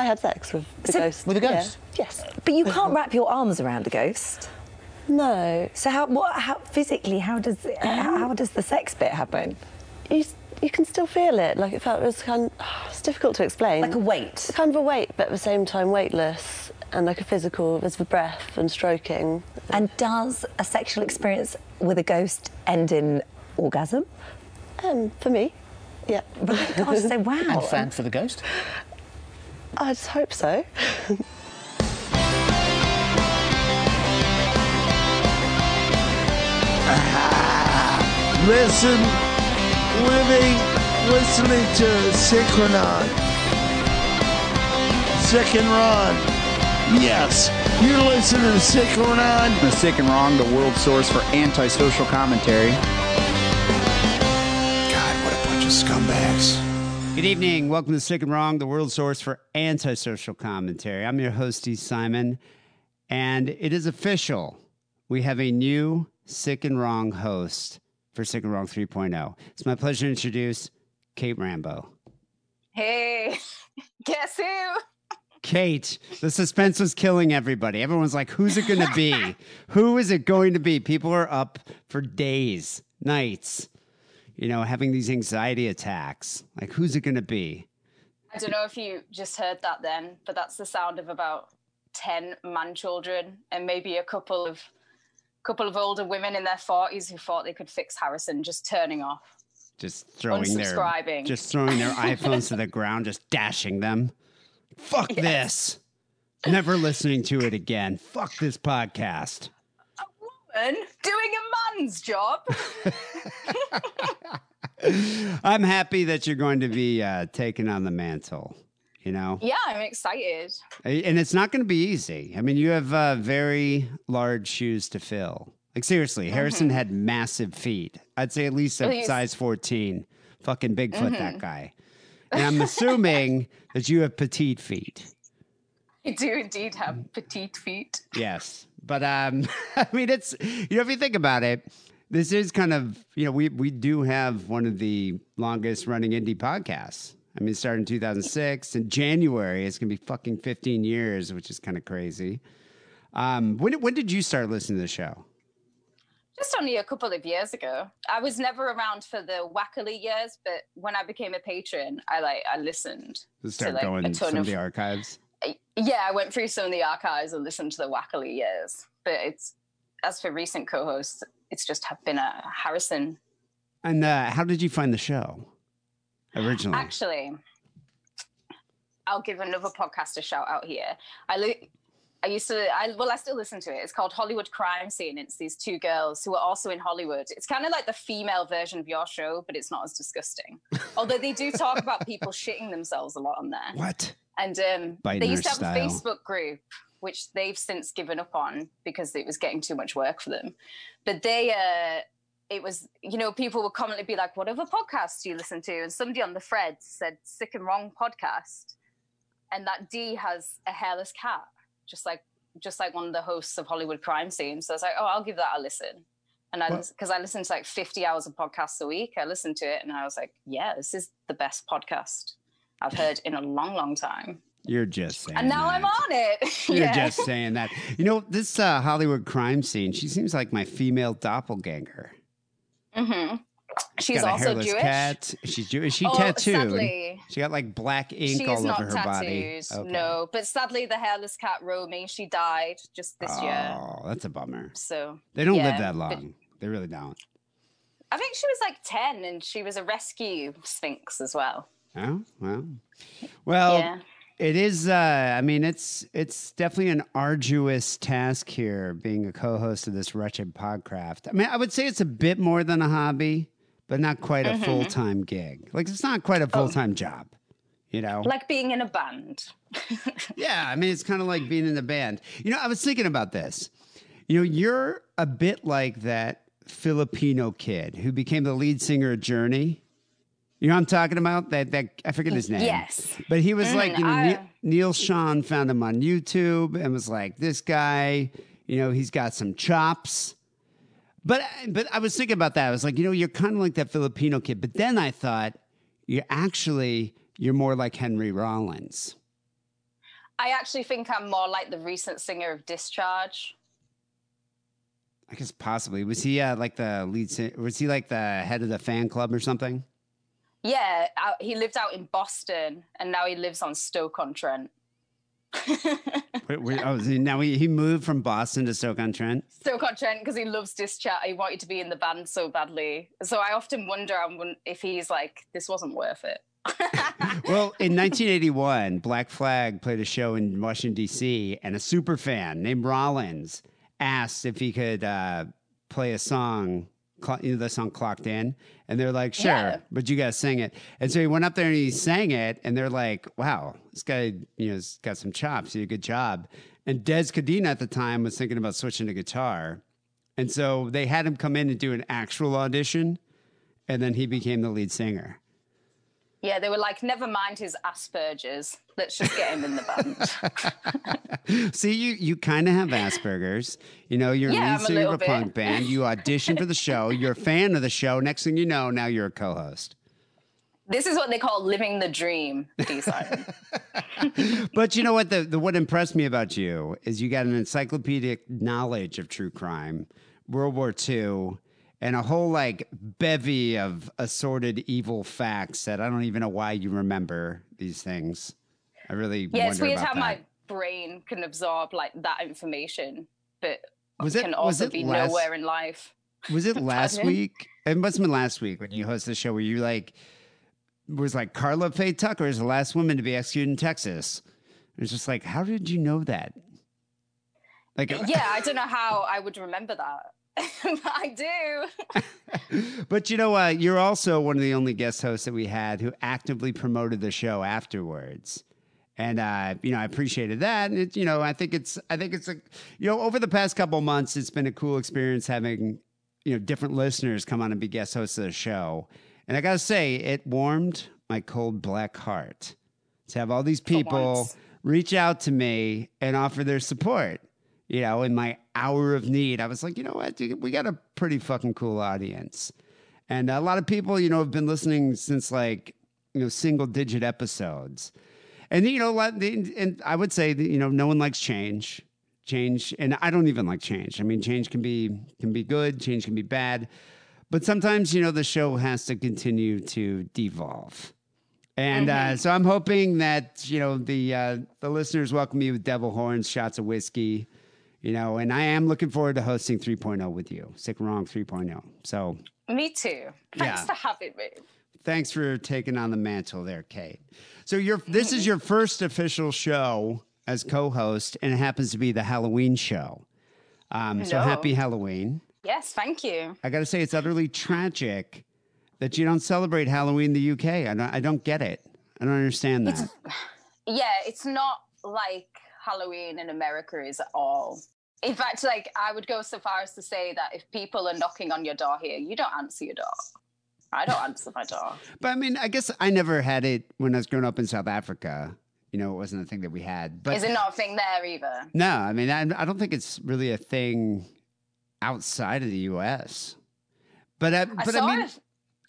I had sex with the So- ghost. With a yeah. ghost? Yes. But you can't wrap your arms around a ghost. No. So how, what, how physically, how does it, how, how does the sex bit happen? You, you can still feel it. Like it felt it was kind. of. it's difficult to explain. Like a weight. kind of a weight, but at the same time weightless, and like a physical. There's the breath and stroking. And does a sexual experience with a ghost end in orgasm? Um, for me, yeah. Right, gosh, so wow. And fan for the ghost. I'd hope so. Listen, living, listening to Synchronon. Sick and Ron. Yes, you're listening to Synchronon. The Sick and Wrong, the world source for antisocial commentary. God, what a bunch of scumbags. Good evening. Welcome to Sick and Wrong, the world source for antisocial commentary. I'm your host, Dee Simon, and it is official. We have a new Sick and Wrong host for Sick and Wrong 3.0. It's my pleasure to introduce Kate Rambo. Hey, guess who? Kate, the suspense was killing everybody. Everyone's like, who's it going to be? Who is it going to be? People are up for days, nights, you know, having these anxiety attacks. Like, who's it going to be? I don't know if you just heard that then, but that's the sound of about 10 man children and maybe a couple of couple of older women in their 40s who thought they could fix Harrison just turning off. just throwing their just throwing their iPhones to the ground, just dashing them. Fuck this. Never listening to it again. Fuck this podcast. And doing a man's job. I'm happy that you're going to be uh, taking on the mantle. You know, yeah, I'm excited. and it's not going to be easy. I mean, you have uh, very large shoes to fill. Like seriously, Harrison had massive feet. I'd say at least a Mm-hmm. Mm-hmm. size 14. Fucking Bigfoot, that guy. And I'm assuming that you have petite feet. I do indeed have petite feet. Yes, but um, I mean, it's you know, if you think about it, this is kind of you know, we we do have one of the longest running indie podcasts. I mean, it started in 2006. In January, it's gonna be fucking 15 years, which is kind of crazy. Um, when did- when did you start listening to the show? Just only a couple of years ago. I was never around for the wackily years, but when I became a patron, I like I listened. To start like, a going ton some of of- the archives. Yeah, I went through some of the archives and listened to the wackily years. But it's as for recent co-hosts, it's just have been a Harrison. And uh, how did you find the show originally? Actually, I'll give another podcast a shout out here. I li- I used to, I well, I still listen to it. It's called Hollywood Crime Scene. It's these two girls who are also in Hollywood. It's kind of like the female version of your show, but it's not as disgusting. Although they do talk about people shitting themselves a lot on there. what? And um, they used to have a. Facebook group, which they've since given up on because it was getting too much work for them. But they, uh, it was, you know, people would commonly be like, what other podcasts do you listen to? And somebody on the thread said, Sick and Wrong podcast. And that D has a hairless cat, just like just like one of the hosts of Hollywood Crime Scene. So I was like, oh, I'll give that a listen. And I, because I listen to like 50 hours of podcasts a week, I listened to it and I was like, yeah, this is the best podcast I've heard in a long, long time. You're just saying. And now I'm that. on it. You're Yeah. just saying that. You know, this uh, Hollywood crime scene, she seems like my female doppelganger. Mm-hmm. She's a also Jewish. cat. She's Jewish. Is she Oh, tattooed? sadly, She got like black ink She's all over her body. Okay. No, but sadly, the hairless cat Romy, she died just this year. Oh, that's a bummer. So They don't yeah, live that long. They really don't. I think she was like 10 and she was a rescue sphynx as well. Oh, well. Well, yeah. it is uh I mean it's it's definitely an arduous task here being a co-host of this wretched podcraft. I mean, I would say it's a bit more than a hobby, but not quite Mm-hmm. a full-time gig. Like it's not quite a full-time job. You know? Oh. Like being in a band. Yeah, I mean, it's kind of like being in a band. You know, I was thinking about this. You know, you're a bit like that Filipino kid who became the lead singer of Journey. You know what I'm talking about? That that I forget his name. Yes. But he was like, you know, I- Neal, Neal Schon found him on YouTube and was like, this guy, you know, he's got some chops. But but I was thinking about that. I was like, you know, you're kind of like that Filipino kid. But then I thought, you're actually you're more like Henry Rollins. I actually think I'm more like the recent singer of Discharge. I guess possibly. Was he uh, like the lead? Singer? Was he like the head of the fan club or something? Yeah, out, he lived out in Boston, and now he lives on Stoke on Trent. Wait, wait, oh, so now he, he moved from Boston to Stoke on Trent. Stoke on Trent because he loves Discharge. He wanted to be in the band so badly. So I often wonder I'm if he's like, this wasn't worth it. Well, in 1981, Black Flag played a show in Washington D.C., and a super fan named Rollins asked if he could uh, play a song. You know the song "Clocked In," and they're like, "Sure," Yeah. but you gotta sing it. And so he went up there and he sang it, and they're like, "Wow, this guy, you know, has got some chops. He did a good job." And Dez Cadena at the time was thinking about switching to guitar, and so they had him come in and do an actual audition, and then he became the lead singer. Yeah, they were like, never mind his Asperger's. Let's just get him in the band. See, you you kind of have Asperger's. You know, you're Yeah, a I'm a punk band. You audition for the show. You're a fan of the show. Next thing you know, now you're a co-host. this is what they call living the dream, D. But you know what? The, the what impressed me about you is you got an encyclopedic knowledge of true crime, World War II, and a whole like bevy of assorted evil facts that I don't even know why you remember these things. I really yeah, wonder it's weird how that. my brain can absorb like that information, but Was it- can was also it be less- nowhere in life. Was it last week? It must have been last week when you hosted the show where you like was like Karla Faye Tucker is the last woman to be executed in Texas. It was just like, how did you know that? Like, Yeah, I don't know how I would remember that. I do. but you know, what? you're also one of the only guest hosts that we had who actively promoted the show afterwards. And uh, you know, I appreciated that. And it, you know, I think it's, I think it's a, you know, over the past couple of months, it's been a cool experience having, you know, different listeners come on and be guest hosts of the show. And I gotta say, it warmed my cold black heart to have all these people reach out to me and offer their support. You know, in my hour of need, I was like, you know what, dude, we got a pretty fucking cool audience. And a lot of people, you know, have been listening since like, you know, single digit episodes. And, you know, and I would say that, you know, no one likes change. Change, and I don't even like change. I mean, change can be can be good, change can be bad, but sometimes you know the show has to continue to devolve. And uh, so I'm hoping that you know the uh, the listeners welcome you with devil horns, shots of whiskey, you know. And I am looking forward to hosting 3.0 with you, Sick and Wrong 3.0. So Me too. Thanks Yeah. for having me. thanks for taking on the mantle there, Kate. So your this is your first official show as co-host, and it happens to be the Halloween show. Um, so happy Halloween! Yes, thank you. I got to say, it's utterly tragic that you don't celebrate Halloween in the UK. I don't, I don't get it. I don't understand that. Yeah, it's not like Halloween in America is at all. In fact, like I would go so far as to say that if people are knocking on your door here, you don't answer your door. I don't answer my door. But I mean, I guess I never had it when I was growing up in South Africa. You know, it wasn't a thing that we had. But Is it not a thing there either? no, I mean, I, I don't think it's really a thing outside of the US. But I, I but I mean, it.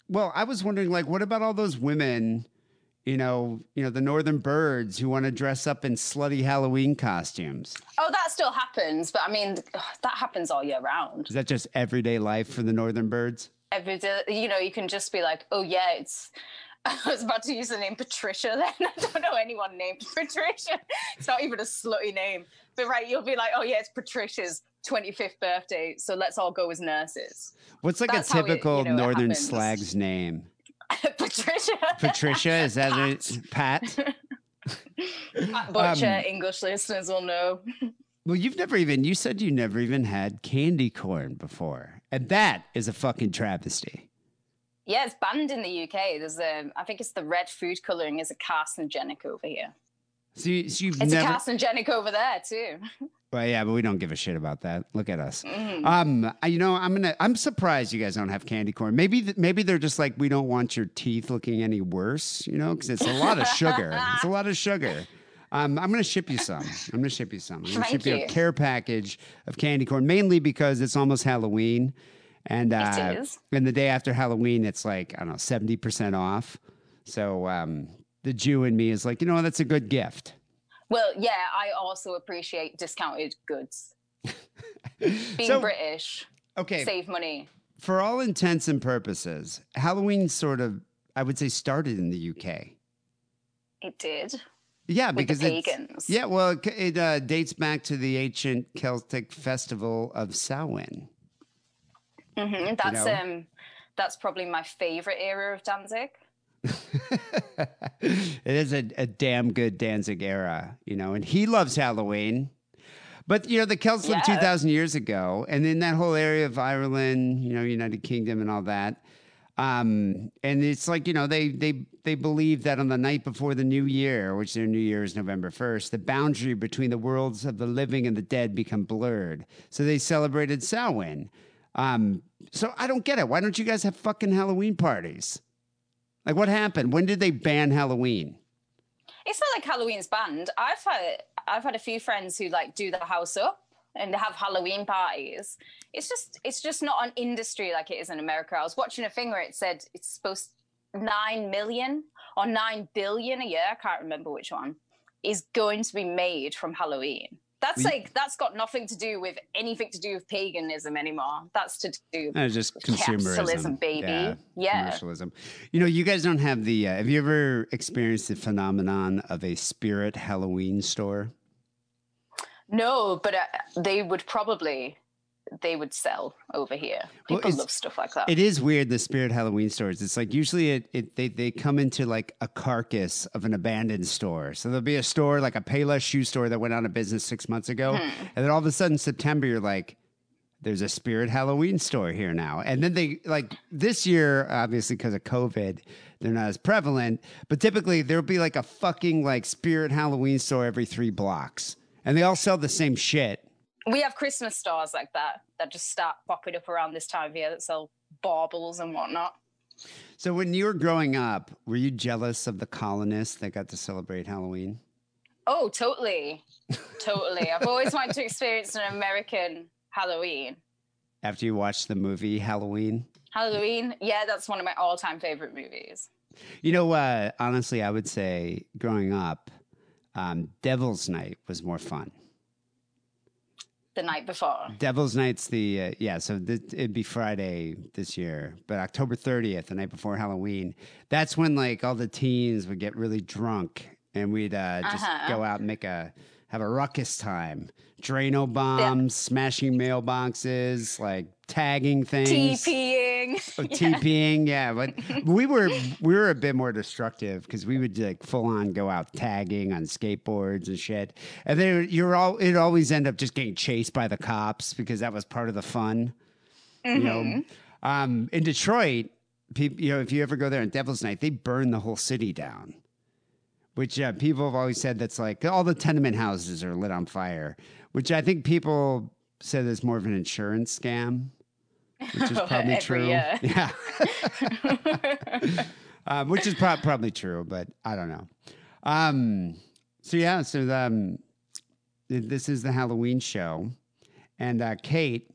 well, I was wondering, like, what about all those women? You know, you know, the northern birds who want to dress up in slutty Halloween costumes. Oh, that still happens, but I mean, that happens all year round. Is that just everyday life for the northern birds? Every day, you know, you can just be like, oh yeah, it's. I was about to use the name Patricia. Then I don't know anyone named Patricia. It's not even a slutty name. But right, you'll be like, oh yeah, it's Patricia's 25th birthday, so let's all go as nurses. What's like That's a how it, typical you know, northern slag's name? Patricia. Patricia, is that it? Pat? Butcher Um, English listeners will know. Well, you've never even, you said you never even had candy corn before. And that is a fucking travesty. Yeah, it's banned in the UK. There's a, I think it's the red food coloring is a carcinogenic over here. So, you, so you've It's never, a carcinogenic over there too. well, yeah, but we don't give a shit about that. Look at us. Mm. Um, I- you know, I'm gonna, I'm surprised you guys don't have candy corn. Maybe, th- maybe they're just like, we don't want your teeth looking any worse, you know, because it's a lot of sugar. It's a lot of sugar. Um, I'm going to ship you some. I'm going to ship you some. I'm Thank ship you a care package of candy corn, mainly because it's almost Halloween. And uh, and the day after Halloween, it's like, I don't know, 70% off. So um, the Jew in me is like, you know, that's a good gift. Well, yeah, I also appreciate discounted goods. Being So- British, Okay, save money. for all intents and purposes, Halloween sort of, I would say, started in the UK. It did. Yeah, because it's- pagans. yeah, well, it, uh, dates back to the ancient Celtic festival of Samhain. hmm That's know? um, that's probably my favorite era of Danzig. it is a, a damn good Danzig era, you know, and he loves Halloween. But you know, the Celts lived Yeah. two thousand years ago, and then that whole area of Ireland, you know, United Kingdom, and all that. Um, and it's like you know, they they they believe that on the night before the New Year, which their New Year is November first, the boundary between the worlds of the living and the dead become blurred. So they celebrated Samhain. Um, so I don't get it. Why don't you guys have fucking Halloween parties? Like, what happened? When did they ban Halloween? It's not like Halloween's banned. I've had I've had a few friends who like do the house up and have Halloween parties. It's just it's just not an industry like it is in America. I was watching a thing where it said it's supposed nine million or nine billion a year. I can't remember which one is going to be made from Halloween. That's like that's got nothing to do with anything to do with paganism anymore. That's to do just consumerism, Capitalism, baby. Yeah, Yeah. commercialism. You know, you guys don't have the. Uh, have you ever experienced the phenomenon of a spirit Halloween store? No, but uh, they would probably they would sell over here. Well, People it's- love stuff like that. It is weird the spirit Halloween stores. It's like usually it, it they they come into like a carcass of an abandoned store. So there'll be a store like a Payless shoe store that went out of business six months ago, Hmm. and then all of a sudden September you're like. There's a spirit Halloween store here now. And then they like this year, obviously because of COVID, they're not as prevalent. But typically there'll be like a fucking like spirit Halloween store every three blocks. And they all sell the same shit. We have Christmas stores like that that just start popping up around this time of year that sell baubles and whatnot. So when you were growing up, were you jealous of the colonists that got to celebrate Halloween? Oh, totally, totally. I've always wanted to experience an American Halloween. After you watched the movie Halloween? Halloween, yeah, that's one of my all-time favorite movies. You know, uh, honestly, I would say growing up, um, Devil's Night was more fun. The night before. Devil's Night's the, uh, yeah, so th- it'd be Friday this year, but October 30th, the night before Halloween, that's when like all the teens would get really drunk and we'd uh, just Uh-huh. go out and make a, have a ruckus time. Drano bombs, smashing mailboxes, like tagging things. TPing. Oh, TPing, yeah, but we were we were a bit more destructive because we would like full on go out tagging on skateboards and shit, and then you're all it always end up just getting chased by the cops because that was part of the fun, you know. Um, in Detroit, people, you know, if you ever go there on Devil's Night, they burn the whole city down. Which uh, people have always said that's like all the tenement houses are lit on fire, which I think people said is more of an insurance scam which is probably true. year. Yeah, um, which is prob- probably true, but I don't know. Um, so yeah, so um, this is the Halloween show, and uh, Kate,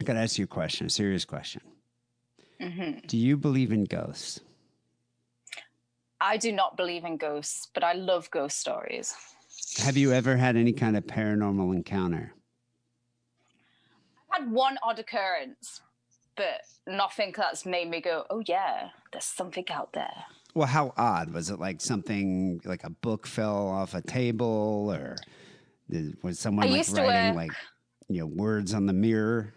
I got to ask you a question, a serious question. Mm-hmm. Do you believe in ghosts? I do not believe in ghosts, but I love ghost stories. Have you ever had any kind of paranormal encounter? I've had one odd occurrence, but nothing that's made me go, oh yeah, there's something out there. Well, how odd was it? Like something like a book fell off a table, or did- was someone I like writing like you know words on the mirror?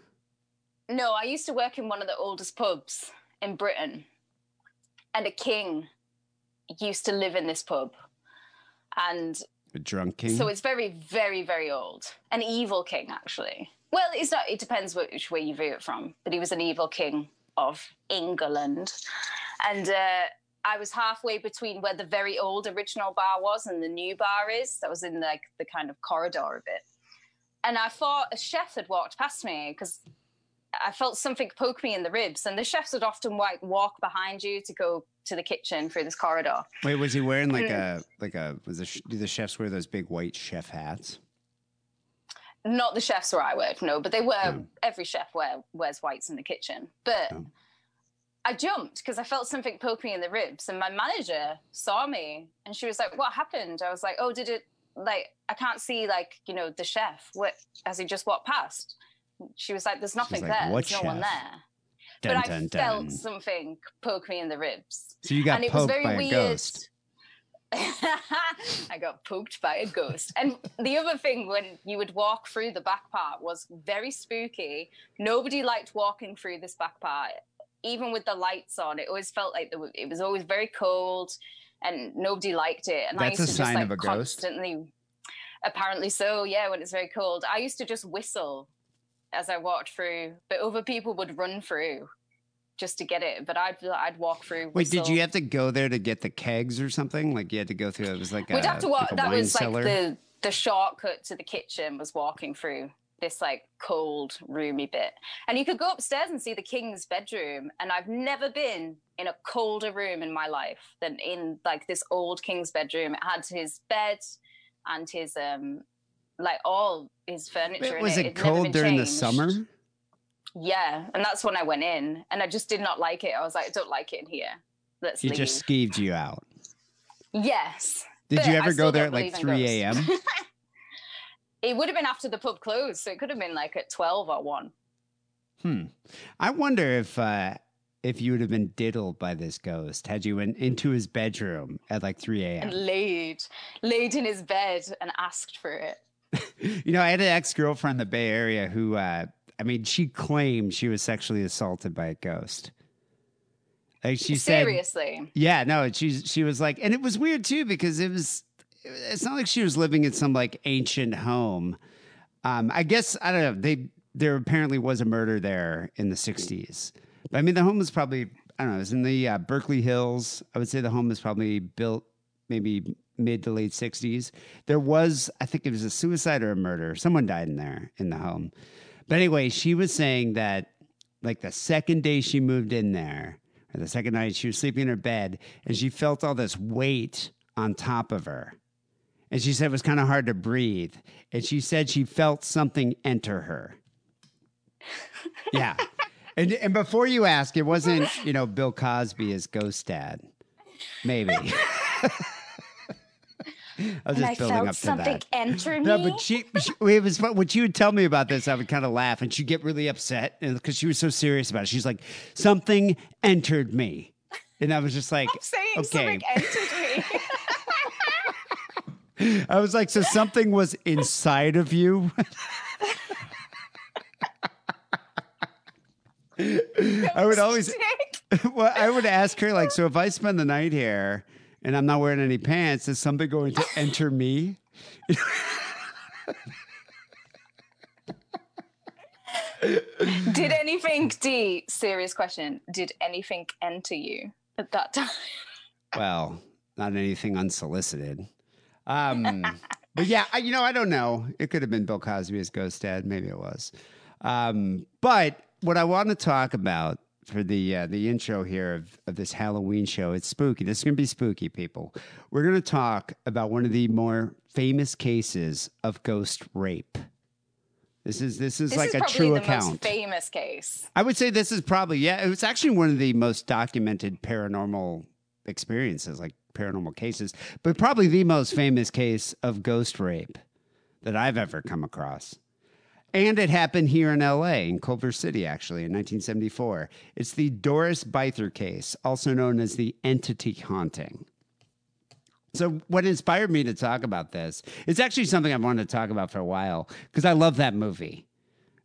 No, I used to work in one of the oldest pubs in Britain, and a king used to live in this pub. And drunk king. so it's very, very, very old. An evil king, actually. Well, it's not, it depends which way you view it from, but he was an evil king of England. And uh, I was halfway between where the very old original bar was and the new bar is. That was in like the kind of corridor of it. And I thought a chef had walked past me because I felt something poke me in the ribs. And the chefs would often like walk behind you to go to the kitchen through this corridor. Wait, was he wearing like hmm. a like a was the sh- do the chefs wear those big white chef hats? Not the chefs where I work, no, but they wear Yeah. Hmm. every chef wear wears whites in the kitchen. But Yeah. I jumped because I felt something poke me in the ribs, and my manager saw me, and she was like, "What happened?" I was like, "Oh, did it like I can't see like you know the chef. What has he just walked past? She was like, "There's nothing like, there. "What There's no one there." Dun, but dun, I dun. felt something poke me in the ribs. So you got and it was poked very by a weird. ghost. I got poked by a ghost. And the other thing, when you would walk through the back part, was very spooky. Nobody liked walking through this back part, even with the lights on. It always felt like there was, it was always very cold, and nobody liked it. And I That's a used to just like of a ghost? constantly. Apparently so, yeah. When it's very cold, I used to just whistle as I walked through, but other people would run through just to get it. But I'd I'd walk through. Wait, did you have to go there to get the kegs or something? Like you had to go through. It was like We'd a, have to walk. like that was cellar. like the the shortcut to the kitchen was walking through this like cold, roomy bit, and you could go upstairs and see the king's bedroom. And I've never been in a colder room in my life than in like this old king's bedroom. It had his bed and his um like all his furniture. Wait, was it. it cold during the summer? Yeah, and that's when I went in, and I just did not like it. I was like, I don't like it in here. Let's leave. just skeeved you out. yes. Did you ever go there at like 3 a.m.? It would have been after the pub closed, so it could have been like at twelve or one. hmm. I wonder if uh, if you would have been diddled by this ghost had you went into his bedroom at like 3 a.m. and laid laid in his bed and asked for it. You know, I had an ex girlfriend in the Bay Area who, uh, I mean, she claimed she was sexually assaulted by a ghost. Like she said, Seriously. Yeah, no, she's she was like, and it was weird too because it was. It's not like she was living in some like ancient home. Um, I guess I don't know. They there apparently was a murder there in the '60s, but I mean the home was probably I don't know. It was in the uh, Berkeley Hills. I would say the home was probably built maybe mid to late '60s. There was, I think it was a suicide or a murder. Someone died in there in the home. But anyway, she was saying that like the second day she moved in there, or the second night she was sleeping in her bed, and she felt all this weight on top of her. And she said it was kind of hard to breathe. And she said she felt something enter her. Yeah. And, and before you ask, it wasn't, you know, Bill Cosby as ghost dad. Maybe. I was And just I building felt up to something that. enter me. No, but she, she it was fun. when she would tell me about this, I would kind of laugh and she'd get really upset because she was so serious about it. She's like, something entered me. And I was just like, I'm saying okay. something entered me. I was like, so something was inside of you? I would always, well, I would ask her, like, so if I spend the night here and I'm not wearing any pants, is something going to enter me? Did anything, D, serious question, did anything enter you at that time? Well, not anything unsolicited. Um, but yeah, I, you know, I don't know. It could have been Bill Cosby as Ghost Dad. Maybe it was. Um, but what I want to talk about for the uh, the intro here of, of this Halloween show, it's spooky. This is going to be spooky, people. We're going to talk about one of the more famous cases of ghost rape. This is this is This like is a true the account. most famous case. I would say this is probably yeah. It was actually one of the most documented paranormal experiences, like paranormal cases, but probably the most famous case of ghost rape that I've ever come across. And it happened here in LA, in Culver City, actually, in 1974. It's the Doris Bither case, also known as the entity haunting. So, what inspired me to talk about this? It's actually something I've wanted to talk about for a while because I love that movie,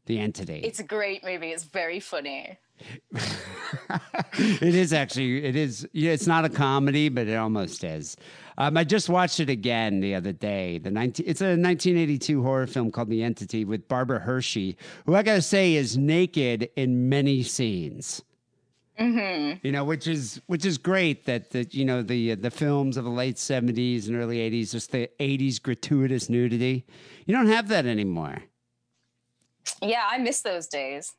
The Entity. It's a great movie. It's very funny. it is actually it is yeah, it's not a comedy but it almost is um, i just watched it again the other day the 19, it's a 1982 horror film called the entity with barbara hershey who i gotta say is naked in many scenes. You know which is which is great that the you know the the films of the late 70s and early 80s just the 80s gratuitous nudity. You don't have that anymore. Yeah, I miss those days.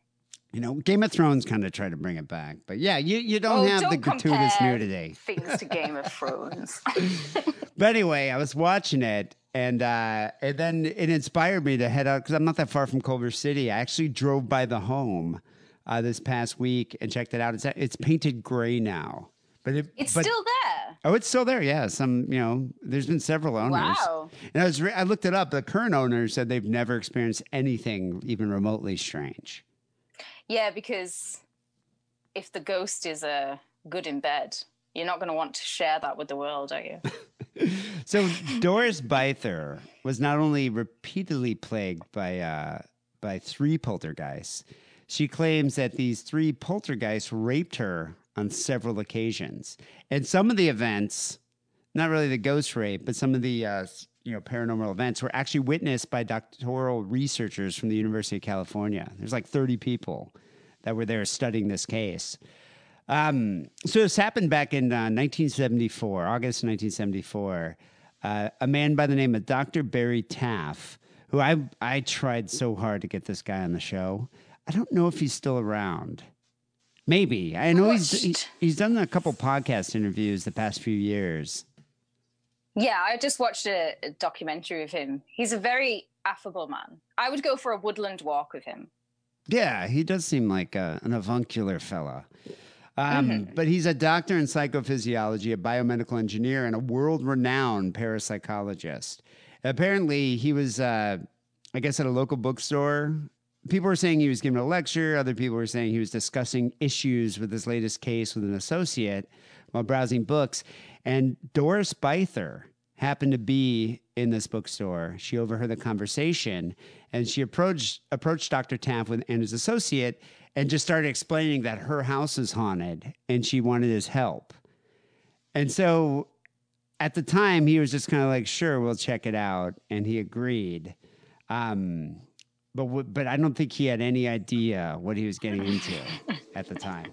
You know game of thrones kind of tried to bring it back but yeah you, you don't oh, have don't the gratuitous nudity things to Game of Thrones. But anyway, I was watching it, and uh, and then it inspired me to head out because I'm not that far from Culver City. I actually drove by the home uh, this past week and checked it out. It's it's painted gray now, But it, It's but- still there. Oh, it's still there. Yeah, some you know, there's been several owners. Wow. And I was re- I looked it up. The current owner said they've never experienced anything even remotely strange. Yeah, because if the ghost is uh, good in bed, you're not going to want to share that with the world, are you? So Doris Bither was not only repeatedly plagued by uh, by three poltergeists, she claims that these three poltergeists raped her on several occasions. And some of the events, not really the ghost rape, but some of the uh, you know paranormal events were actually witnessed by doctoral researchers from the University of California. There's like 30 people that were there studying this case. Um, so this happened back in uh, 1974, August 1974. Uh, a man by the name of Dr. Barry Taff, who I I tried so hard to get this guy on the show. I don't know if he's still around. Maybe I know he's he- he's done a couple podcast interviews the past few years. Yeah, I just watched a, a documentary of him. He's a very affable man. I would go for a woodland walk with him. Yeah, he does seem like a, an avuncular fella. Um, But he's a doctor in psychophysiology, a biomedical engineer, and a world renowned parapsychologist. Apparently, he was, uh, I guess, at a local bookstore. People were saying he was giving a lecture. Other people were saying he was discussing issues with his latest case with an associate while browsing books. And Doris Bither happened to be in this bookstore. She overheard the conversation and she approached approached Dr. Taff with, and his associate and just started explaining that her house is haunted and she wanted his help. And so at the time, he was just kind of like, sure, we'll check it out. And he agreed. Um, but, w- but I don't think he had any idea what he was getting into at the time.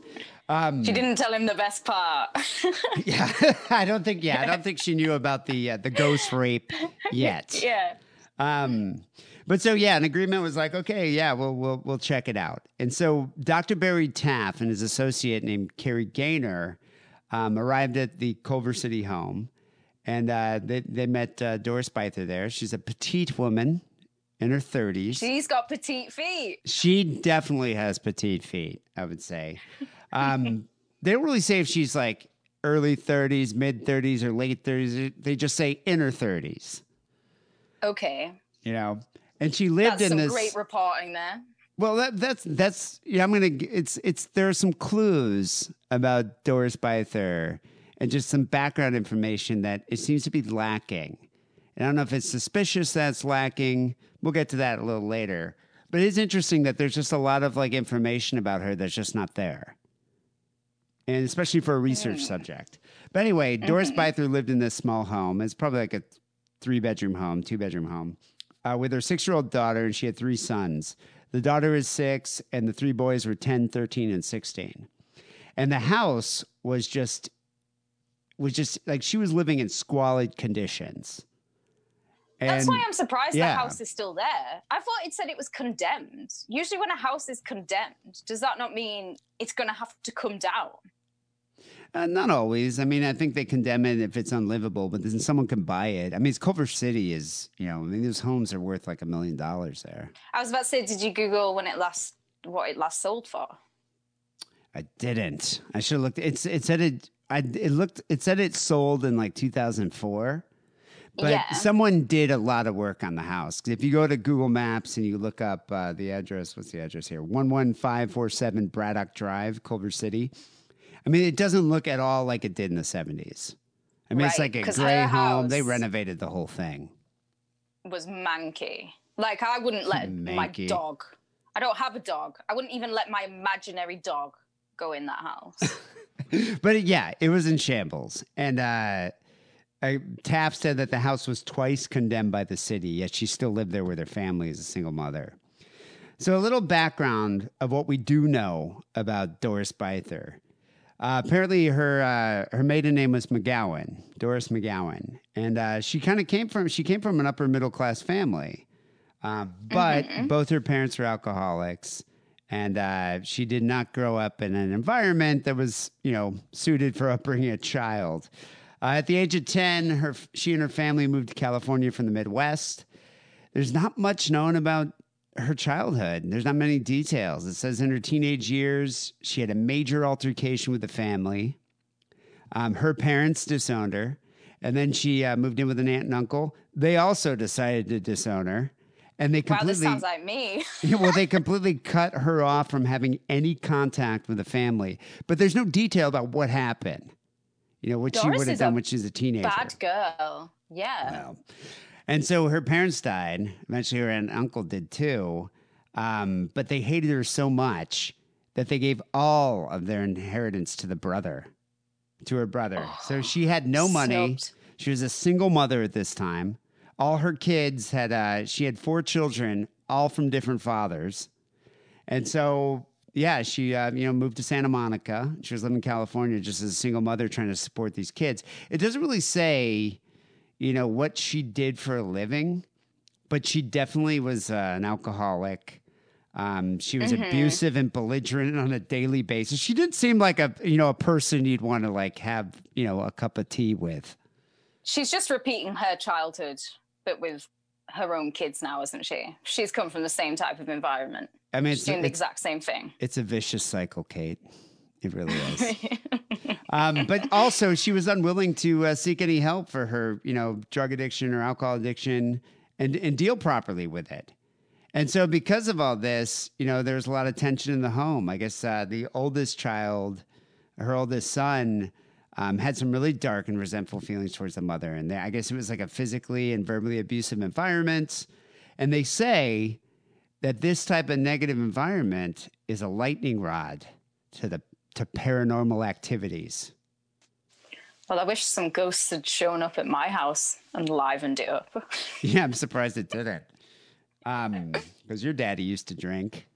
Um, She didn't tell him the best part. yeah, I don't think. Yeah, I don't think she knew about the uh, the ghost rape yet. yeah. Um, but so yeah, an agreement was like, okay, yeah, we'll we'll we'll check it out. And so Dr. Barry Taff and his associate named Kerry Gaynor um, arrived at the Culver City home, and uh, they they met uh, Doris Bither there. She's a petite woman in her thirties. She's got petite feet. She definitely has petite feet, I would say. Um, they don't really say if she's like early 30s, mid 30s, or late 30s. They just say inner 30s, Okay. you know. And she lived That's in some this. great reporting there. well, that, that's that's yeah. I'm gonna. It's it's there are some clues about Doris Bither and just some background information that it seems to be lacking. And I don't know if it's suspicious that's lacking. We'll get to that a little later. But it's interesting that there's just a lot of like information about her that's just not there. And especially for a research mm. subject. But anyway, mm-hmm, Doris mm-hmm. Bither lived in this small home. It's probably like a three bedroom home, two bedroom home, uh, with her six year old daughter, and she had three sons. The daughter is six, and the three boys were 10, 13, and 16. And the house was just, was just like she was living in squalid conditions. That's why I'm surprised yeah. the house is still there. I thought it said it was condemned. Usually, when a house is condemned, does that not mean it's going to have to come down? Uh, not always. I mean, I think they condemn it if it's unlivable, but then someone can buy it. I mean, it's Culver City is, you know, I mean, those homes are worth like a million dollars there. I was about to say, did you Google when it last what it last sold for? I didn't. I should have looked. It's it said it. I it looked. It said it sold in like 2004. But Yeah. someone did a lot of work on the house. if you go to Google Maps and you look up uh, the address, what's the address here? One one five four seven Braddock Drive, Culver City. I mean, it doesn't look at all like it did in the seventies. I mean, it's like a gray home. They renovated the whole thing. Was manky. Like I wouldn't let my dog. I don't have a dog. I wouldn't even let my imaginary dog go in that house. but yeah, it was in shambles. And uh, I, Taff said that the house was twice condemned by the city, yet she still lived there with her family as a single mother. So, a little background of what we do know about Doris Bither. Uh, apparently, her uh, her maiden name was McGowan, Doris McGowan, and uh, she kind of came from she came from an upper middle class family, um, but both her parents were alcoholics, and uh, she did not grow up in an environment that was you know suited for upbringing a child. Uh, at the age of ten, her she and her family moved to California from the Midwest. There's not much known about her childhood. There's not many details. It says in her teenage years, she had a major altercation with the family. Um, her parents disowned her, and then she uh, moved in with an aunt and uncle. They also decided to disown her, and they completely. Wow, this sounds like me. well, they completely cut her off from having any contact with the family. But there's no detail about what happened. You know, what she would have done when she was a teenager. Bad girl. Yeah. Well, and so her parents died. Eventually, her aunt and uncle did too. Um, but they hated her so much that they gave all of their inheritance to the brother, to her brother. so she had no money. Snubbed. She was a single mother at this time. All her kids had, uh, she had four children, all from different fathers. And so, yeah, she, uh, you know, moved to Santa Monica. She was living in California just as a single mother trying to support these kids. It doesn't really say, you know, what she did for a living, but she definitely was uh, an alcoholic. Um, she was abusive and belligerent on a daily basis. She didn't seem like a, you know, a person you'd want to like have, you know, a cup of tea with. She's just repeating her childhood, but with her own kids now, isn't she? She's come from the same type of environment. I mean, She's it's, doing the exact same thing. it's a vicious cycle, Kate. It really is. um, but also, she was unwilling to uh, seek any help for her, you know, drug addiction or alcohol addiction, and and deal properly with it. And so, because of all this, you know, there's a lot of tension in the home. I guess uh, the oldest child, her oldest son, um, had some really dark and resentful feelings towards the mother, and they, I guess it was like a physically and verbally abusive environment. And they say that this type of negative environment is a lightning rod to the to paranormal activities. Well, I wish some ghosts had shown up at my house and livened it up. Yeah, I'm surprised it didn't. Um, because your daddy used to drink.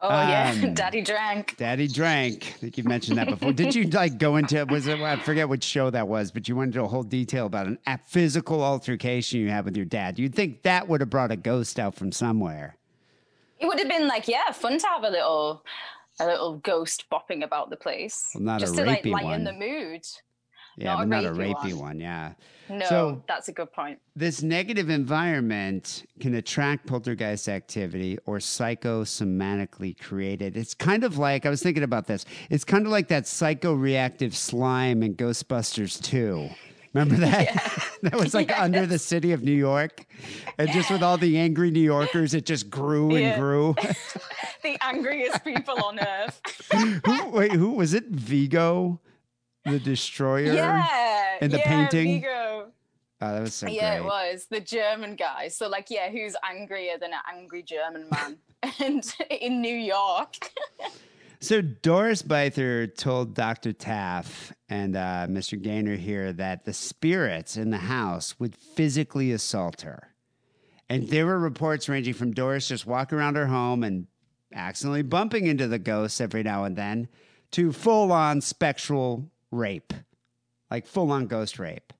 Oh yeah, Um, Daddy drank. Daddy drank. I think you've mentioned that before. Did you like go into was it I forget which show that was, but you went into a whole detail about an, a physical altercation you had with your dad. You'd think that would have brought a ghost out from somewhere. It would have been like, yeah, fun to have a little, a little ghost bopping about the place, Well, not a just to like lighten one. the mood. Yeah, Not but a not a rapey rapey one. one. Yeah. No, So- that's a good point. This negative environment can attract poltergeist activity or psychosomatically created. It's kind of like, I was thinking about this, it's kind of like that psychoreactive slime in Ghostbusters 2. Remember that? that was like under the city of New York. And just with all the angry New Yorkers, it just grew and Yeah. grew. The angriest people on earth. who, wait, who was it? Vigo, the destroyer? Yeah, in the yeah, painting? Vigo. Oh, that was so yeah, great. it was the German guy. So, like, yeah, who's angrier than an angry German man? and in New York. So Doris Bither told Dr. Taff and uh, Mr. Gaynor here that the spirits in the house would physically assault her. And there were reports ranging from Doris just walking around her home and accidentally bumping into the ghosts every now and then to full on spectral rape, like full on ghost rape.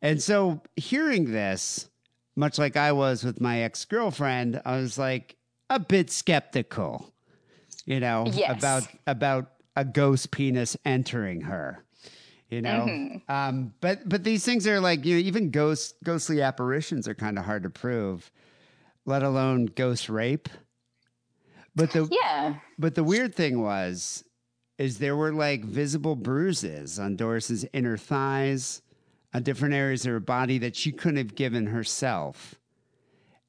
And so hearing this, much like I was with my ex girlfriend, I was like a bit skeptical you know, Yes. about about a ghost penis entering her. You know, Mm-hmm. um, but but these things are like you know even ghost ghostly apparitions are kind of hard to prove, let alone ghost rape. But the Yeah. but the weird thing was, is there were like visible bruises on Doris's inner thighs, on different areas of her body that she couldn't have given herself.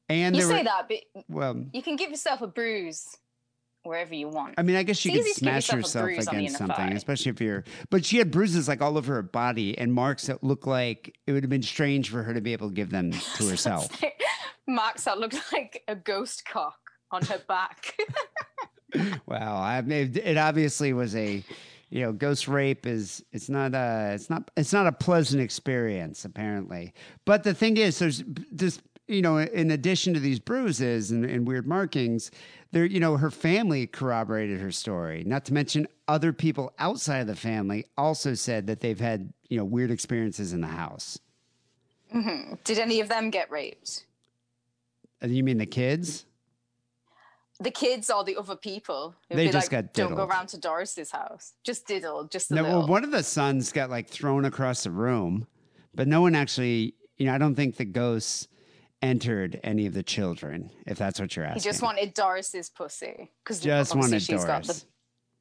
And You say were, that, but well, you can give yourself a bruise wherever you want. I mean, I guess she could easy to give smash yourself herself bruise on the against something, especially if you're. But she had bruises like all over her body and marks that looked like it would have been strange for her to be able to give them to herself. Marks that looked like a ghost cock on her back. well, I mean, it obviously was a, you know, ghost rape is it's not a it's not it's not a pleasant experience apparently. But the thing is, there's this you know, in addition to these bruises and, and weird markings, there you know her family corroborated her story. Not to mention other people outside of the family also said that they've had you know weird experiences in the house. Did any of them get raped? Uh, You mean the kids? The kids or the other people? They just like, got Don't go around to Doris's house. Just diddle, just a No, little. well, one of the sons got like thrown across the room, but no one actually, you know, I don't think the ghosts entered any of the children, if that's what you're asking. he just wanted Doris's pussy because Just wanted she's got the Doris.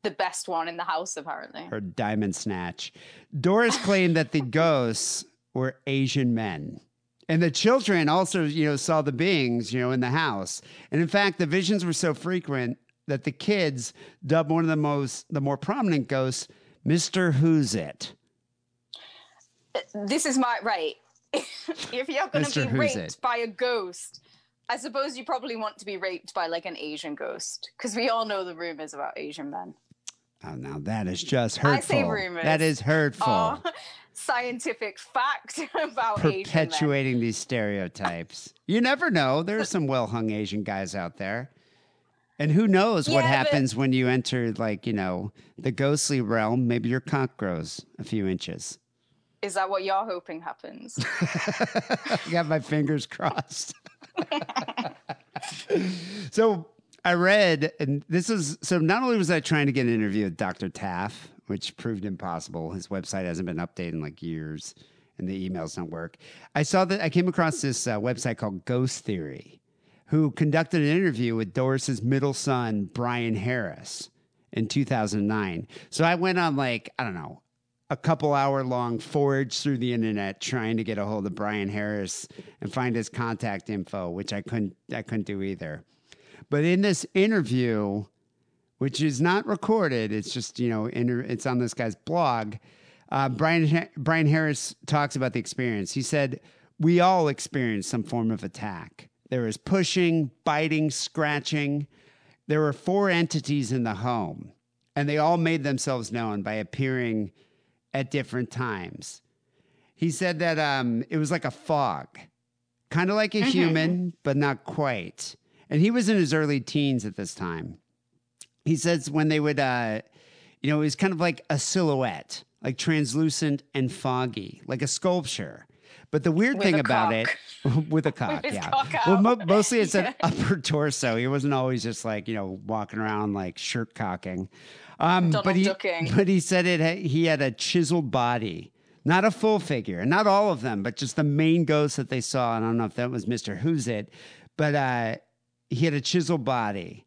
the best one in the house, apparently. Her diamond snatch. Doris claimed that the ghosts were Asian men. And the children also, you know, saw the beings, you know, in the house. And in fact, the visions were so frequent that the kids dubbed one of the most, the more prominent ghosts, Mr. Who's It. Uh, this is my right. if you're going to be raped It. by a ghost, I suppose you probably want to be raped by like an Asian ghost because we all know the rumors about Asian men. Oh, now that is just I hurtful. say rumors. That is hurtful. Oh, scientific fact about Asian men. Perpetuating these stereotypes. You never know. There's some well hung Asian guys out there. And who knows what Yeah, but- happens when you enter, like, you know, the ghostly realm? Maybe your cock grows a few inches. Is that what you're hoping happens? I got my fingers crossed. so I read, and this is so not only was I trying to get an interview with Dr. Taff, which proved impossible. His website hasn't been updated in like years and the emails don't work. I saw that I came across this uh, website called Ghost Theory, who conducted an interview with Doris's middle son, Brian Harris, in 2009. So I went on like, I don't know, a couple hour long forage through the internet trying to get a hold of Brian Harris and find his contact info, which I couldn't I couldn't do either. But in this interview, which is not recorded, it's just you know inter- it's on this guy's blog. Uh, Brian Ha- Brian Harris talks about the experience. He said, "We all experience some form of attack. There is pushing, biting, scratching. There were four entities in the home, and they all made themselves known by appearing at different times. He said that um, it was like a fog, kind of like a human, but not quite. And he was in his early teens at this time. He says when they would, uh, you know, it was kind of like a silhouette, like translucent and foggy, like a sculpture. But the weird With thing about it, with a cock, his yeah. cock Well, mo- mostly it's an upper torso. He wasn't always just like you know walking around like shirt cocking. Um, but he, ducking. but he said it. He had a chiseled body, not a full figure, and not all of them, but just the main ghost that they saw. And I don't know if that was Mister Who's It, but uh, he had a chiseled body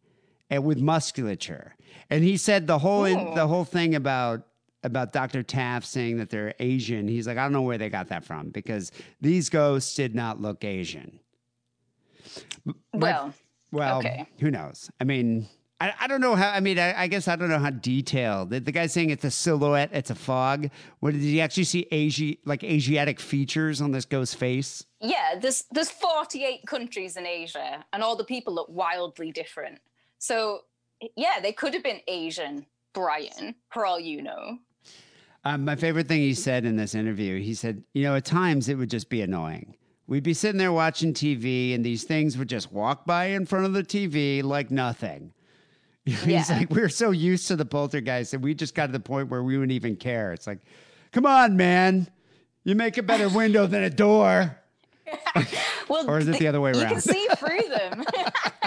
and with musculature. And he said the whole Ooh. the whole thing about about Dr. Taff saying that they're Asian. He's like, I don't know where they got that from because these ghosts did not look Asian. well, Well, Okay. who knows? I mean, I, I don't know how. I mean, I, I guess I don't know how detailed. The, the guy's saying it's a silhouette, it's a fog. What did he actually see? Asi- like Asiatic features on this ghost's face? yeah, there's there's 48 countries in Asia, and all the people look wildly different. So yeah, they could have been Asian, Brian, for all you know. Um, my favorite thing he said in this interview, he said, you know, at times it would just be annoying. We'd be sitting there watching TV, and these things would just walk by in front of the TV like nothing. He's Yeah. like, we're so used to the poltergeist that we just got to the point where we wouldn't even care. It's like, come on, man, you make a better window than a door. Well, Or is it the other way around? You can see through them.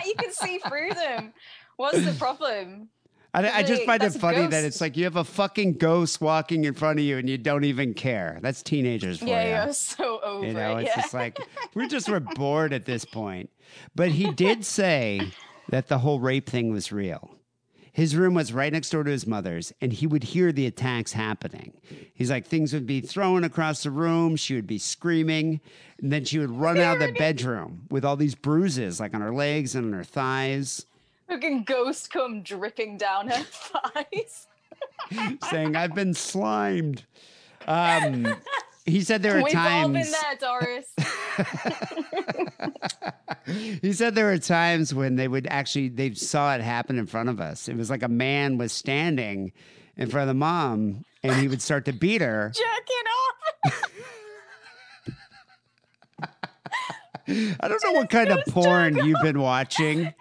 you can see through them. What's the problem? I, I just find it that's a funny that it's like you have a fucking ghost walking in front of you and you don't even care. That's teenagers for Yeah, you. you're so over You know, it's Yeah. just like we're just we're bored at this point. But he did say that the whole rape thing was real. His room was right next door to his mother's, and he would hear the attacks happening. He's like, things would be thrown across the room. She would be screaming, and then she would run out of the bedroom with all these bruises, like on her legs and on her thighs, Fucking ghost come dripping down her thighs. saying, "I've been slimed." Um, he said there were We've all times. been there, Doris. He said there were times when they would actually they saw it happen in front of us. It was like a man was standing in front of the mom and he would start to beat her. Jerking off. I don't know what kind of porn you've been watching,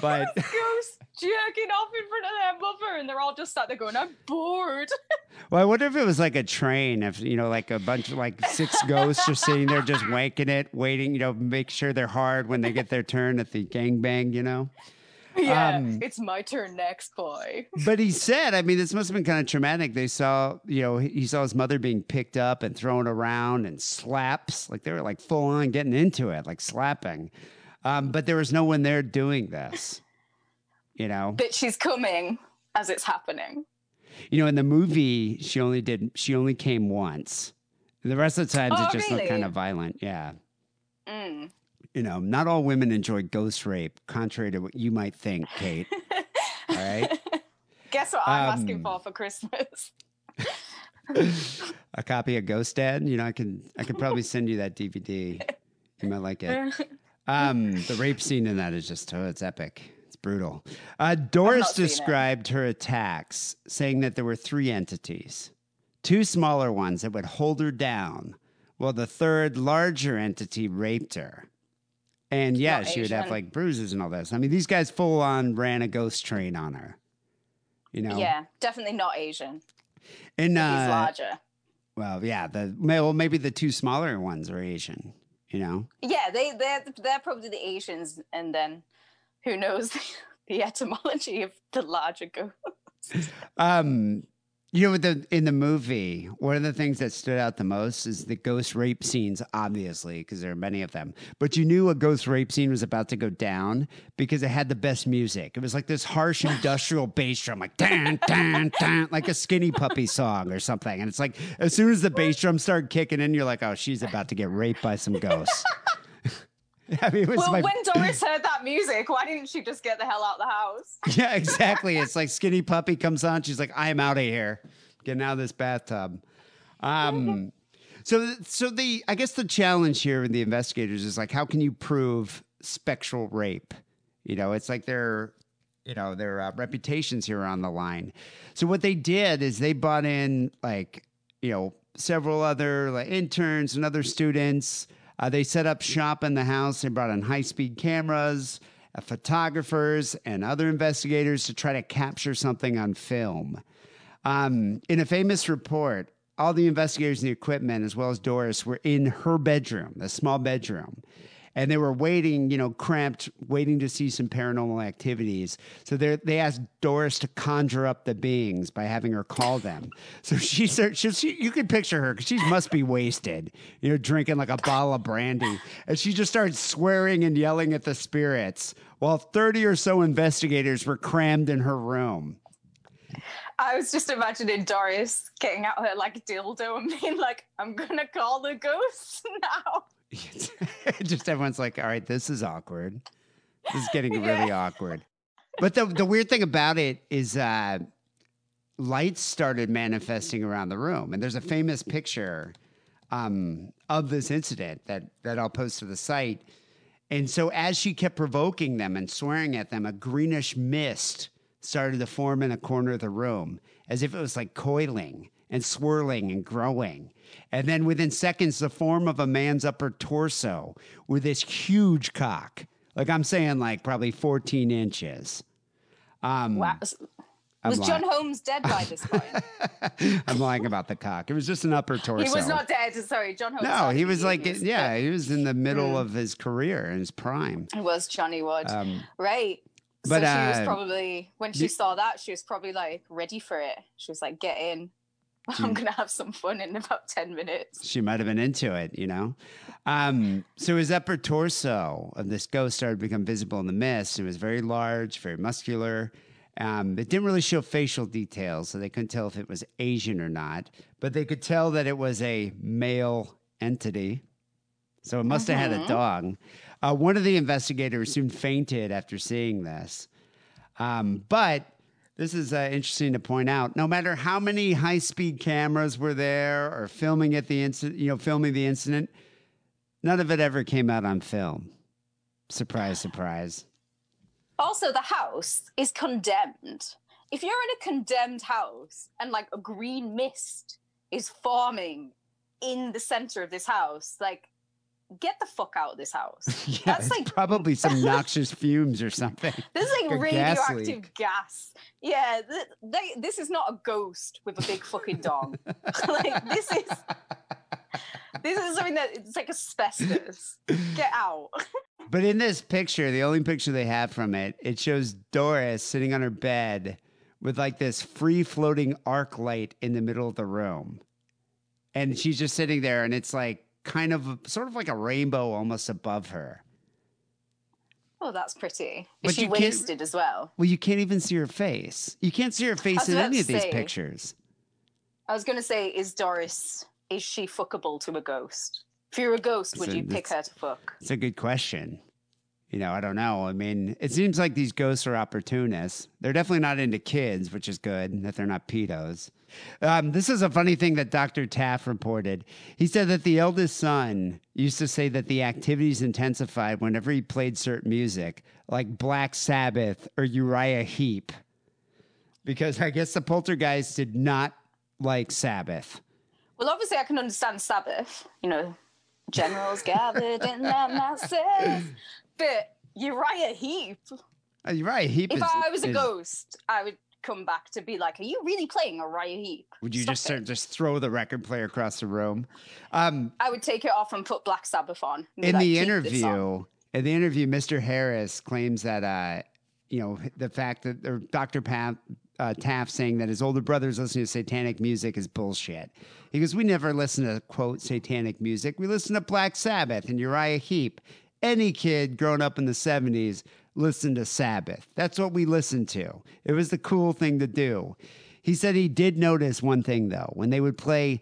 but ghost jerking off in front of their mother, and they're all just sat there going, "I'm bored." well, I wonder if it was like a train, if you know, like a bunch of like six ghosts just sitting there just wanking it, waiting, you know, make sure they're hard when they get their turn at the gangbang, you know. yeah, Um, it's my turn next, boy. But he said, I mean, this must have been kind of traumatic. They saw, you know, he saw his mother being picked up and thrown around and slaps. Like they were like full on getting into it, like slapping. Um, but there was no one there doing this, you know? But she's coming. as it's happening. You know, in the movie, she only did she only came once. The rest of the times Oh, it just looked kind of violent. Yeah. Mm. You know, not all women enjoy ghost rape, contrary to what you might think, Kate. all right. Guess what I'm asking Um, for for Christmas? A copy of Ghost Dad. You know, I can I could probably send you that DVD. You might like it. Um, the rape scene in that is just oh, it's epic. Brutal. Uh, Doris described her attacks, saying that there were three entities, two smaller ones that would hold her down, while the third larger entity raped her. And yeah, she would have like bruises and all this. I mean, these guys full on ran a ghost train on her. You know, Yeah, definitely not Asian. And He's uh, larger. well, yeah, the well, maybe the two smaller ones are Asian. You know, Yeah, they they're they're probably the Asians, and then who knows the etymology of the larger ghost. um, you know, the in the movie, one of the things that stood out the most is the ghost rape scenes, obviously, because there are many of them. But you knew a ghost rape scene was about to go down because it had the best music. It was like this harsh industrial bass drum, like dan dan dan, like a skinny puppy song or something. And it's like as soon as the bass drum started kicking in, you're like, oh, she's about to get raped by some ghosts. I mean, it was Well, my when Doris heard that music, why didn't she just get the hell out of the house? Yeah, exactly. It's like Skinny Puppy comes on. She's like, "I am out of here, getting out of this bathtub." Um, so, so the I guess the challenge here with the investigators is like, how can you prove spectral rape? You know, it's like their, you know, their uh, reputations here are on the line. So what they did is they brought in like, you know, several other like interns and other students. Uh, they set up shop in the house. They brought in high speed cameras, uh, photographers, and other investigators to try to capture something on film. Um, in a famous report, all the investigators and the equipment, as well as Doris, were in her bedroom, a small bedroom. And they were waiting, you know, cramped, waiting to see some paranormal activities. So they asked Doris to conjure up the beings by having her call them. So she, she, she you can picture her because she must be wasted, you know, drinking like a bottle of brandy. And she just started swearing and yelling at the spirits while 30 or so investigators were crammed in her room. I was just imagining Doris getting out her like dildo and being like, "I'm gonna call the ghosts now." just everyone's like, all right, this is awkward. This is getting really awkward. But the the weird thing about it is uh lights started manifesting around the room. And there's a famous picture um of this incident that that I'll post to the site. And so as she kept provoking them and swearing at them, a greenish mist started to form in a corner of the room, as if it was like coiling and swirling and growing. And then within seconds, the form of a man's upper torso with this huge cock. Like I'm saying, like probably 14 inches. Um, Wow. I'm Was John. Holmes dead by this point? I'm lying about the cock. It was just an upper torso. he was not dead. Sorry, John Holmes. No, he was like, 80s, yeah, he was in the middle of his career in his prime. It was Johnny Wadd. Um, right. but, so she was uh, probably when she saw that, she was probably like ready for it. She was like, "Get in, I'm gonna have some fun in about ten minutes." she might have been into it, you know. Um, so his upper torso of this ghost started to become visible in the mist. It was very large, very muscular. Um, it didn't really show facial details, so they couldn't tell if it was Asian or not. But they could tell that it was a male entity. So it must have had a dog. Uh, one of the investigators soon fainted after seeing this. Um, but this is uh, interesting to point out. No matter how many high-speed cameras were there or filming at the incident, you know, filming the incident, none of it ever came out on film. Surprise, surprise. Also, the house is condemned. If you're in a condemned house and like a green mist is forming in the center of this house, like get the fuck out of this house. Yeah, That's like probably some noxious fumes or something. This is Like like radioactive leak. gas. Yeah, th- they, this is not a ghost with a big fucking dong. like this is this is something that it's like asbestos. Get out. But in this picture, the only picture they have from it, it shows Doris sitting on her bed with like this free floating arc light in the middle of the room. And she's just sitting there and it's like kind of sort of like a rainbow almost above her. Oh, that's pretty. But Is she wasted as well? Well, you can't even see her face. You can't see her face in any of these say. pictures. I was going to say, is Doris, is she fuckable to a ghost? If you're a ghost, would So you pick her to fuck? It's a good question. You know, I don't know. I mean, it seems like these ghosts are opportunists. They're definitely not into kids, which is good that they're not pedos. Um, this is a funny thing that Dr. Taff reported. He said that the eldest son used to say that the activities intensified whenever he played certain music, like Black Sabbath or Uriah Heep, because I guess the poltergeist did not like Sabbath. Well, obviously, I can understand Sabbath. You know, generals gathered in that massive. But Uriah Heep. Uh, Uriah Heep If is, I was a is- ghost, I would come back to be like, "Are you really playing Uriah Heep?" Would you Stop just it. start, just throw the record player across the room? Um, I would take it off and put Black Sabbath on. in like, the "Keep this on." interview, in the interview, Mr. Harris claims that uh, you know the fact that or Dr. Pat, uh, Taff saying that his older brother's listening to satanic music is bullshit. He goes, "We never listen to quote satanic music. We listen to Black Sabbath and Uriah Heep. Any kid growing up in the '70s listened to Sabbath. That's what we listened to. It was the cool thing to do." He said he did notice one thing though when they would play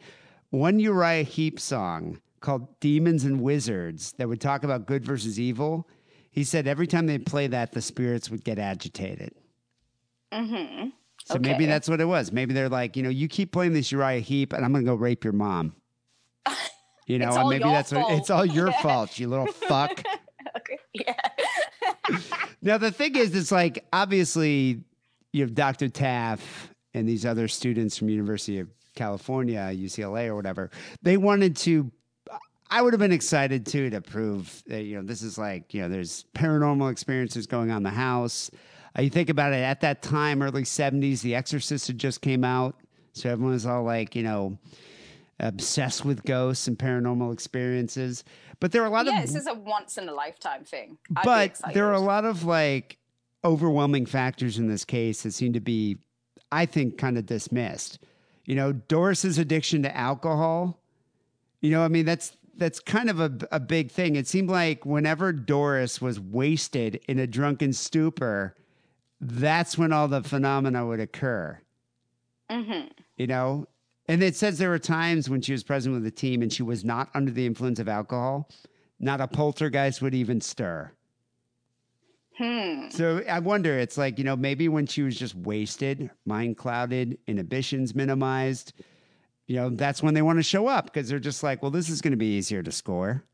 one Uriah Heep song called Demons and Wizards that would talk about good versus evil. He said every time they play that, the spirits would get agitated. Mm-hmm. So maybe that's what it was. Maybe they're like, you know, you keep playing this Uriah Heep, and I'm going to go rape your mom. You know, and maybe that's what it's all your fault, you little fuck. Yeah. Now the thing is, it's like obviously you have Dr. Taff and these other students from University of California, UCLA or whatever. They wanted to. I would have been excited too to prove that you know this is like you know there's paranormal experiences going on in the house. Uh, you think about it at that time, early '70s, The Exorcist had just came out, so everyone was all like you know obsessed with ghosts and paranormal experiences. But there are a lot yeah, of this is a once in a lifetime thing. I'd but there are a lot of like overwhelming factors in this case that seem to be, I think, kind of dismissed. You know, Doris's addiction to alcohol. You know, I mean, that's that's kind of a, a big thing. It seemed like whenever Doris was wasted in a drunken stupor, that's when all the phenomena would occur. Mhm. You know, and it says there were times when she was present with the team and she was not under the influence of alcohol. Not a poltergeist would even stir. Hmm. So I wonder, it's like, you know, maybe when she was just wasted, mind clouded, inhibitions minimized, you know, that's when they want to show up because they're just like, well, this is going to be easier to score.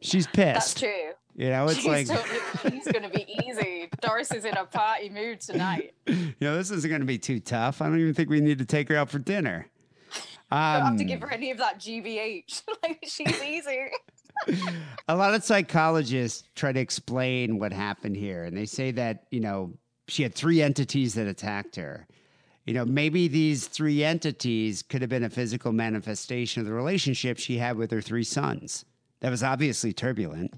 She's pissed. That's true. You know, it's She's like, totally, he's going to be easy. Doris is in a party mood tonight. you know, this isn't going to be too tough. I don't even think we need to take her out for dinner. Don't have to Um, give her any of that GBH. like she's easy. a lot of psychologists try to explain what happened here and they say that you know she had three entities that attacked her you know maybe these three entities could have been a physical manifestation of the relationship she had with her three sons that was obviously turbulent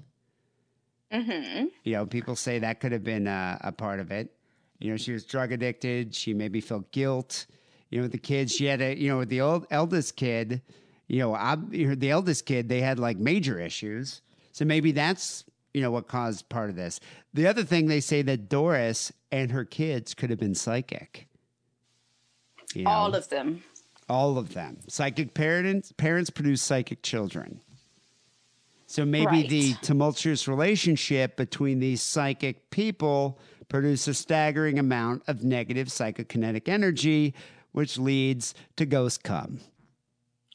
Mm-hmm. you know people say that could have been uh, a part of it you know she was drug addicted she maybe felt guilt you know with the kids she had a you know with the old eldest kid you know ob- the eldest kid they had like major issues. So maybe that's you know what caused part of this. The other thing they say that doris and her kids could have been psychic. You know, All of them. all of them. Psychic parents parents produce psychic children. So maybe Right. the tumultuous relationship between these psychic people produce a staggering amount of negative psychokinetic energy which leads to ghost come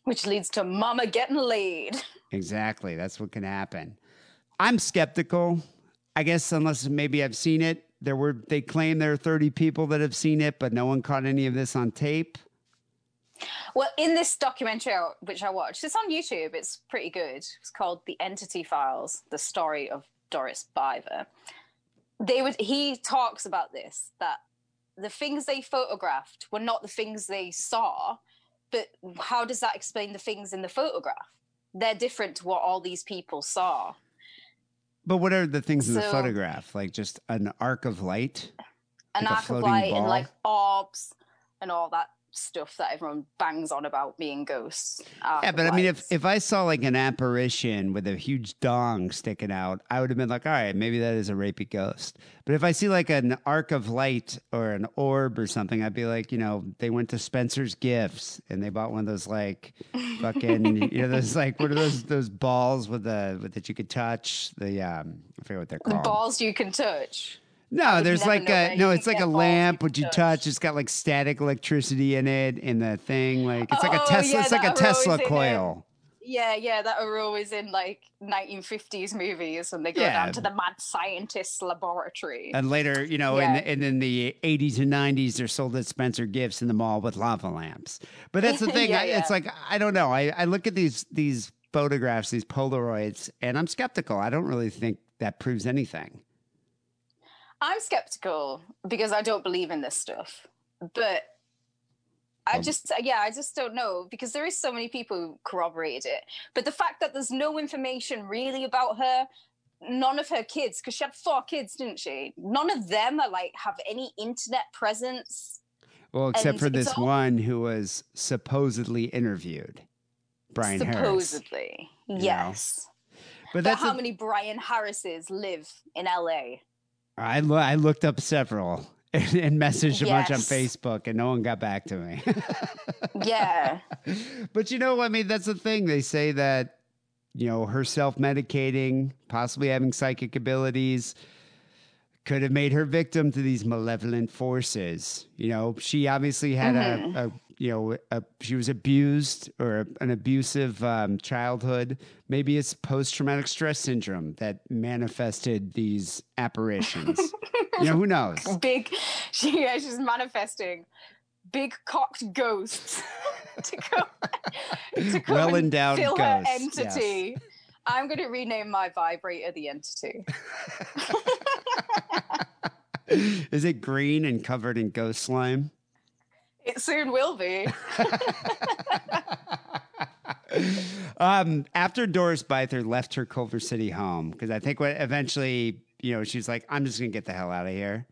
Which leads to mama getting laid. exactly that's what can happen i'm skeptical i guess unless maybe i've seen it there were they claim there are 30 people that have seen it but no one caught any of this on tape Well, in this documentary which I watched, it's on YouTube. It's pretty good. It's called "The Entity Files: The Story of Doris Bither." They would. He talks about this that the things they photographed were not the things they saw, but how does that explain the things in the photograph? They're different to what all these people saw. but what are the things in the photograph like just an arc of light An Like arc of light and like orbs and all that stuff that everyone bangs on about being ghosts. Yeah, but I mean, if if I saw like an apparition with a huge dong sticking out, I would have been like, all right, maybe that is a rapey ghost. But if I see like an arc of light or an orb or something, I'd be like, you know, they went to Spencer's Gifts and they bought one of those like fucking, you know, those like what are those those balls with the with that you could touch the um I forget what they're the called. balls you can touch. No, there's like a no, it's like a lamp which you touch. touch. It's got like static electricity in it in the thing. Like it's like a Oh, Tesla. yeah, it's like a that are always Tesla it. Um, coil. Yeah, yeah, that are always in like 1950s movies when they go Yeah. down to the mad scientist laboratory. And later, you know, Yeah. in, and in the 80s and 90s, they're sold at Spencer Gifts in the mall with lava lamps. But that's the thing. Yeah, I, It's like, I don't know. I, I look at these these photographs, these Polaroids, and I'm skeptical. I don't really think that proves anything. I'm skeptical because I don't believe in this stuff. But I Um, just, yeah, I just don't know because there is so many people who corroborated it. But the fact that there's no information really about her, none of her kids, because she had four kids, didn't she? None of them are like have any internet presence. Well, except And for this all- one who was supposedly interviewed, Brian Harris. supposedly, know. yes. But But that's how a- many Brian Harrises live in LA? I, lo- I looked up several and, and messaged a bunch on Facebook, and no one got back to me. Yeah. but you know, what I mean, that's the thing. They say that, you know, her self medicating, possibly having psychic abilities, could have made her victim to these malevolent forces. You know, she obviously had a, mm-hmm. a, you know, a, she was abused or a, an abusive um, childhood. Maybe it's post traumatic stress syndrome that manifested these apparitions. you know, who knows? big she yeah, she's manifesting big cocked ghosts to come to come Well endowed fill her ghosts, yes. entity i'm going to rename my vibrator the entity Is it green and covered in ghost slime? It soon will be um, after Doris Bither left her Culver City home, because I think what eventually, you know, she's like, I'm just gonna get the hell out of here.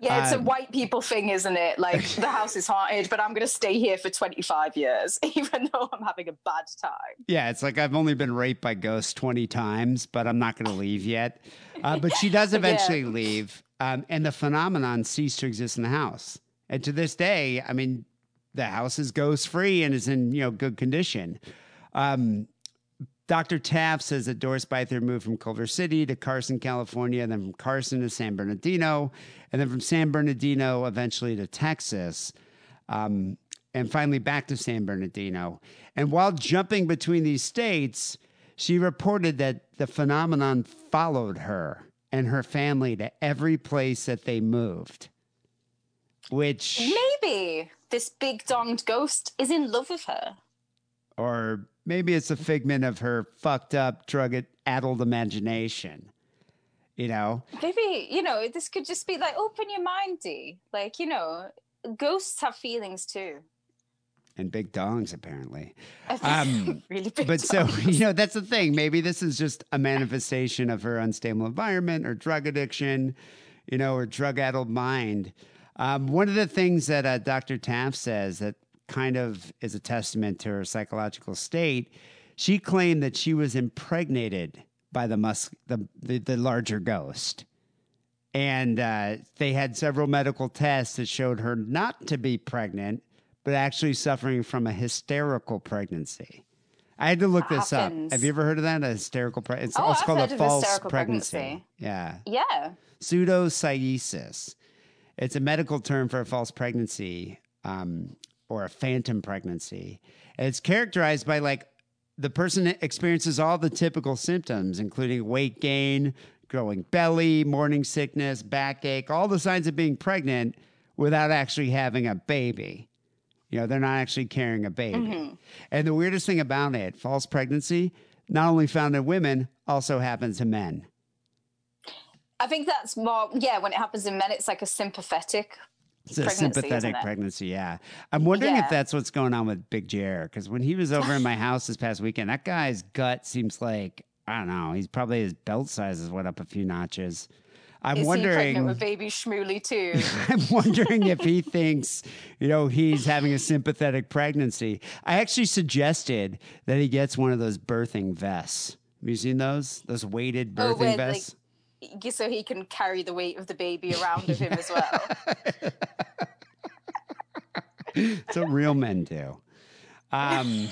yeah it's Um, a white people thing isn't it like the house is haunted but i'm going to stay here for 25 years even though i'm having a bad time Yeah, it's like I've only been raped by ghosts 20 times, but I'm not gonna leave yet. Uh, but she does eventually leave, um, and the phenomenon ceased to exist in the house. And to this day, I mean, the house is ghost free and is in you know good condition. Um, Dr. Taff says that Doris Bither moved from Culver City to Carson, California, then from Carson to San Bernardino, and then from San Bernardino eventually to Texas, um, and finally back to San Bernardino. And while jumping between these states, she reported that the phenomenon followed her and her family to every place that they moved. Which maybe this big donged ghost is in love with her or maybe it's a figment of her fucked up, drug addled imagination. You know, maybe you know this could just be like open your mind d like you know ghosts have feelings too and big dongs apparently. Um, really big But so you know, that's the thing. Maybe this is just a manifestation of her unstable environment or drug addiction, you know, or drug addled mind. Um, one of the things that uh, Dr. Taff says that kind of is a testament to her psychological state. She claimed that she was impregnated by the mus- the, the the larger ghost. And uh, they had several medical tests that showed her not to be pregnant, but actually suffering from a hysterical pregnancy. I had to look this up. Have you ever heard of that? A hysterical pregnancy? It's Oh, I've called heard a false pregnancy. pregnancy. Yeah. yeah Pseudocyesis. It's a medical term for a false pregnancy um, or a phantom pregnancy. And it's characterized by like the person experiences all the typical symptoms, including weight gain, growing belly, morning sickness, backache, all the signs of being pregnant without actually having a baby. You know, they're not actually carrying a baby. And the weirdest thing about it, false pregnancy, not only found in women, also happens to men. I think that's more yeah when it happens in men it's like a sympathetic It's a pregnancy, sympathetic pregnancy, yeah. I'm wondering if that's what's going on with Big Jer because when he was over in my house this past weekend, that guy's gut seems like I don't know. He's probably his belt sizes went up a few notches. I'm Is he pregnant wondering. with baby Shmooly too? I'm wondering if he thinks, you know, he's having a sympathetic pregnancy. I actually suggested that he gets one of those birthing vests. Have you seen those? Those weighted oh, birthing Oh, where, like, vests? So he can carry the weight of the baby around with him as well. It's what real men do. Um,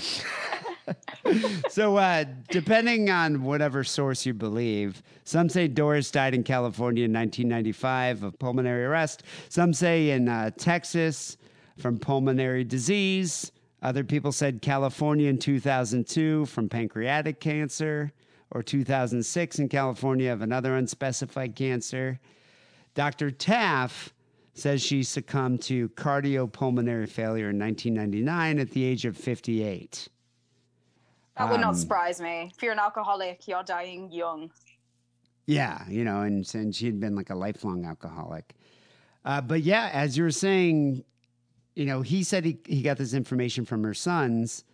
so, uh, depending on whatever source you believe, some say Doris died in California in 1995 of pulmonary arrest. Some say in uh, Texas from pulmonary disease. Other people said California in 2002 from pancreatic cancer, or 2006 in California of another unspecified cancer. Dr. Taff says she succumbed to cardiopulmonary failure in 1999 at the age of 58. That would Um, not surprise me. If you're an alcoholic, you're dying young. Yeah, you know, and, and she had been like a lifelong alcoholic. Uh, but yeah, as you were saying, you know, he said he, he got this information from her sons,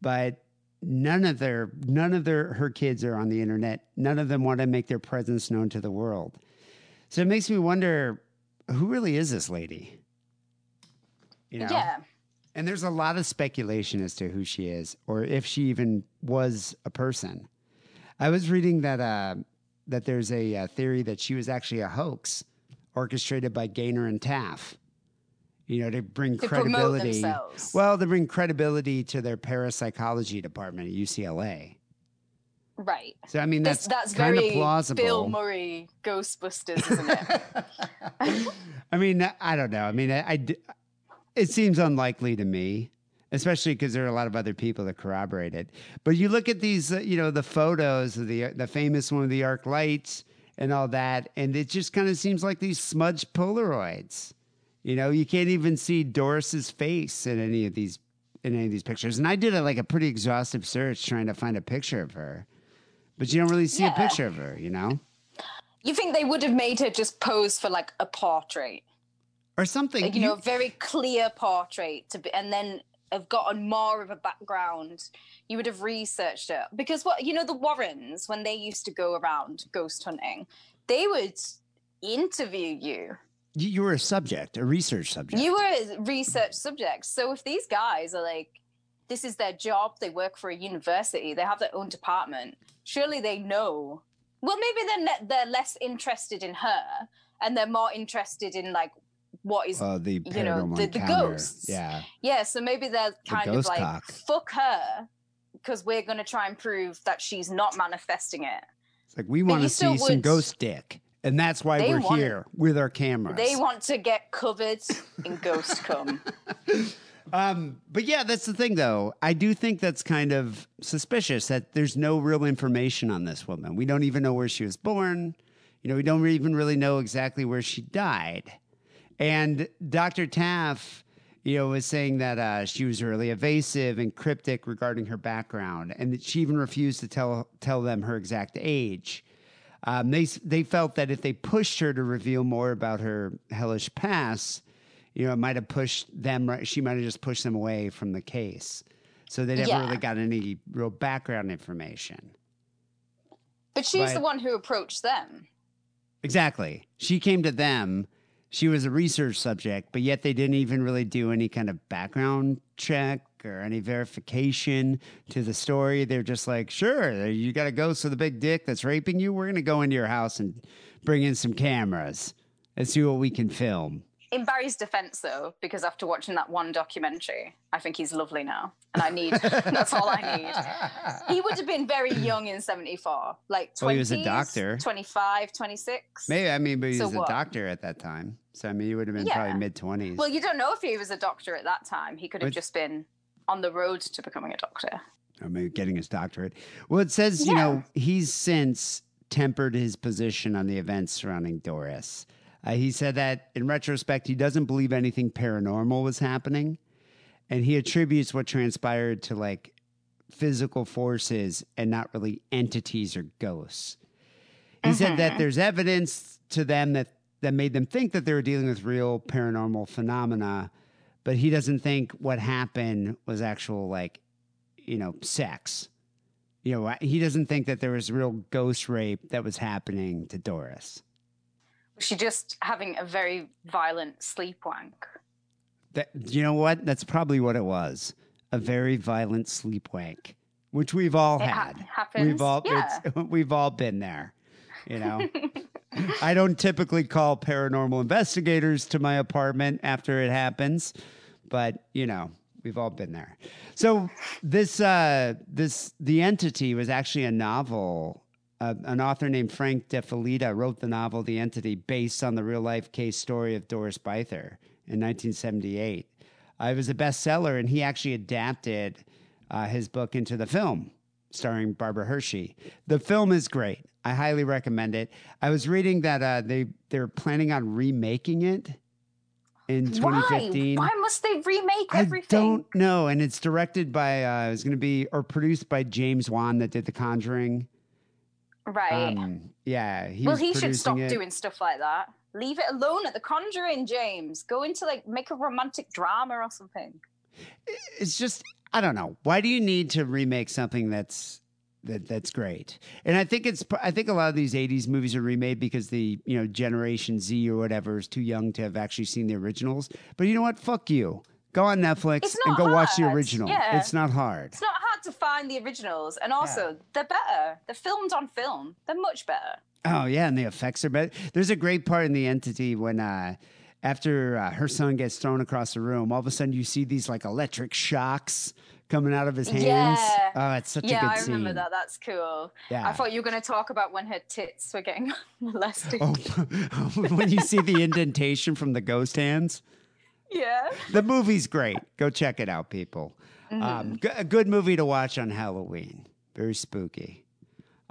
but none of their none of their her kids are on the internet. None of them want to make their presence known to the world. So it makes me wonder who really is this lady? You know? Yeah. And there's a lot of speculation as to who she is, or if she even was a person. I was reading that uh, that there's a, uh theory that she was actually a hoax orchestrated by Gaynor and Taff. You know, to bring To credibility. Well, to bring credibility to their parapsychology department at UCLA. Right. So I mean, This, that's that's kind very plausible. Bill Murray Ghostbusters, isn't it? I mean, I don't know. I mean, I, I it seems unlikely to me, especially because there are a lot of other people that corroborate it. But you look at these, uh, you know, the photos of the the famous one of the arc lights and all that, and it just kind of seems like these smudged Polaroids. You know, you can't even see Doris's face in any of these in any of these pictures. And I did a, like a pretty exhaustive search trying to find a picture of her, but you don't really see a picture of her. You know, you think they would have made her just pose for like a portrait? or something. like, you know, a very clear portrait to be, and then have gotten more of a background. You would have researched it because what you know, the Warrens when they used to go around ghost hunting, they would interview you. You, were a subject, a research subject. You were a research subject. So if these guys are like, this is their job, they work for a university, they have their own department. Surely they know. Well, maybe they're ne- they're less interested in her, and they're more interested in like what is Uh, the you know, the- the ghosts. Yeah. Yeah, so maybe they're kind of like, cock. fuck her, because we're going to try and prove that she's not manifesting it. It's like we want to see still some ghost dick. And that's why They we're want here with our cameras. They want to get covered in ghost cum. um, but yeah, that's the thing though. I do think that's kind of suspicious that there's no real information on this woman. We don't even know where she was born. You know, we don't even really know exactly where she died. And Dr. Taff, you know, was saying that uh, she was really evasive and cryptic regarding her background, and that she even refused to tell tell them her exact age. Um, they they felt that if they pushed her to reveal more about her hellish past, you know, it might have pushed them. right- She might have just pushed them away from the case, so they never Yeah. really got any real background information. But she's Right. the one who approached them. Exactly. She came to them. She was a research subject, but yet they didn't even really do any kind of background check or any verification to the story. They're just like, sure, you got a ghost with a big dick that's raping you. We're going to go into your house and bring in some cameras and see what we can film. In Barry's defense, though, because after watching that one documentary, I think he's lovely now. And I need, that's all I need. He would have been very young in 74, like 20s, Well, he was a doctor. 25, 26. Maybe, I mean, but he So was a what? doctor at that time. So, I mean, he would have been Yeah. probably mid 20s. Well, you don't know if he was a doctor at that time. He could have But- just been on the road to becoming a doctor. or maybe getting his doctorate. Well, it says, you know, he's since tempered his position on the events surrounding Doris. Uh, he said that in retrospect, he doesn't believe anything paranormal was happening. And he attributes what transpired to like physical forces and not really entities or ghosts. He said that there's evidence to them that, that made them think that they were dealing with real paranormal phenomena, but he doesn't think what happened was actual like you know, sex. You know, he doesn't think that there was real ghost rape that was happening to Doris. Was she just having a very violent sleep wank? That, you know what? That's probably what it was. A very violent sleep wank, which we've all It ha- had. happens, We've all yeah. we've all been there. You know. I don't typically call paranormal investigators to my apartment after it happens, but you know, we've all been there. So this uh this the entity was actually a novel uh, an author named Frank De Felitta wrote the novel The Entity based on the real life case story of Doris Bither in 1978. Uh, it was a bestseller, and he actually adapted uh, his book into the film starring Barbara Hershey. The film is great. I highly recommend it. I was reading that uh, they they're planning on remaking it in 2015. Why? Why must they remake everything? I don't know, and it's directed by uh, it's going to be or produced by James Wan that did The Conjuring. Right. Um, yeah, he's well, he should stop it. doing stuff like that. Leave it alone at the Conjuring, James. Go into like make a romantic drama or something. it's just I don't know. Why do you need to remake something that's that that's great? And I think it's I think a lot of these '80s movies are remade because the you know Generation Z or whatever is too young to have actually seen the originals. But you know what? Fuck you. Go on Netflix and go watch the hard. original. Yeah. It's not hard. It's not hard to find the originals, and also they're better. They're filmed on film. They're much better. Oh yeah, and the effects are better. There's a great part in the entity when uh after uh, her son gets thrown across the room, all of a sudden you see these like electric shocks coming out of his hands. Yeah. Oh, it's such yeah, a good I remember scene. that. That's cool. Yeah. I thought you were going to talk about when her tits were getting molested. Oh, when you see the indentation from the ghost hands. Yeah. The movie's great. Go check it out, people. Um, g- a good movie to watch on Halloween. Very spooky.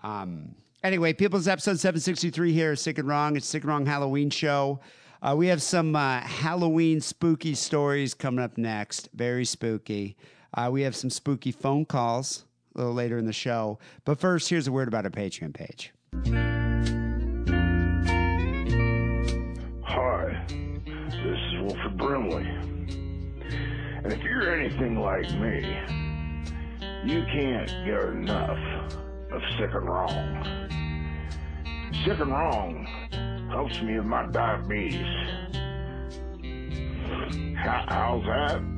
Um, anyway, People's episode 763 here, Sick and Wrong. It's Sick and Wrong Halloween show. Uh, we have some uh, Halloween spooky stories coming up next. Very spooky. Uh, we have some spooky phone calls a little later in the show. But first, here's a word about our Patreon page. Hi, this is Wilford Brimley. And if you're anything like me, you can't get enough of Sick and Wrong. Sick and Wrong helps me with my diabetes. How, how's that?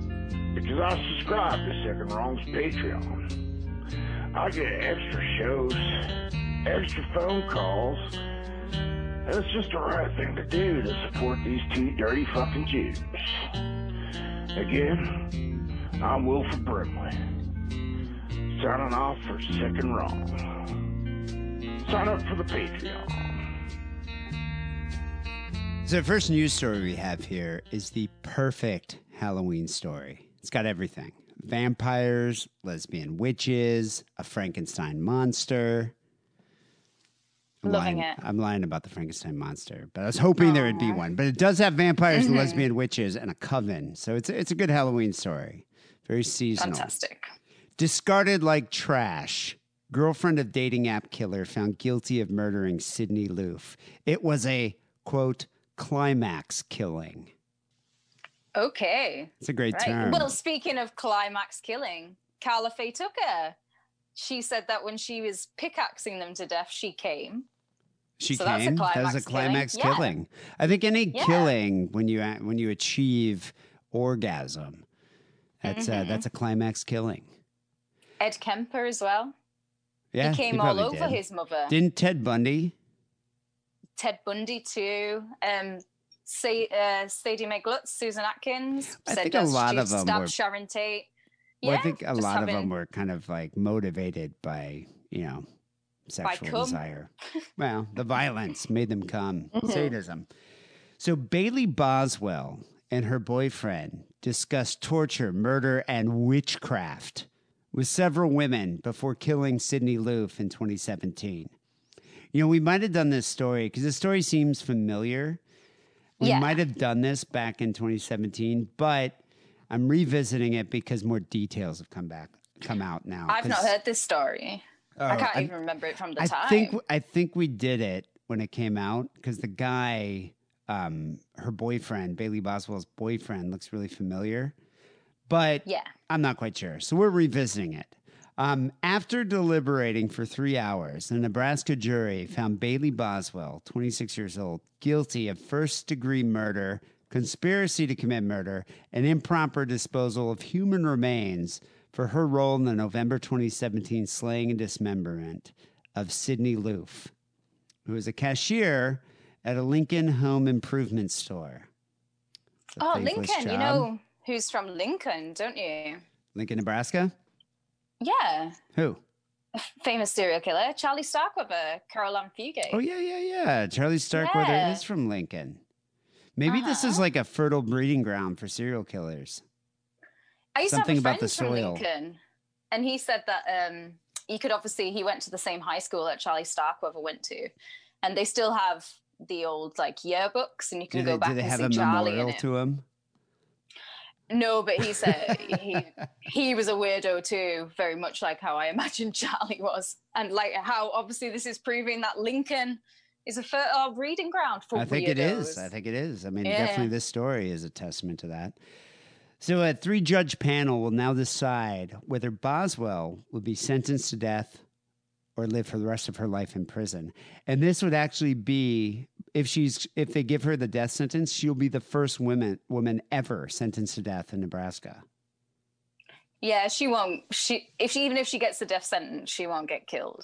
Because I subscribe to Sick and Wrong's Patreon. I get extra shows, extra phone calls, and it's just the right thing to do to support these two dirty fucking Jews. Again, I'm Wilford Brimley. Signing off for Second Wrong. Sign up for the Patreon. So, the first news story we have here is the perfect Halloween story. It's got everything vampires, lesbian witches, a Frankenstein monster. I'm Loving lying, it. I'm lying about the Frankenstein monster, but I was hoping there would be one. But it does have vampires Mm-hmm. and lesbian witches and a coven. So, it's, it's a good Halloween story. Very seasonal. Fantastic. Discarded like trash. Girlfriend of dating app killer found guilty of murdering Sydney Loofe. It was a quote climax killing. Okay. It's a great Right. term. Well, speaking of climax killing, Karla Faye Tucker, she said that when she was pickaxing them to death, she came. she so that's a came. That was a climax killing. Yeah. I think any Yeah. killing when you when you achieve orgasm, that's Mm-hmm. uh, that's a climax killing. Ed Kemper as well. Yeah, he came all probably over did. his mother. Didn't Ted Bundy? Ted Bundy too. Um, Say, uh, Sadie Mae Glutz, Susan Atkins. I said think a lot of them were- Sharon Tate. Well, Yeah, I think a lot of them were kind of like motivated by you know sexual desire. well, the violence made them come. Mm-hmm. Sadism. So Bailey Boswell and her boyfriend discussed torture, murder, and witchcraft with several women before killing Sydney Loofe in 2017. You know, we might have done this story because the story seems familiar. We Yeah. might have done this back in 2017, but I'm revisiting it because more details have come back, come out now. I've not heard this story. I Oh, can't I- even remember it from the I time. think I think we did it when it came out because the guy, um, her boyfriend, Bailey Boswell's boyfriend, looks really familiar, but yeah. I'm not quite sure. So we're revisiting it. Um, after deliberating for three hours, the Nebraska jury found Bailey Boswell, 26 years old, guilty of first degree murder, conspiracy to commit murder, and improper disposal of human remains for her role in the November 2017 slaying and dismemberment of Sydney Loofe, who was a cashier at a Lincoln home improvement store. A Oh, Lincoln, you know who's from Lincoln, don't you? Lincoln, Nebraska? Yeah. Who? Famous serial killer, Charlie Starkweather, Caril Ann Fugate. Oh yeah, yeah, yeah. Charlie Starkweather Yeah. is from Lincoln. Maybe this is Uh-huh. like a fertile breeding ground for serial killers. I used something to about have a the friend from soil. Lincoln, and he said that um, he could obviously he went to the same high school that Charlie Starkweather went to, and they still have the old like yearbooks, and you can Do go they, back do they and have see a Charlie memorial to him? No, but he said he he was a weirdo too, very much like how I imagined Charlie was, and like how obviously this is proving that Lincoln is a fertile breeding ground for I think weirdos. it is. I think it is. I mean, Yeah. definitely this story is a testament to that. So, a three judge panel will now decide whether Boswell will be sentenced to death or live for the rest of her life in prison. And this would actually be if she's if they give her the death sentence, she'll be the first woman woman ever sentenced to death in Nebraska. Yeah, she won't. She if she even if she gets the death sentence, she won't get killed.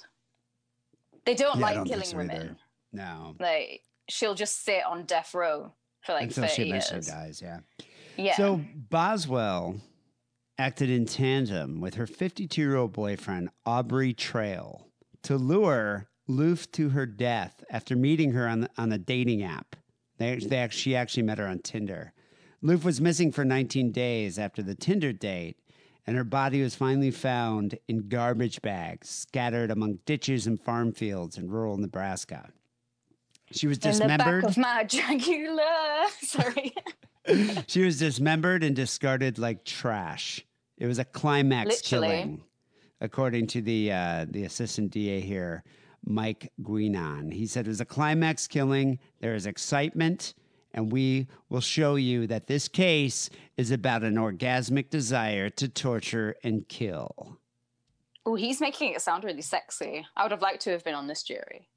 They don't Yeah, like don't killing so women. either. No. Like she'll just sit on death row for like Until thirty she years. eventually dies, yeah. Yeah. So Boswell acted in tandem with her 52 year old boyfriend, Aubrey Trail, to lure Loofe to her death after meeting her on, on a dating app. They, they, she actually met her on Tinder. Loofe was missing for 19 days after the Tinder date, and her body was finally found in garbage bags scattered among ditches and farm fields in rural Nebraska. She was in the dismembered. back of my Dracula. Sorry. She was dismembered and discarded like trash. It was a climax Literally. killing, according to the uh, the assistant DA here, Mike Guinan. He said it was a climax killing. There is excitement, and we will show you that this case is about an orgasmic desire to torture and kill. Oh, he's making it sound really sexy. I would have liked to have been on this jury.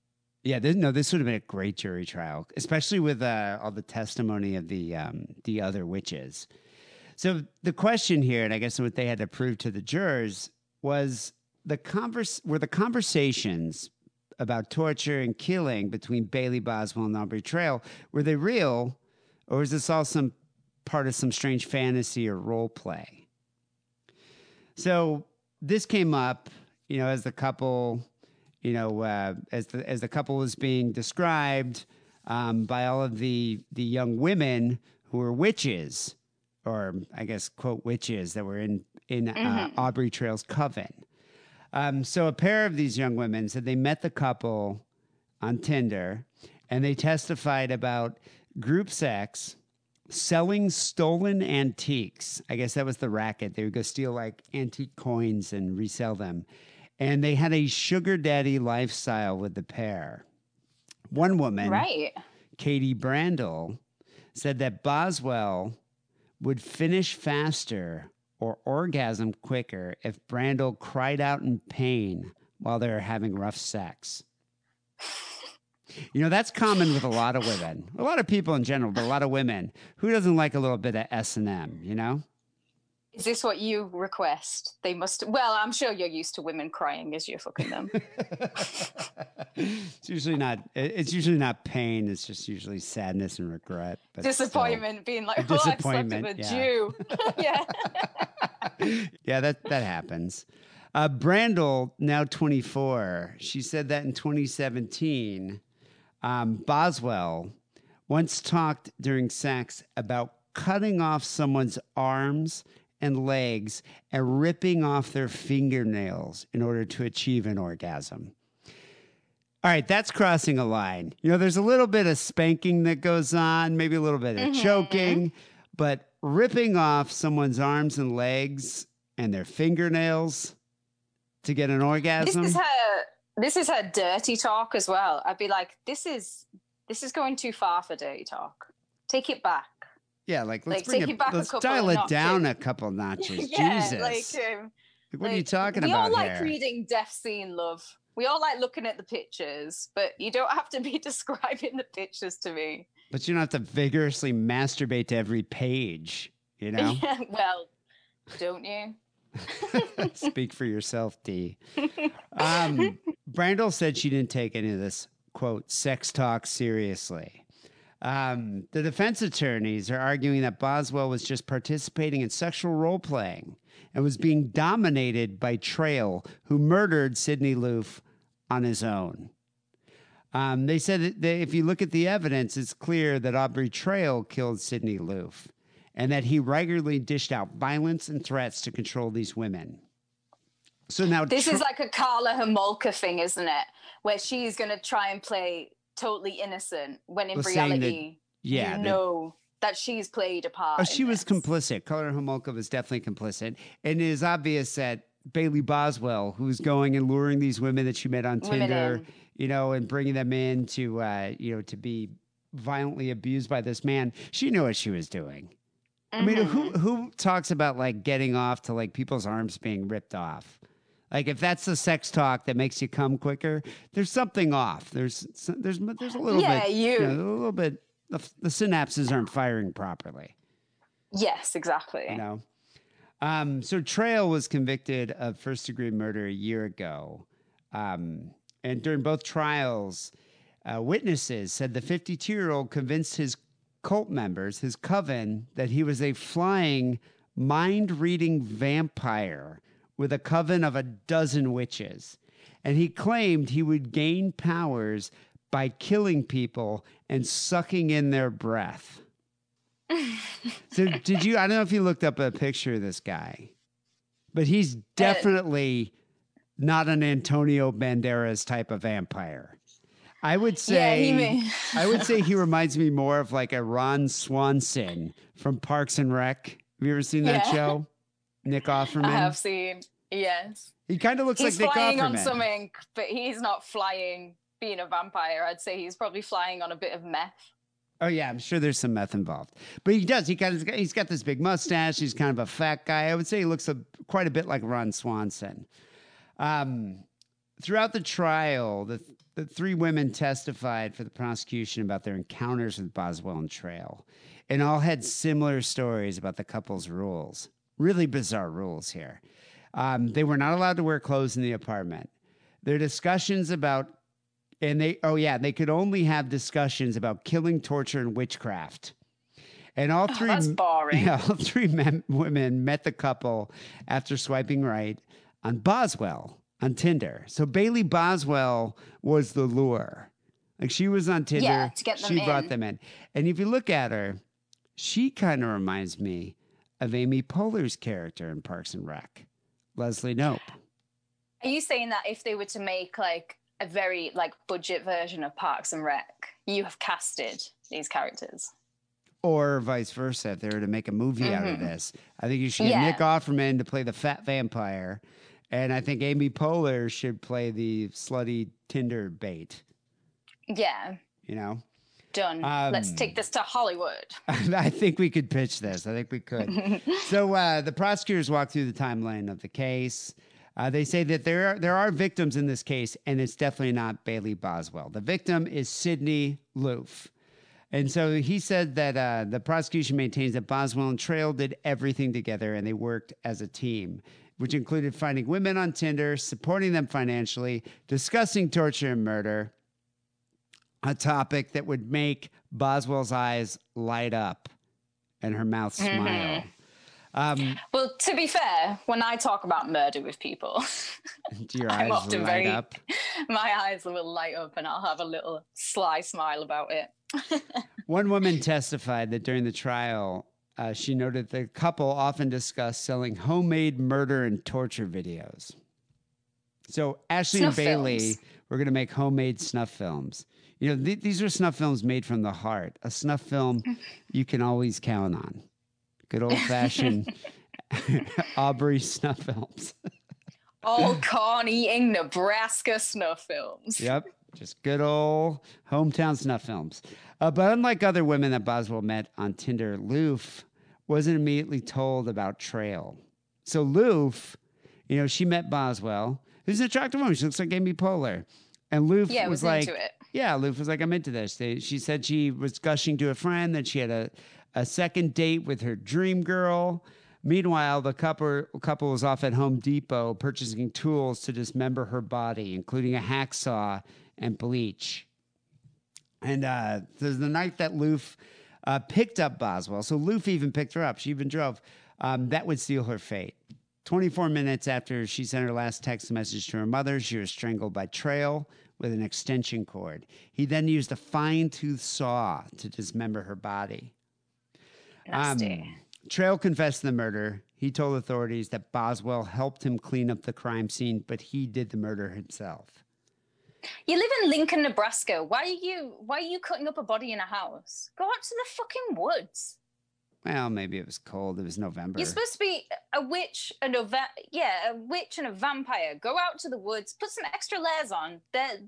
Yeah, this, no, this would have been a great jury trial, especially with uh, all the testimony of the um, the other witches. So the question here, and I guess what they had to prove to the jurors was the converse were the conversations about torture and killing between Bailey Boswell and Aubrey Trail were they real, or is this all some part of some strange fantasy or role play? So this came up, you know, as the couple, you know, uh, as the as the couple was being described um, by all of the the young women who were witches, or I guess quote witches that were in in uh, Aubrey Trail's coven. Um, so a pair of these young women said they met the couple on Tinder, and they testified about group sex selling stolen antiques. I guess that was the racket. They would go steal like antique coins and resell them. And they had a sugar daddy lifestyle with the pair. One woman, Right. Katie Brandel, said that Boswell would finish faster or orgasm quicker if Brandel cried out in pain while they were having rough sex. You know, that's common with a lot of women, a lot of people in general, but a lot of women. Who doesn't like a little bit of S and M? You know, Is this what you request? They must. Well, I'm sure you're used to women crying as you're fucking them. it's usually not. It's usually not pain. It's just usually sadness and regret. But still. Disappointment, being like, oh, I slept with a yeah. Jew. yeah. yeah, that that happens. Uh, Brandel, now 24, she said that in 2017, um, Boswell once talked during sex about cutting off someone's arms and legs and ripping off their fingernails in order to achieve an orgasm. All right, that's crossing a line. You know, there's a little bit of spanking that goes on, maybe a little bit of mm-hmm, choking, mm-hmm. but ripping off someone's arms and legs and their fingernails to get an orgasm. This is her. This is her dirty talk as well. I'd be like, this is this is going too far for dirty talk. Take it back. Yeah, like let's like, bring it, let's dial it down a couple notches. yeah, Jesus. like um, Like, what are you talking we about We all like here? reading death scene love. We all like looking at the pictures, but you don't have to be describing the pictures to me. But you don't have to vigorously masturbate to every page, you know? Yeah, well, don't you? Speak for yourself, Dee. Um, Brandel said she didn't take any of this, quote, sex talk seriously. Um, the defense attorneys are arguing that Boswell was just participating in sexual role playing and was being dominated by Trail, who murdered Sydney Loofe on his own. Um, they said that they, if you look at the evidence, it's clear that Aubrey Trail killed Sydney Loofe and that he regularly dished out violence and threats to control these women. So now This Tra- is like a Karla Homolka thing, isn't it? Where she's going to try and play totally innocent when in Well, saying that- reality, yeah, you that- know that she's played a part. Oh, she was this. complicit. Karla Homolka was definitely complicit. And it is obvious that Bailey Boswell, who's going and luring these women that she met on Women Tinder, in. you know, and bringing them in to, uh, you know, to be violently abused by this man, she knew what she was doing. I mean, who Mm-hmm. who talks about like getting off to like people's arms being ripped off? Like if that's the sex talk that makes you come quicker, there's something off. There's there's there's a little Yeah, bit, you- know, a little bit. The, the synapses aren't firing properly. Yes, exactly. You know. Um, so Trail was convicted of first degree murder a year ago, um, and during both trials, uh, witnesses said the 52 year old convinced his cult members, his coven, that he was a flying, mind reading vampire with a coven of a dozen witches. And he claimed he would gain powers by killing people and sucking in their breath. so, did you? I don't know if you looked up a picture of this guy, but he's uh, definitely not an Antonio Banderas type of vampire. I would Yeah, say he may- I would say he reminds me more of like a Ron Swanson from Parks and Rec. Have you ever seen that Yeah. show? Nick Offerman. I have seen. Yes, He kind of looks he's like Nick Offerman. He's flying on some ink, but he's not flying being a vampire. I'd say he's probably flying on a bit of meth. Oh yeah, I'm sure there's some meth involved, but he does. He kind of he's got this big mustache. He's kind of a fat guy. I would say he looks a, quite a bit like Ron Swanson. Um, throughout the trial, the the three women testified for the prosecution about their encounters with Boswell and Trail, and all had similar stories about the couple's rules. Really bizarre rules here. Um, they were not allowed to wear clothes in the apartment. Their discussions about and they oh yeah they could only have discussions about killing torture and witchcraft and all three Oh, that's boring. yeah, all three men, women met the couple after swiping right on boswell on tinder so bailey boswell was the lure like she was on tinder Yeah, to get them she brought them in and if you look at her she kind of reminds me of amy poehler's character in parks and rec leslie nope Are you saying that if they were to make like a very like budget version of Parks and Rec, you have casted these characters? or vice versa if they were to make a movie out of this. I think you should get Mm-hmm. Yeah. Nick Offerman to play the fat vampire, and I think Amy Poehler should play the slutty Tinder bait. Yeah, You know, done. Um, Let's take this to Hollywood. I think we could pitch this. I think we could. so uh, the prosecutors walk through the timeline of the case. Uh, they say that there are, there are victims in this case, and it's definitely not Bailey Boswell. The victim is Sydney Loofe. And so he said that uh, the prosecution maintains that Boswell and Trail did everything together and they worked as a team, which included finding women on Tinder, supporting them financially, discussing torture and murder, a topic that would make Boswell's eyes light up and her mouth smile. Um, Well, to be fair, when I talk about murder with people, I'm eyes often light very- up? my eyes will light up and I'll have a little sly smile about it. One woman testified that during the trial, uh, she noted the couple often discussed selling homemade murder and torture videos. So Ashley Snuff and Bailey films. were going to make homemade snuff films. You know, th- these are snuff films made from the heart. A snuff film you can always count on. Good old fashioned Aubrey snuff films. All eating Nebraska snuff films. Yep. Just good old hometown snuff films. Uh, but unlike other women that Boswell met on Tinder, Loofe wasn't immediately told about Trail. So Loofe, You know, she met Boswell, who's an attractive woman. She looks like Amy Poehler. And Loofe Yeah, was was like, into it. Yeah, Loofe was like, I'm into this. They, she said she was gushing to a friend that she had a, a second date with her dream girl. Meanwhile, the couple, couple was off at Home Depot purchasing tools to dismember her body, including a hacksaw and bleach. And uh, the night that Loofe uh, picked up Boswell. So Loofe even picked her up. She even drove. Um, that would seal her fate. 24 minutes after she sent her last text message to her mother, she was strangled by Trail with an extension cord. He then used a fine tooth saw to dismember her body. Nasty. Um, Trail confessed the murder. He told authorities that Boswell helped him clean up the crime scene, but he did the murder himself. You live in Lincoln, Nebraska. Why are you why are you cutting up a body in a house? Go out to the fucking woods. Well, maybe it was cold. It was November. You're supposed to be a witch a va- yeah, a witch and a vampire. Go out to the woods, put some extra layers on. They're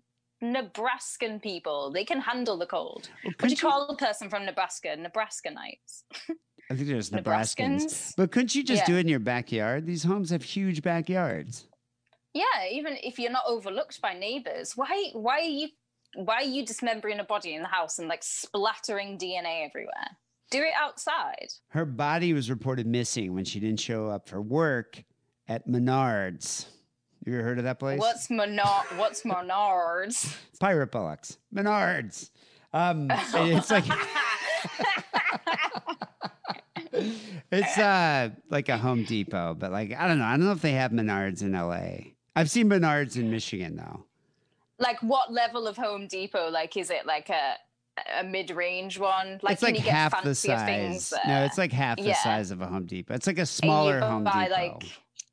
Nebraskan people. They can handle the cold. What do you couldn't you- call a person from Nebraska? Nebraska nights. I think there's Nebraskans. Nebraskans? But couldn't you just do it in your backyard? These homes have huge backyards. Yeah, even if you're not overlooked by neighbors, why why are you why are you dismembering a body in the house and like splattering DNA everywhere? Do it outside. Her body was reported missing when she didn't show up for work at Menards. You ever heard of that place? What's Menard? What's Menards? Pirate Bullocks. Menards. Um, it's like it's uh like a Home Depot, but like I don't know. I don't know if they have Menards in LA. I've seen Menards in Michigan though. like what level of Home Depot? Like, is it like a a mid range one? Like, it's like you get half the things size. No, it's like half the Yeah. size of a Home Depot. It's like a And smaller you can Home buy Depot. like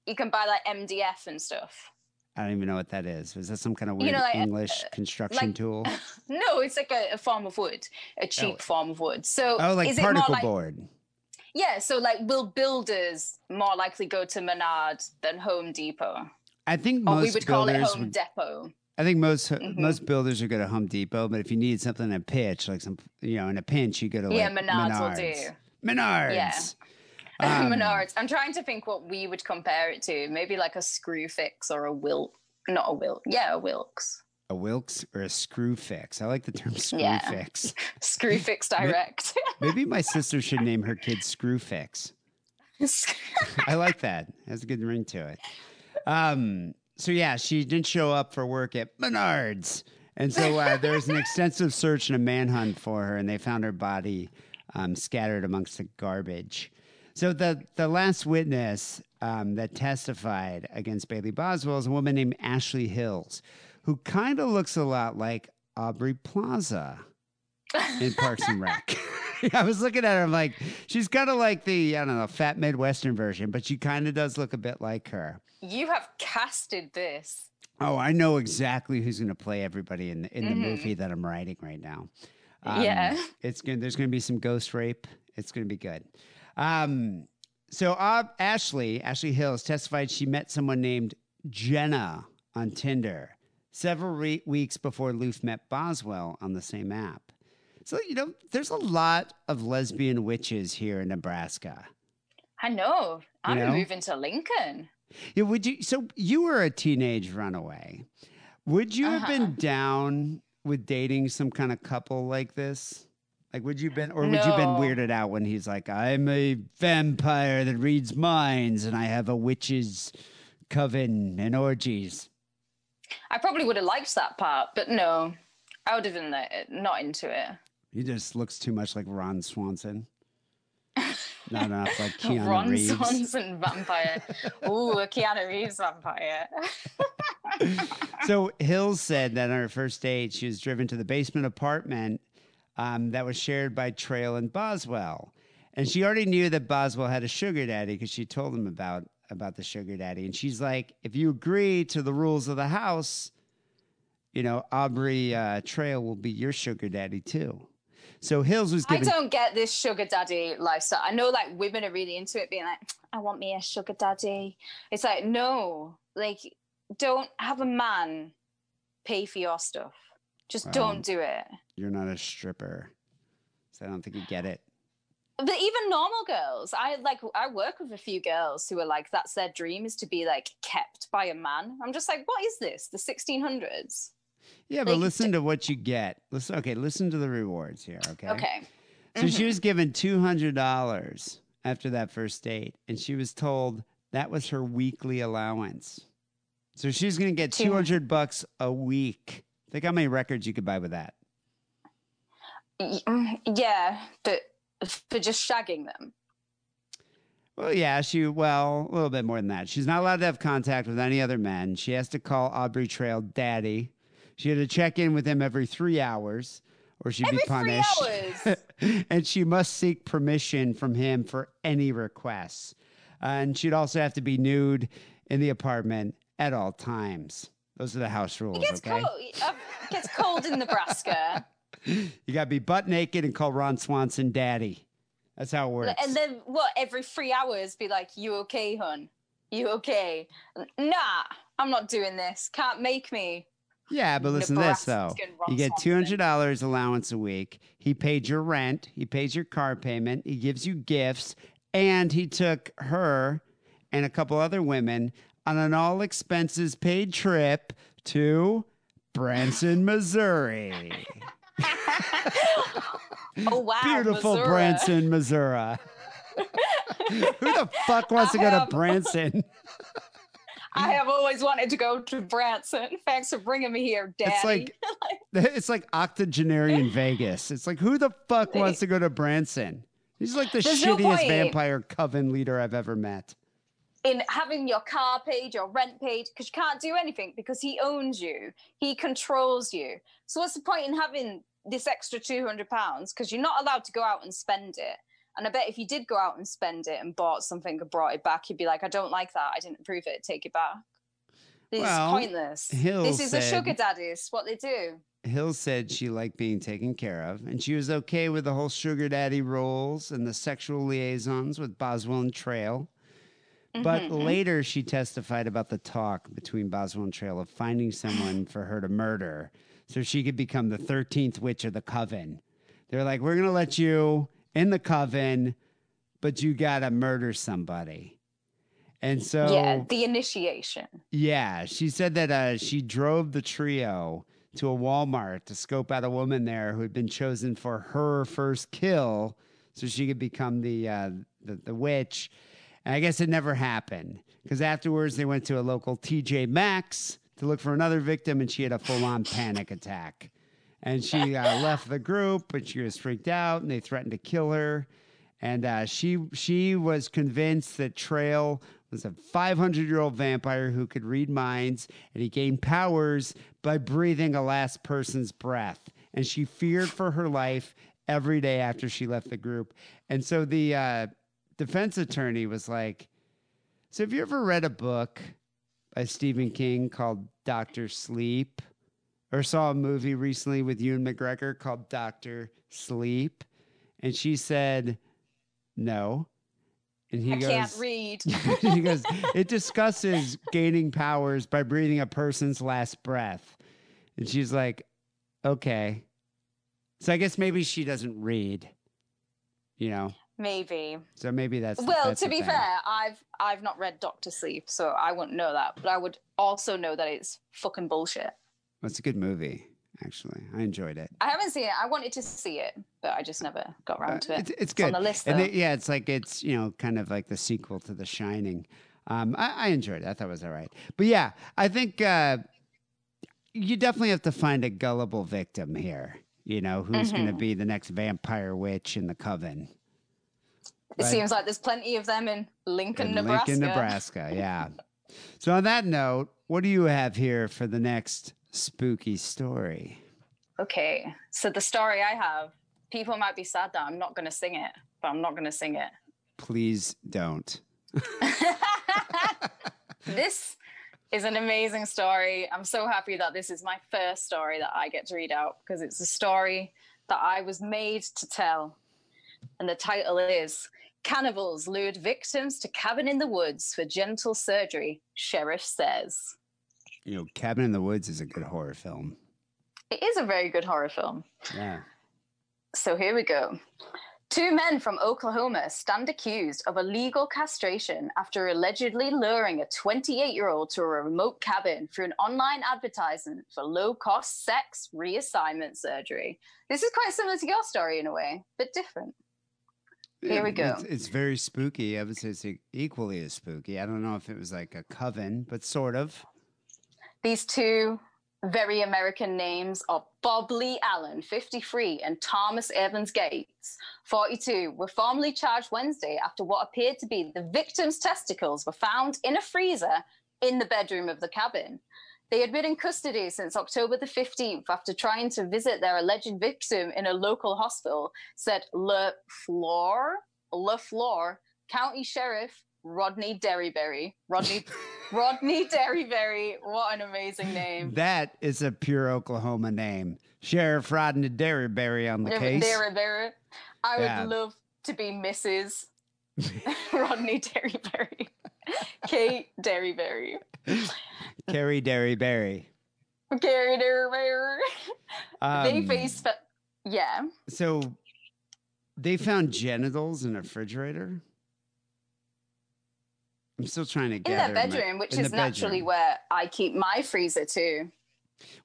you can buy like MDF and stuff. I don't even know what that is. Is that some kind of You weird know, like, uh, English construction like- tool? No, it's like a, a form of wood, a cheap form of wood. So Oh, like is it more particle like board. yeah? So like, will builders more likely go to Menard than Home Depot? I think Or most we would call it Home would Depot. I think most Mm-hmm. most builders are go to Home Depot, but if you need something in a pitch, like some you know, in a pinch, you go to Yeah, like Menards will Menards. do. Menards. Yeah. Um, Menards. I'm trying to think what we would compare it to. Maybe like a screw fix or a Wilk. Not a Wilk. Yeah, a Wilkes. A Wilks or a screw fix. I like the term screw Yeah. fix. Screw fix direct. Maybe my sister should name her kid Screw Fix. I like that. Has a good ring to it. Um, so yeah, she didn't show up for work at Menards, and so uh, there was an extensive search and a manhunt for her, and they found her body um, scattered amongst the garbage. So the the last witness um, that testified against Bailey Boswell is a woman named Ashley Hills, who kind of looks a lot like Aubrey Plaza in Parks and Rec. I was looking at her, I'm like, she's kind of like the, I don't know, fat Midwestern version, but she kind of does look a bit like her. you have casted this. Oh, I know exactly who's going to play everybody in the, in the movie that I'm writing right now. Um, Yeah. it's going. There's going to be some ghost rape. It's going to be good. Um, so uh, Ashley Ashley Hills testified she met someone named Jenna on Tinder several re- weeks before Loofe met Boswell on the same app. So you know, there's a lot of lesbian witches here in Nebraska. I know. I'm know? moving to Lincoln. Yeah, would you? So you were a teenage runaway. Would you have Uh-huh. been down with dating some kind of couple like this? Like, would you been, or would you been weirded out when he's like, "I'm a vampire that reads minds, and I have a witch's coven and orgies." I probably would have liked that part, but no, I would have been not into it. He just looks too much like Ron Swanson. Not enough like Keanu Ron Reeves. Swanson vampire. Ooh, a Keanu Reeves vampire. so Hills said that on her first date, she was driven to the basement apartment um, that was shared by Trail and Boswell, and she already knew that Boswell had a sugar daddy because she told him about about the sugar daddy. And she's like, "If you agree to the rules of the house, you know Aubrey uh, Trail will be your sugar daddy too." So Hills was I don't get this sugar daddy lifestyle. I know like women are really into it, being like, I want me a sugar daddy. It's like, no, like, don't have a man pay for your stuff. Just Um, don't do it. You're not a stripper, so I don't think you get it. but even normal girls, I like I work with a few girls who are like that's their dream is to be like kept by a man. I'm just like, what is this? The 1600s? Yeah, but Like, listen to what you get. Listen, okay, listen to the rewards here. Okay. Okay. So she was given two hundred dollars after that first date, and she was told that was her weekly allowance. So she's going to get Two- hundred bucks a week. Think how many records you could buy with that. Mm, Yeah, but for just shagging them. Well, yeah, she well a little bit more than that. She's not allowed to have contact with any other men. She has to call Aubrey Trail daddy. She had to check in with him every three hours, or she'd Every be punished. and she must seek permission from him for any requests. Uh, and she'd also have to be nude in the apartment at all times. Those are the house rules. It gets okay, cold. uh, It gets cold in Nebraska. you got to be butt naked and call Ron Swanson daddy. That's how it works. And then what? Every three hours, be like, "You okay, hun? You okay?" Nah, I'm not doing this. Can't make me. Yeah, but listen to this though. You get two hundred dollars allowance a week. He paid your rent. He pays your car payment. He gives you gifts, and he took her and a couple other women on an all expenses paid trip to Branson, Missouri. Oh wow, Beautiful Missouri. Branson, Missouri. Who the fuck wants to go to Branson? I have always wanted to go to Branson. Thanks for bringing me here, Daddy. It's like it's like octogenarian Vegas. It's like who the fuck wants to go to Branson? He's like the There's shittiest point. vampire coven leader I've ever met. in having your car paid, your rent paid, because you can't do anything because he owns you, he controls you. So what's the point in having this extra two hundred pounds? Because you're not allowed to go out and spend it. And I bet if you did go out and spend it and bought something and brought it back, you'd be like, I don't like that. I didn't approve it. Take it back. This Well, is pointless. Hill this is the said- sugar daddies. What they do. Hill said she liked being taken care of, and she was okay with the whole sugar daddy roles and the sexual liaisons with Boswell and Trail. But Mm-hmm, later, she testified about the talk between Boswell and Trail of finding someone for her to murder so she could become the 13th witch of the coven. They're like, we're going to let you in the coven, but you got to murder somebody. And so, yeah, the initiation. yeah, she said that uh, she drove the trio to a Walmart to scope out a woman there who had been chosen for her first kill, so she could become the uh, the, the witch. And I guess it never happened because afterwards they went to a local TJ Maxx to look for another victim, and she had a full on panic attack. And she uh, left the group, and she was freaked out, and they threatened to kill her. And uh, she she was convinced that Trail was a 500 year old vampire who could read minds, and he gained powers by breathing a last person's breath. And she feared for her life every day after she left the group. And so the uh, defense attorney was like, "So have you ever read a book by Stephen King called Doctor Sleep?" Or saw a movie recently with Ewan McGregor called Doctor Sleep, and she said, "No." And he I goes, can't read. he goes, it discusses gaining powers by breathing a person's last breath. And she's like, okay. So I guess maybe she doesn't read, you know? Maybe. So maybe that's Well, that's to be thing. fair, I've I've not read Doctor Sleep, so I wouldn't know that. But I would also know that it's fucking bullshit. Well, it's a good movie, actually. I enjoyed it. I haven't seen it. I wanted to see it, but I just never got around to it. Uh, It's, it's on the list, and it- yeah, it's like it's you know kind of like the sequel to The Shining. Um, I, I enjoyed it. I thought it was all right. But yeah, I think uh, you definitely have to find a gullible victim here. You know who's going to Mm-hmm. be the next vampire witch in the coven? It right. seems like there's plenty of them in Lincoln, in Nebraska. Lincoln, Nebraska. Yeah. so on that note, what do you have here for the next spooky story? Okay, so the story I have, people might be sad that I'm not going to sing it, but I'm not going to sing it. Please don't. this is an amazing story. I'm so happy that this is my first story that I get to read out because it's a story that I was made to tell. And the title is Cannibals Lured Victims to Cabin in the Woods for Gentle Surgery, Sheriff Says. You know, Cabin in the Woods is a good horror film. It is a very good horror film. Yeah. So here we go. Two men from Oklahoma stand accused of illegal castration after allegedly luring a 28 year old to a remote cabin through an online advertisement for low cost sex reassignment surgery. This is quite similar to your story in a way, but different. Here we go. It's, it's very spooky. I would say it's equally as spooky. I don't know if it was like a coven, but sort of. These two very American names are Bob Lee Allen, 53, and Thomas Evans Gates, 42, were formally charged Wednesday after what appeared to be the victim's testicles were found in a freezer in the bedroom of the cabin. They had been in custody since October the 15th after trying to visit their alleged victim in a local hospital, said Le Flore, Le Flore, County Sheriff Rodney Derryberry. Rodney Rodney Derryberry. What an amazing name. That is a pure Oklahoma name. Sheriff Rodney Derryberry on the case. Derryberry. I Yeah. would love to be Mrs. Rodney Derryberry. Kate Derryberry. Carrie Derryberry. Gary Derryberry. they Um, face fe- yeah. So they found genitals in a refrigerator. I'm still trying to In gather their my- bedroom, which is the naturally bedroom. where I keep my freezer too.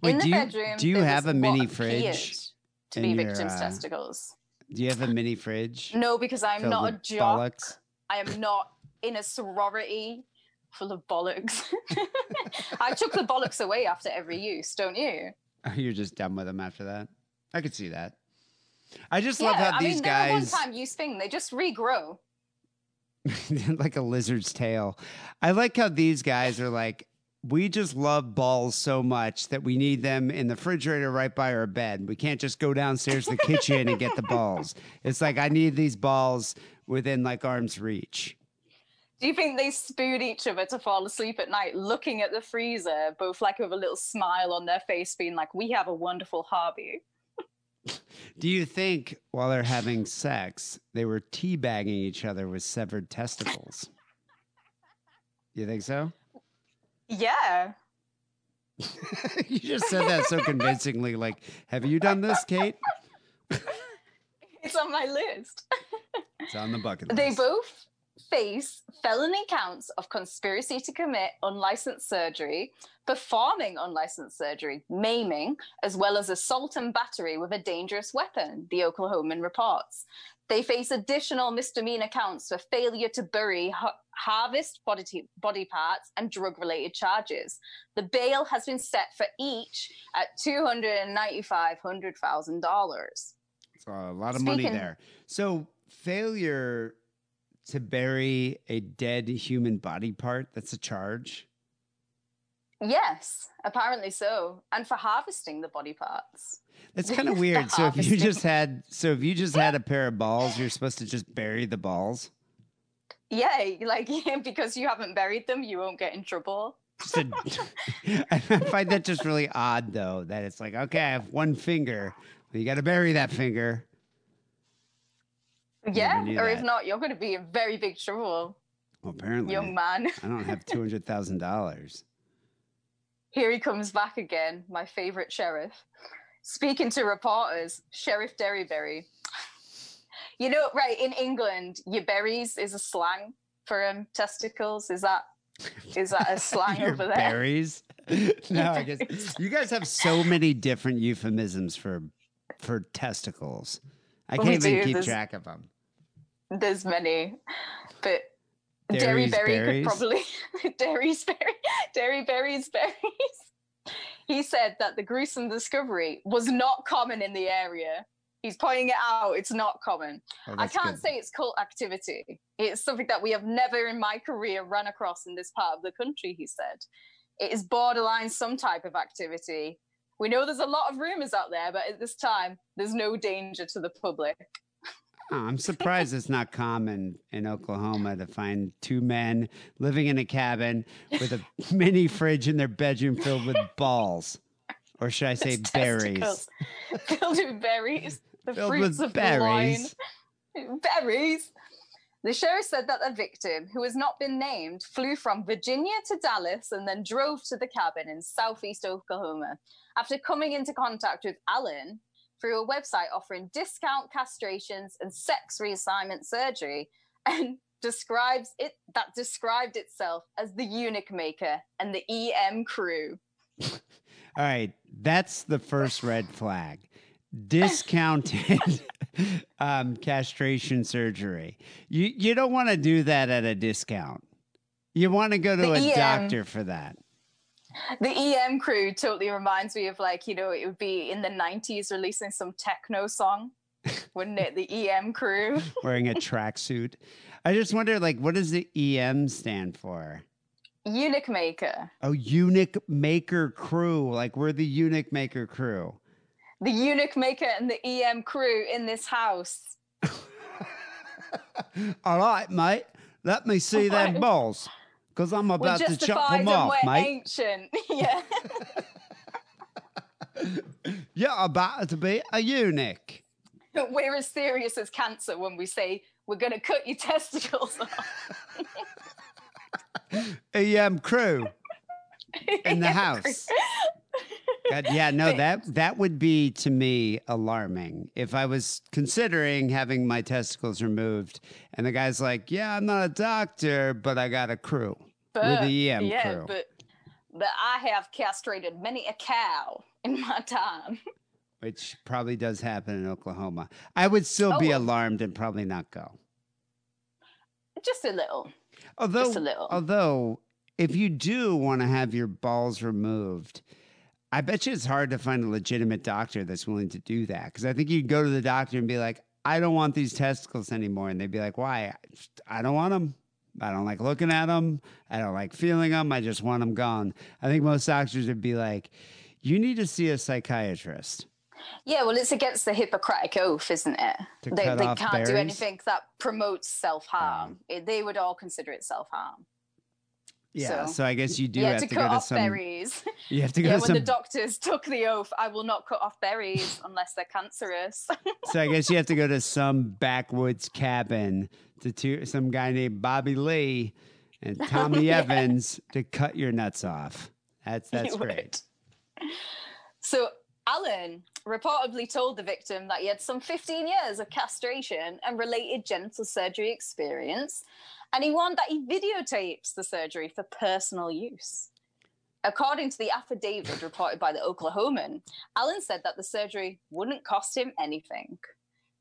Wait, in the do you, bedroom, do you have a mini fridge? To be your, victims' uh, testicles. Do you have a mini fridge? No, because I'm not a jock. bollocks? I am not in a sorority full of bollocks. I took the bollocks away after every use, don't you? You're just done with them after that. I could see that. I just love yeah, how I these mean, guys one-time use thing. They just regrow. like a lizard's tail. I like how these guys are like, we just love balls so much that we need them in the refrigerator right by our bed. We can't just go downstairs to the kitchen and get the balls. It's like I need these balls within like arm's reach. Do you think they spoon each other to fall asleep at night, looking at the freezer, both like with a little smile on their face, being like, "We have a wonderful hobby." Do you think while they're having sex, they were teabagging each other with severed testicles? You think so? Yeah, you just said that so convincingly. Like, have you done this, Kate? it's on my list. It's on the bucket list. They both face felony counts of conspiracy to commit unlicensed surgery, performing unlicensed surgery, maiming, as well as assault and battery with a dangerous weapon, the Oklahoman reports. They face additional misdemeanor counts for failure to bury ha- harvest body, body parts and drug related charges. The bail has been set for each at $295,000. So a lot of money there. So failure to bury a dead human body part, that's a charge. Yes, apparently so. And for harvesting the body parts. That's kind of weird. So if you just had so if you just had a pair of balls, you're supposed to just bury the balls. Yeah, like because you haven't buried them, you won't get in trouble. A, I find that just really odd though, that it's like, okay, I have one finger. but You gotta bury that finger. Yeah, or if not, you're going to be in very big trouble, Well, apparently young man. I don't have two hundred thousand dollars. Here he comes back again, my favorite sheriff. Speaking to reporters, Sheriff Derryberry. You know, right, in England, your berries is a slang for um, testicles. Is that is that a slang over there? berries. no, I guess you guys have so many different euphemisms for for testicles. I can't even do, keep there's- track of them. There's many, but Dairy's Derryberry berries? could probably Derry's berry, Derryberry's berries. berries. He said that the gruesome discovery was not common in the area. He's pointing it out; it's not common. Oh, I can't good. say it's cult activity. It's something that we have never in my career run across in this part of the country. He said it is borderline some type of activity. We know there's a lot of rumors out there, but at this time, there's no danger to the public. Oh, I'm surprised it's not common in Oklahoma to find two men living in a cabin with a mini fridge in their bedroom filled with balls. Or should I say berries? Filled with berries. The Filled fruits with of berries. the loin. Berries. The sheriff said that the victim, who has not been named, flew from Virginia to Dallas and then drove to the cabin in southeast Oklahoma. After coming into contact with Allen, through a website offering discount castrations and sex reassignment surgery and describes it that described itself as the eunuch maker and the EM crew. All right, that's the first red flag. Discounted um, castration surgery. You you don't want to do that at a discount. You want to go to The a EM. doctor for that. The EM crew totally reminds me of like, you know, it would be in the 90s releasing some techno song, wouldn't it? The EM crew. Wearing a tracksuit. I just wonder, like, what does the EM stand for? Eunuch maker. Oh, eunuch maker crew. Like we're the eunuch maker crew. The eunuch maker and the EM crew in this house. All right, mate. Let me see them balls, because I'm about to chop them off, mate. ancient. yeah. You're about to be a eunuch. we're as serious as cancer when we say we're going to cut your testicles off. EM um, crew in the house. God, uh, yeah, no, that that would be to me alarming if I was considering having my testicles removed, and the guy's like, "Yeah, I'm not a doctor, but I got a crew with the EM yeah, crew." but but I have castrated many a cow in my time. which probably does happen in Oklahoma. I would still oh, be Oh. alarmed and probably not go. Just a little. Although, Just a little. although, if you do want to have your balls removed, I bet you it's hard to find a legitimate doctor that's willing to do that. Because I think you'd go to the doctor and be like, "I don't want these testicles anymore," and they'd be like, "Why? I don't want them. I don't like looking at them. I don't like feeling them. I just want them gone." I think most doctors would be like, "You need to see a psychiatrist." Yeah, well, it's against the Hippocratic Oath, isn't it? To they they can't do anything that promotes self harm. They would all consider it self harm. Yeah, so, So- I guess you do have to to, cut go to off some. berries. You have to go yeah, to when some the doctors took the oath, I will not cut off berries unless they're cancerous. So I guess you have to go to some backwoods cabin to two, some guy named Bobby Lee and Tommy Yeah. Evans to cut your nuts off. That's that's great. would. So Allen reportedly told the victim that he had some 15 years of castration and related genital surgery experience, and he warned that he videotapes the surgery for personal use. According to the affidavit reported by the Oklahoman, Allen said that the surgery wouldn't cost him anything.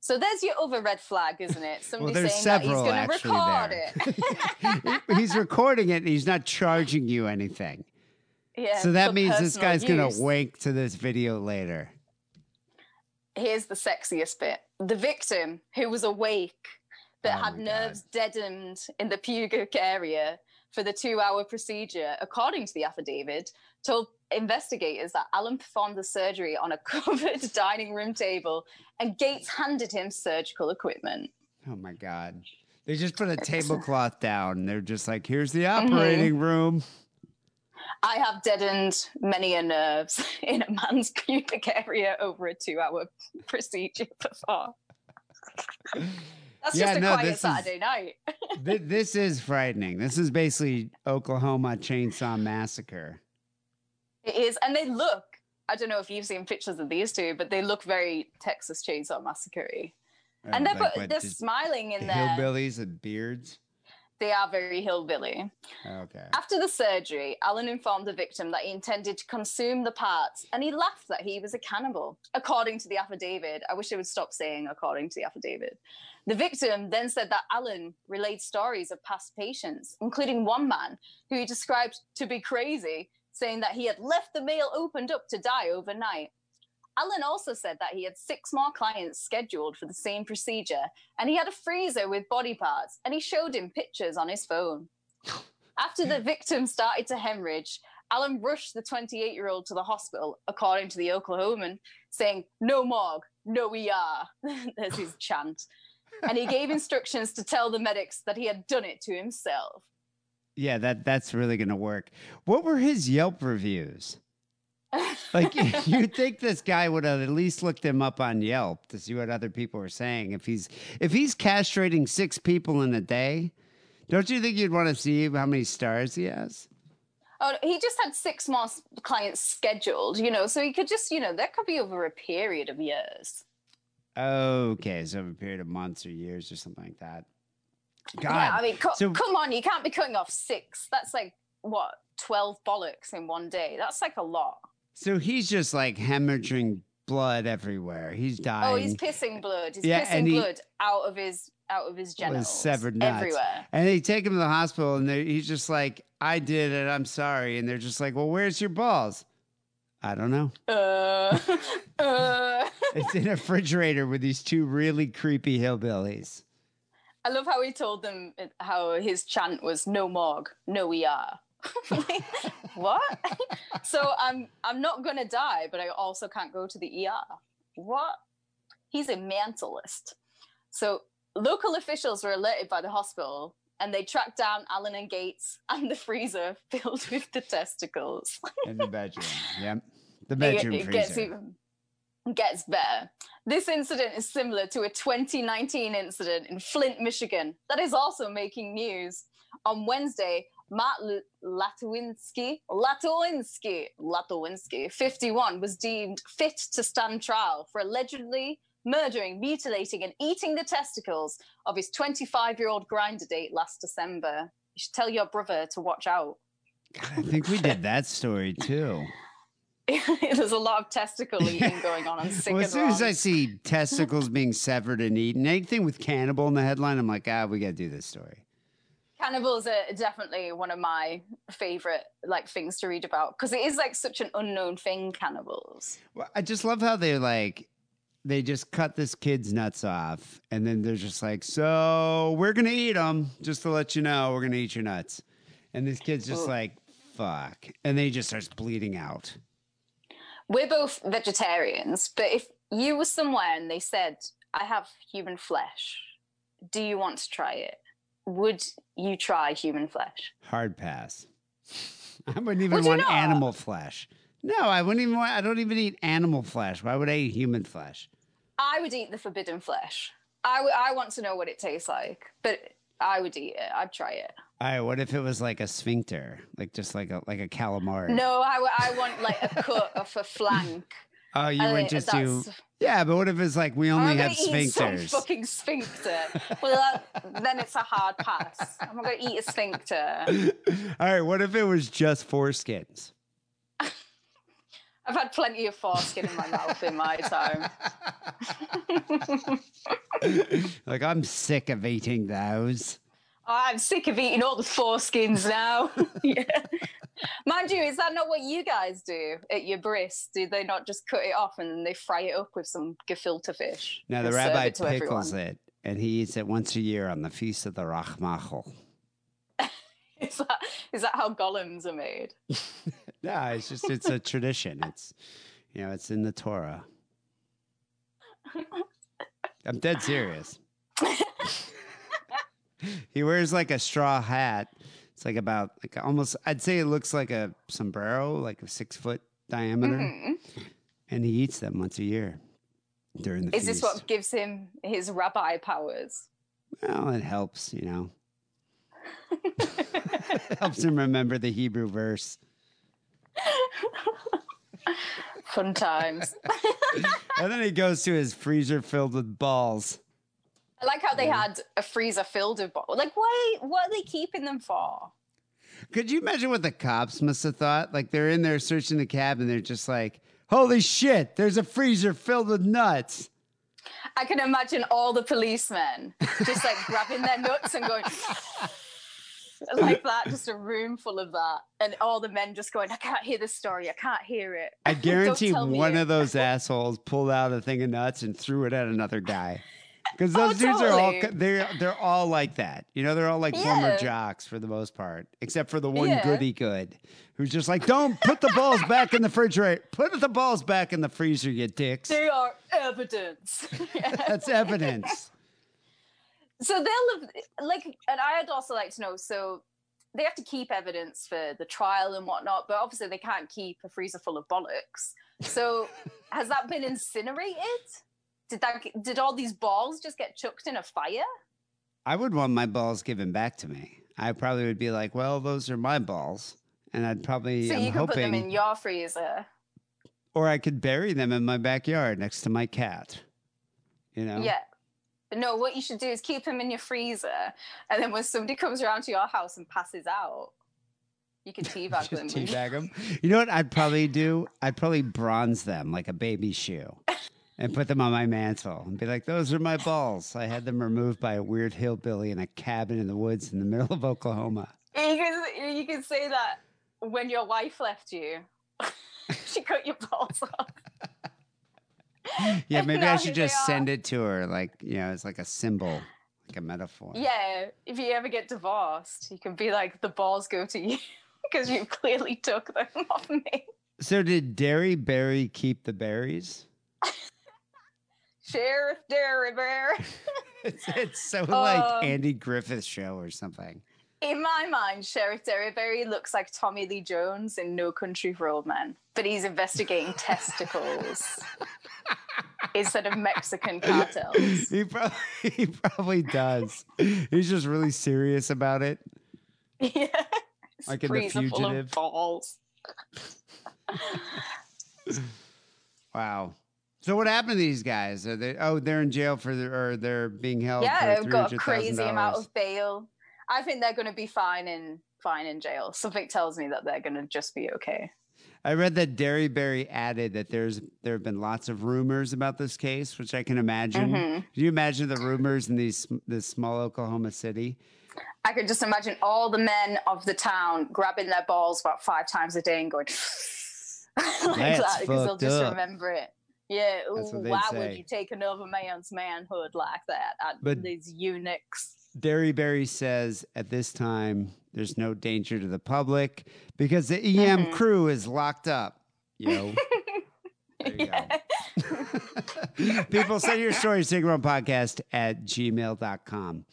So there's your other red flag, isn't it? Somebody there's saying that he's going to record there. it. he's recording it. And he's not charging you anything. yeah, so that means this guy's gonna use. wank to this video later. here's the sexiest bit the victim who was awake but Oh had nerves deadened in the pubic area for the two hour procedure according to the affidavit told investigators that allen performed the surgery on a covered dining room table and gates handed him surgical equipment Oh my god. They just put a tablecloth down. They're just like, here's the Mm-hmm. operating room. i have deadened many a nerves in a man's pubic area over a two hour procedure before that's Yeah, just a no, quiet this is- saturday night Th- this is frightening. This is basically Oklahoma Chainsaw Massacre. It is, and they look. I don't know if you've seen pictures of these two, but they look very Texas Chainsaw Massacre. And they're Uh, like but they're smiling in there. hillbillies and beards. They are very hillbilly. Okay. After the surgery, Allen informed the victim that he intended to consume the parts, and he laughed that he was a cannibal. According to the affidavit, I wish they would stop saying according to the affidavit. The victim then said that Allen relayed stories of past patients, including one man who he described to be crazy, saying that he had left the male opened up to die overnight. Allen also said that he had six more clients scheduled for the same procedure, and he had a freezer with body parts, and he showed him pictures on his phone. After the victim started to hemorrhage, Allen rushed the 28 year old to the hospital, according to the Oklahoman, saying, No morgue, no ER. There's his chant. And he gave instructions to tell the medics that he had done it to himself. Yeah, that that's really gonna work. What were his Yelp reviews? Like you'd think this guy would have at least looked him up on Yelp to see what other people are saying. If he's if he's castrating six people in a day, don't you think you'd want to see how many stars he has? Oh, he just had six more clients scheduled, you know, so he could just, you know, that could be over a period of years. Okay, so over a period of months or years or something like that. God. Yeah, I mean, co- So- come on, you can't be cutting off six. That's like, what, 12 bollocks in one day? That's like a lot. So he's just like hemorrhaging blood everywhere. He's dying. Oh, he's pissing blood. He's Yeah, pissing he- blood out of his out of his genitals. severed nuts. everywhere. And they take him to the hospital, and he's just like, "I did it. I'm sorry." And they're just like, "Well, where's your balls?" I don't know. Uh, uh. It's in a refrigerator with these two really creepy hillbillies. I love how he told them how his chant was "No morgue, no ER." What? so I'm I'm not gonna die, but I also can't go to the ER. What? He's a mentalist. So local officials were alerted by the hospital, and they tracked down Allen and Gates and the freezer filled with the testicles. in the bedroom. Yep. The It- bedroom it, freezer. gets even gets better. This incident is similar to a 2019 incident in Flint, Michigan, that is also making news. On Wednesday, Matt Latowinski, Latowinski, Latowinski, 51, was deemed fit to stand trial for allegedly murdering, mutilating, and eating the testicles of his 25-year-old Grindr date last December. You should tell your brother to watch out. God, I think we did that story too. There's a lot of testicle eating going on. I'm sick well, as soon as I see testicles being severed and eaten, anything with cannibal in the headline, I'm like, ah, we got to do this story. Cannibals are definitely one of my favorite like things to read about because it is like such an unknown thing. Cannibals. Well, I just love how they're like, they just cut this kid's nuts off, and then they're just like, so we're gonna eat them, just to let you know, we're gonna eat your nuts, and this kid's just Ugh. like, fuck, and then he just starts bleeding out. We're both vegetarians, but if you were somewhere and they said, "I have human flesh," do you want to try it? Would you try human flesh? Hard pass. I wouldn't even Would want animal flesh. No, I wouldn't even want. I don't even eat animal flesh. Why would I eat human flesh? I would eat the forbidden flesh. I, w- I want to know what it tastes like, but I would eat it. I'd try it. All right, what if it was like a sphincter, like just like a like a calamari? No, I, I want like a cut of a flank. Oh, you I would just do. Yeah, but what if it's like we only I'm have gonna eat some fucking sphincter. well, that, then it's a hard pass. I'm not gonna eat a sphincter. All right, what if it was just foreskins? I've had plenty of foreskin in my mouth in my time. Like I'm sick of eating those. I'm sick of eating all the foreskins now. yeah. Mind you, is that not what you guys do at your bris? Do they not just cut it off and then they fry it up with some gefilte fish? Now the rabbi it pickles everyone? it, and he eats it once a year on the feast of the Rachmachel. Is that, is that how golems are made? No, it's just it's a tradition. It's you know it's in the Torah. I'm dead serious. he wears like a straw hat. It's like about like almost I'd say it looks like a sombrero, like a six foot diameter, Mhm. and he eats them once a year during the Is this what gives him his rabbi powers? Well, it helps, you know. helps him remember the Hebrew verse. Fun times. And then he goes to his freezer filled with balls. I like how they had a freezer filled with bottles. Like, why? What are they keeping them for? Could you imagine what the cops must have thought? Like they're in there searching the cab and they're just like, holy shit, there's a freezer filled with nuts. I can imagine all the policemen just like grabbing their nuts and going like that, just a room full of that, and all the men just going, "I can't hear this story. I can't hear it." I guarantee one it." of those assholes pulled out a thing of nuts and threw it at another guy. Because Oh, those dudes are all they're they're all like that. You know, they're all like former jocks for the most part, except for the one Yeah. goody good who's just like, don't put the balls back in the refrigerator. Put the balls back in the freezer, you dicks. They are evidence. That's evidence. so they'll have like and i'd also like to know so they have to keep evidence for the trial and whatnot but obviously they can't keep a freezer full of bollocks so has that been incinerated did that did all these balls just get chucked in a fire I would want my balls given back to me. I probably would be like, well, those are my balls. and I'd probably So I'm you can put them in your freezer. or I could bury them in my backyard next to my cat. You know, Yeah. But no, what you should do is keep them in your freezer, and then when somebody comes around to your house and passes out, you can teabag them. Teabag them. You know what I'd probably do? I'd probably bronze them like a baby shoe and put them on my mantle and be like, those are my balls. I had them removed by a weird hillbilly in a cabin in the woods in the middle of Oklahoma. You can you can say that when your wife left you, she cut your balls off. Yeah, maybe I should just send it to her like, you know, it's like a symbol, like a metaphor. Yeah, if you ever get divorced, you can be like, the balls go to you because you clearly took them off me. So did Derryberry keep the berries? Sheriff Derry Bear. It's, it's so Um, like Andy Griffith show or something. In my mind, Sheriff Derryberry looks like Tommy Lee Jones in No Country for Old Men, but he's investigating testicles instead of Mexican cartels. He probably he probably does. He's just really serious about it. Yeah. Like in The Freezer full of Fugitive. balls. Wow. So what happened to these guys? Are they? Oh, they're in jail for the, or they're being held. Yeah, they've got a $300,000. crazy amount of bail. I think they're going to be fine in fine in jail. Something tells me that they're going to just be okay. I read that Derryberry added that there's there have been lots of rumors about this case, which I can imagine. Mm-hmm. Can you imagine the rumors in these this small Oklahoma city? I could just imagine all the men of the town grabbing their balls about five times a day and going like That's that because they'll just up. remember it. Yeah, ooh, why say. would you take another man's manhood like that? At But- these eunuchs. Derryberry says at this time there's no danger to the public because the EM Mm-hmm. crew is locked up. Yo. There you go. People send your stories to Podcast at gmail.com.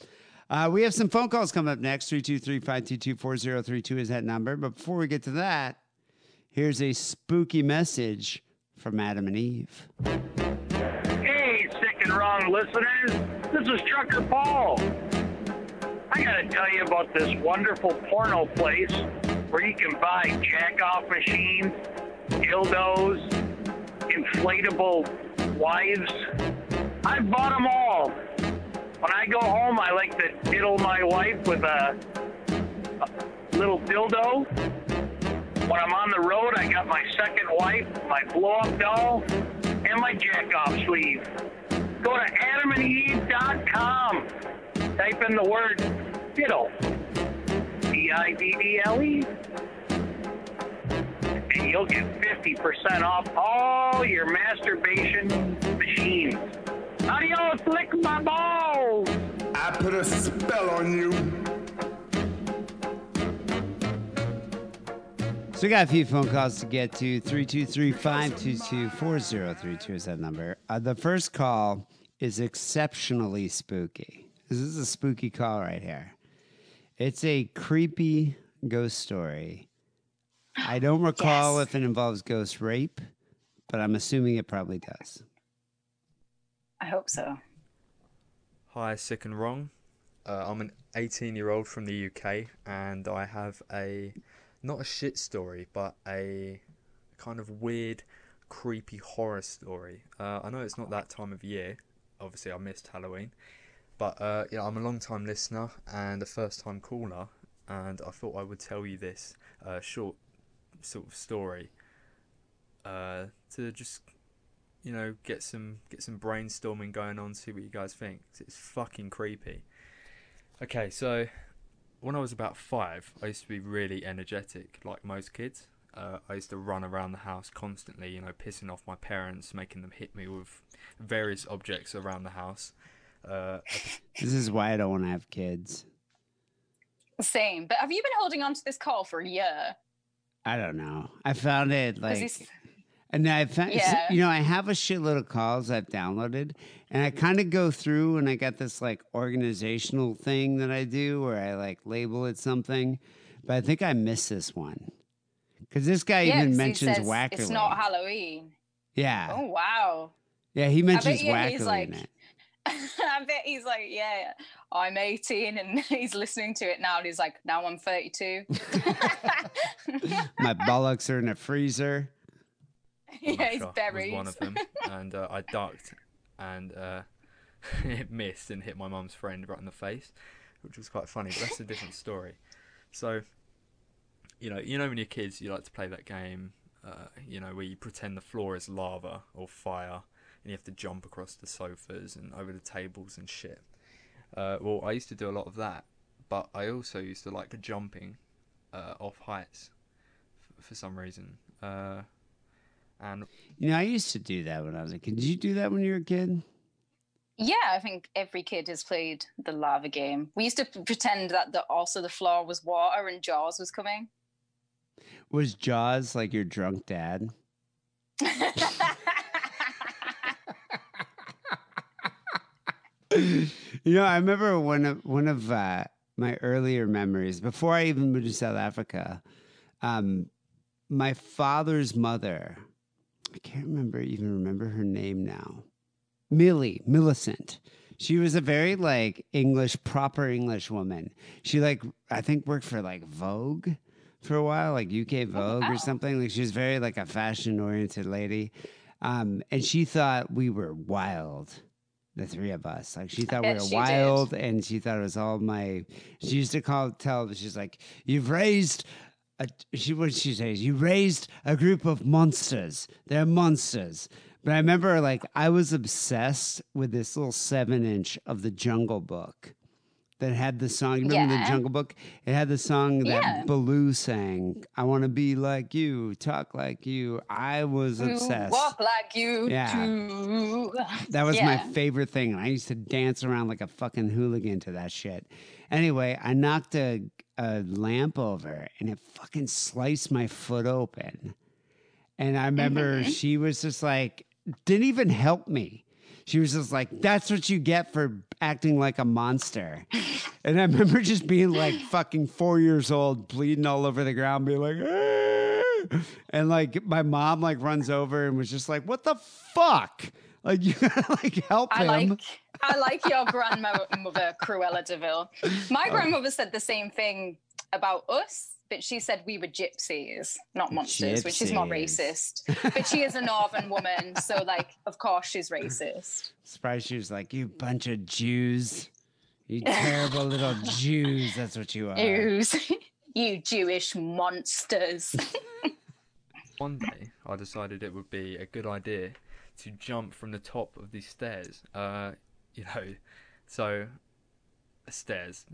Uh, we have some phone calls coming up next. 323 522 4032 is that number. But before we get to that, here's a spooky message from Adam and Eve. Hey, sick and wrong listeners. This is Trucker Paul. I gotta tell you about this wonderful porno place where you can buy jack off machines, dildos, inflatable wives. I bought them all. When I go home, I like to diddle my wife with a, a little dildo. When I'm on the road, I got my second wife, my blow up doll, and my jack off sleeve. Go to adamandeve.com. Type in the word diddle. D I D D L E. And you'll get 50% off all your masturbation machines. Adios, lick my balls! I put a spell on you. So we got a few phone calls to get to. 323-522-4032 is that number. Uh, the first call is exceptionally spooky. This is a spooky call right here. It's a creepy ghost story. I don't recall Yes. if it involves ghost rape, but I'm assuming it probably does. I hope so. Hi, Sick and Wrong. Uh, I'm an 18 year old from the UK and I have a not a shit story, but a kind of weird, creepy horror story. Uh, I know it's not that time of year. Obviously, I missed Halloween, but uh, yeah, I'm a long time listener and a first time caller, and I thought I would tell you this uh, short sort of story uh, to just you know, get some get some brainstorming going on, see what you guys think. It's fucking creepy. Okay, so when I was about five, I used to be really energetic, like most kids. Uh, I used to run around the house constantly, you know, pissing off my parents, making them hit me with various objects around the house. Uh, This is why I don't want to have kids. Same. But have you been holding on to this call for a year? I don't know. I found it like he's- And I found, Yeah. you know, I have a shitload of calls I've downloaded, and I kind of go through and I got this like organizational thing that I do where I like label it something, but I think I missed this one because this guy yeah, even mentions says Wackerly. It's not Halloween. yeah, Oh wow. yeah, he mentions Wackerly he's like- in it. I bet he's like, yeah, I'm 18 and he's listening to it now and he's like, now I'm 32. My bollocks are in a freezer. yeah, he's buried. was one of them, and uh, I ducked, and uh, it missed and hit my mum's friend right in the face, which was quite funny. But that's a different story. So, you know, you know when you're kids, you like to play that game, uh, you know, where you pretend the floor is lava or fire, and you have to jump across the sofas and over the tables and shit. Uh, well, I used to do a lot of that, but I also used to like jumping uh, off heights f- for some reason. Uh, and You know, I used to do that when I was a kid. Did you do that when you were a kid? Yeah, I think every kid has played the lava game. We used to pretend that the, also the floor was water and Jaws was coming. Was Jaws like your drunk dad? you know, I remember one of one of uh, my earlier memories before I even moved to South Africa. Um, my father's mother, I can't remember even remember her name now. Millie Millicent. She was a very like English, proper English woman. She like I think worked for like Vogue for a while, like UK Vogue or something. Like she was very like a fashion oriented lady. Um, and she thought we were wild, the three of us. Like she thought we were she did. wild, and she thought it was all my. She used to call tell. She's like, "You've raised." A, she what did she say? You raised a group of monsters. They're monsters. But I remember, like, I was obsessed with this little seven inch of the Jungle Book that had the song. You remember the Jungle Book? It had the song that Yeah. Baloo sang. I want to be like you, talk like you. I was obsessed. Walk like you Yeah. do. That was Yeah. my favorite thing. I used to dance around like a fucking hooligan to that shit. Anyway, I knocked a, a lamp over and it fucking sliced my foot open. And I remember Mm-hmm. she was just like, didn't even help me. She was just like, that's what you get for acting like a monster. and I remember just being like fucking four years old, bleeding all over the ground, being like, "Ah!" and like my mom like runs over and was just like, what the fuck? Like you gotta like help I him. like I like your grandmother Cruella de Vil. Oh. My grandmother said the same thing about us, but she said we were gypsies, not monsters, which is more racist. But she is a northern woman, so like of course she's racist. Surprised she was like, you bunch of Jews. You terrible little Jews. That's what you are. Jews, you Jewish monsters. One day, I decided it would be a good idea to jump from the top of these stairs. Uh, you know, so stairs.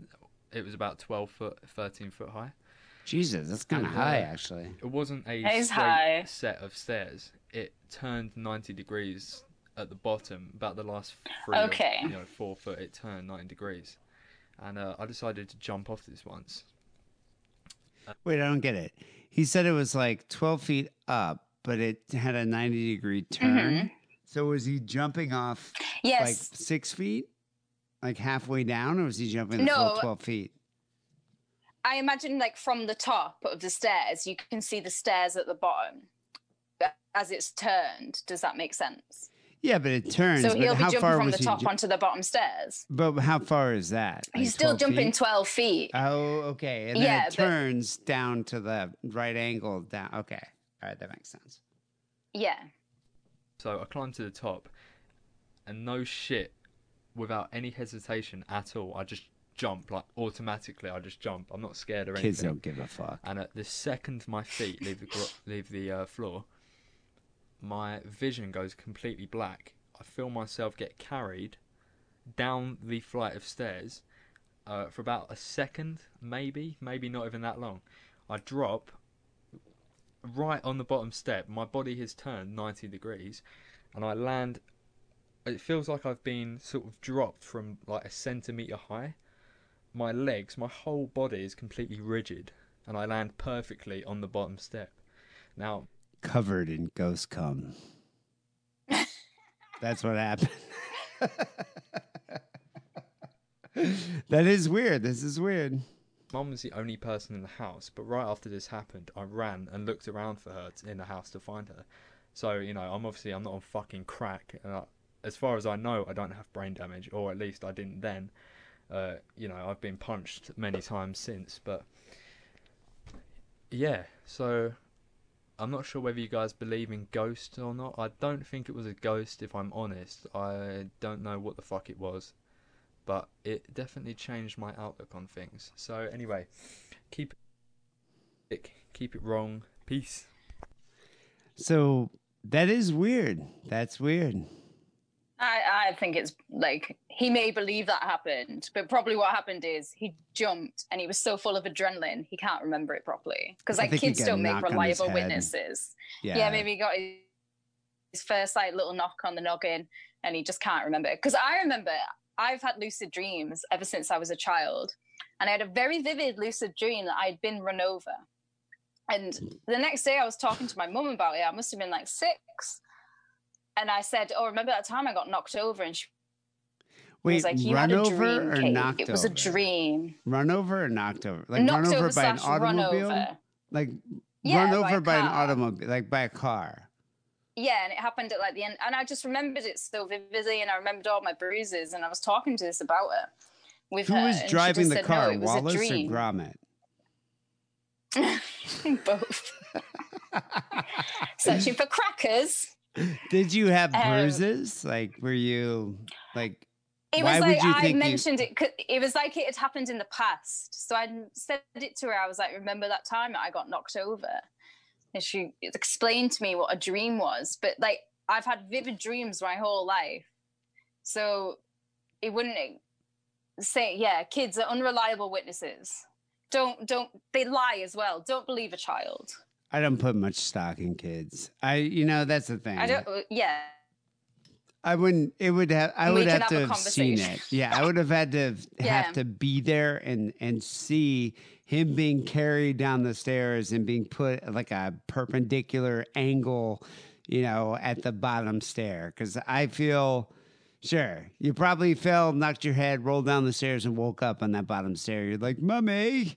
It was about twelve foot, thirteen foot high. Jesus, that's kind of And, uh, high, actually. It wasn't a straight high. set of stairs. It turned ninety degrees at the bottom. About the last three, Okay. or, you know, four foot. It turned ninety degrees, and uh, I decided to jump off this once. Wait, I don't get it. He said it was like 12 feet up, but it had a 90 degree turn. So was he jumping off like Mm-hmm. six feet? Like halfway down, or was he jumping the full No. 12 feet? I imagine like from the top of the stairs, you can see the stairs at the bottom as it's turned. Does that make sense? Yeah, but it turns. So he'll be jumping from the top ju- onto the bottom stairs. But how far is that? He's still 12 jumping feet? 12 feet. Oh, okay. And then Yeah, it but- turns down to the right angle down. Okay. All right, that makes sense. yeah. So I climbed to the top, and no shit, without any hesitation at all, I just jump like automatically. I just jump. I'm not scared or Kids anything. don't give a fuck. And at the second my feet leave the gro- leave the uh, floor, my vision goes completely black. I feel myself get carried down the flight of stairs uh, for about a second, maybe, maybe not even that long. I drop right on the bottom step. My body has turned 90 degrees, and I land. It feels like I've been sort of dropped from like a centimeter high. My legs, my whole body is completely rigid, and I land perfectly on the bottom step. Now, Covered in ghost cum. That's what happened. that is weird. This is weird. Mum was the only person in the house, but right after this happened, I ran and looked around for her in the house to find her. So you know, I'm obviously I'm not on fucking crack, and I, as far as I know, I don't have brain damage, or at least I didn't then. Uh, you know, I've been punched many times since, but yeah. So I'm not sure whether you guys believe in ghosts or not. I don't think it was a ghost, if I'm honest. I don't know what the fuck it was, but it definitely changed my outlook on things. So anyway, keep it, keep it wrong. Peace. So that is weird. That's weird. I, I think it's like he may believe that happened, but probably what happened is he jumped and he was so full of adrenaline he can't remember it properly. Because like kids don't make knock on his reliable witnesses. Yeah. Yeah. maybe he got his, his first like little knock on the noggin and he just can't remember. Because I remember I've had lucid dreams ever since I was a child, and I had a very vivid lucid dream that I'd been run over. And hmm. the next day I was talking to my mum about it. I must have been like six. And I said, Oh, remember that time I got knocked over? And she Wait, was like, You run had a over dream. or Kate. knocked it was over? a dream. Run over or knocked over? Like knocked run over, over by an automobile? over. Like Yeah, run over a by, an automobile, like by a car. Yeah, and it happened at like the end. And I just remembered it so vividly, and I remembered all my bruises. And I was talking to this about it with Who her. was driving the said, car, No, Wallace or. Gromit? Both. Searching for crackers. Did you have Um, bruises? Like, were you like? It why was would like you I think you- mentioned it. It was like it had happened in the past. So I said it to her. I was like, "Remember that time that I got knocked over?" And she explained to me what a dream was. But like, I've had vivid dreams my whole life, so it wouldn't say, "Yeah, kids are unreliable witnesses. Don't don't they lie as well? Don't believe a child." I don't put much stock in kids. I, you know, that's the thing. I don't. Uh, yeah. I wouldn't. It would have. I We would have to have seen it. Yeah, I would have had to have Yeah. to be there and and see him being carried down the stairs and being put like a perpendicular angle, you know, at the bottom stair. Because I feel. Sure, you probably fell, knocked your head, rolled down the stairs, and woke up on that bottom stair. You're like, "Mummy,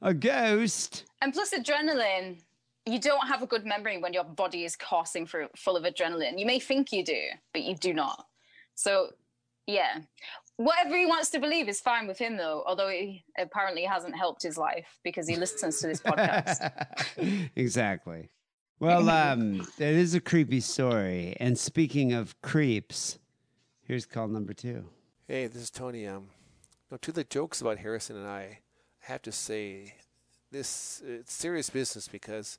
a ghost." And plus adrenaline, you don't have a good memory when your body is coursing through full of adrenaline. You may think you do, but you do not. So, yeah. Whatever he wants to believe is fine with him, though, although he apparently hasn't helped his life because he listens to this podcast. exactly. Well, um, it is a creepy story. And speaking of creeps, here's call number two. Hey, this is Tony. Um, no, to the jokes about Harrison and I, I have to say, this it's serious business because,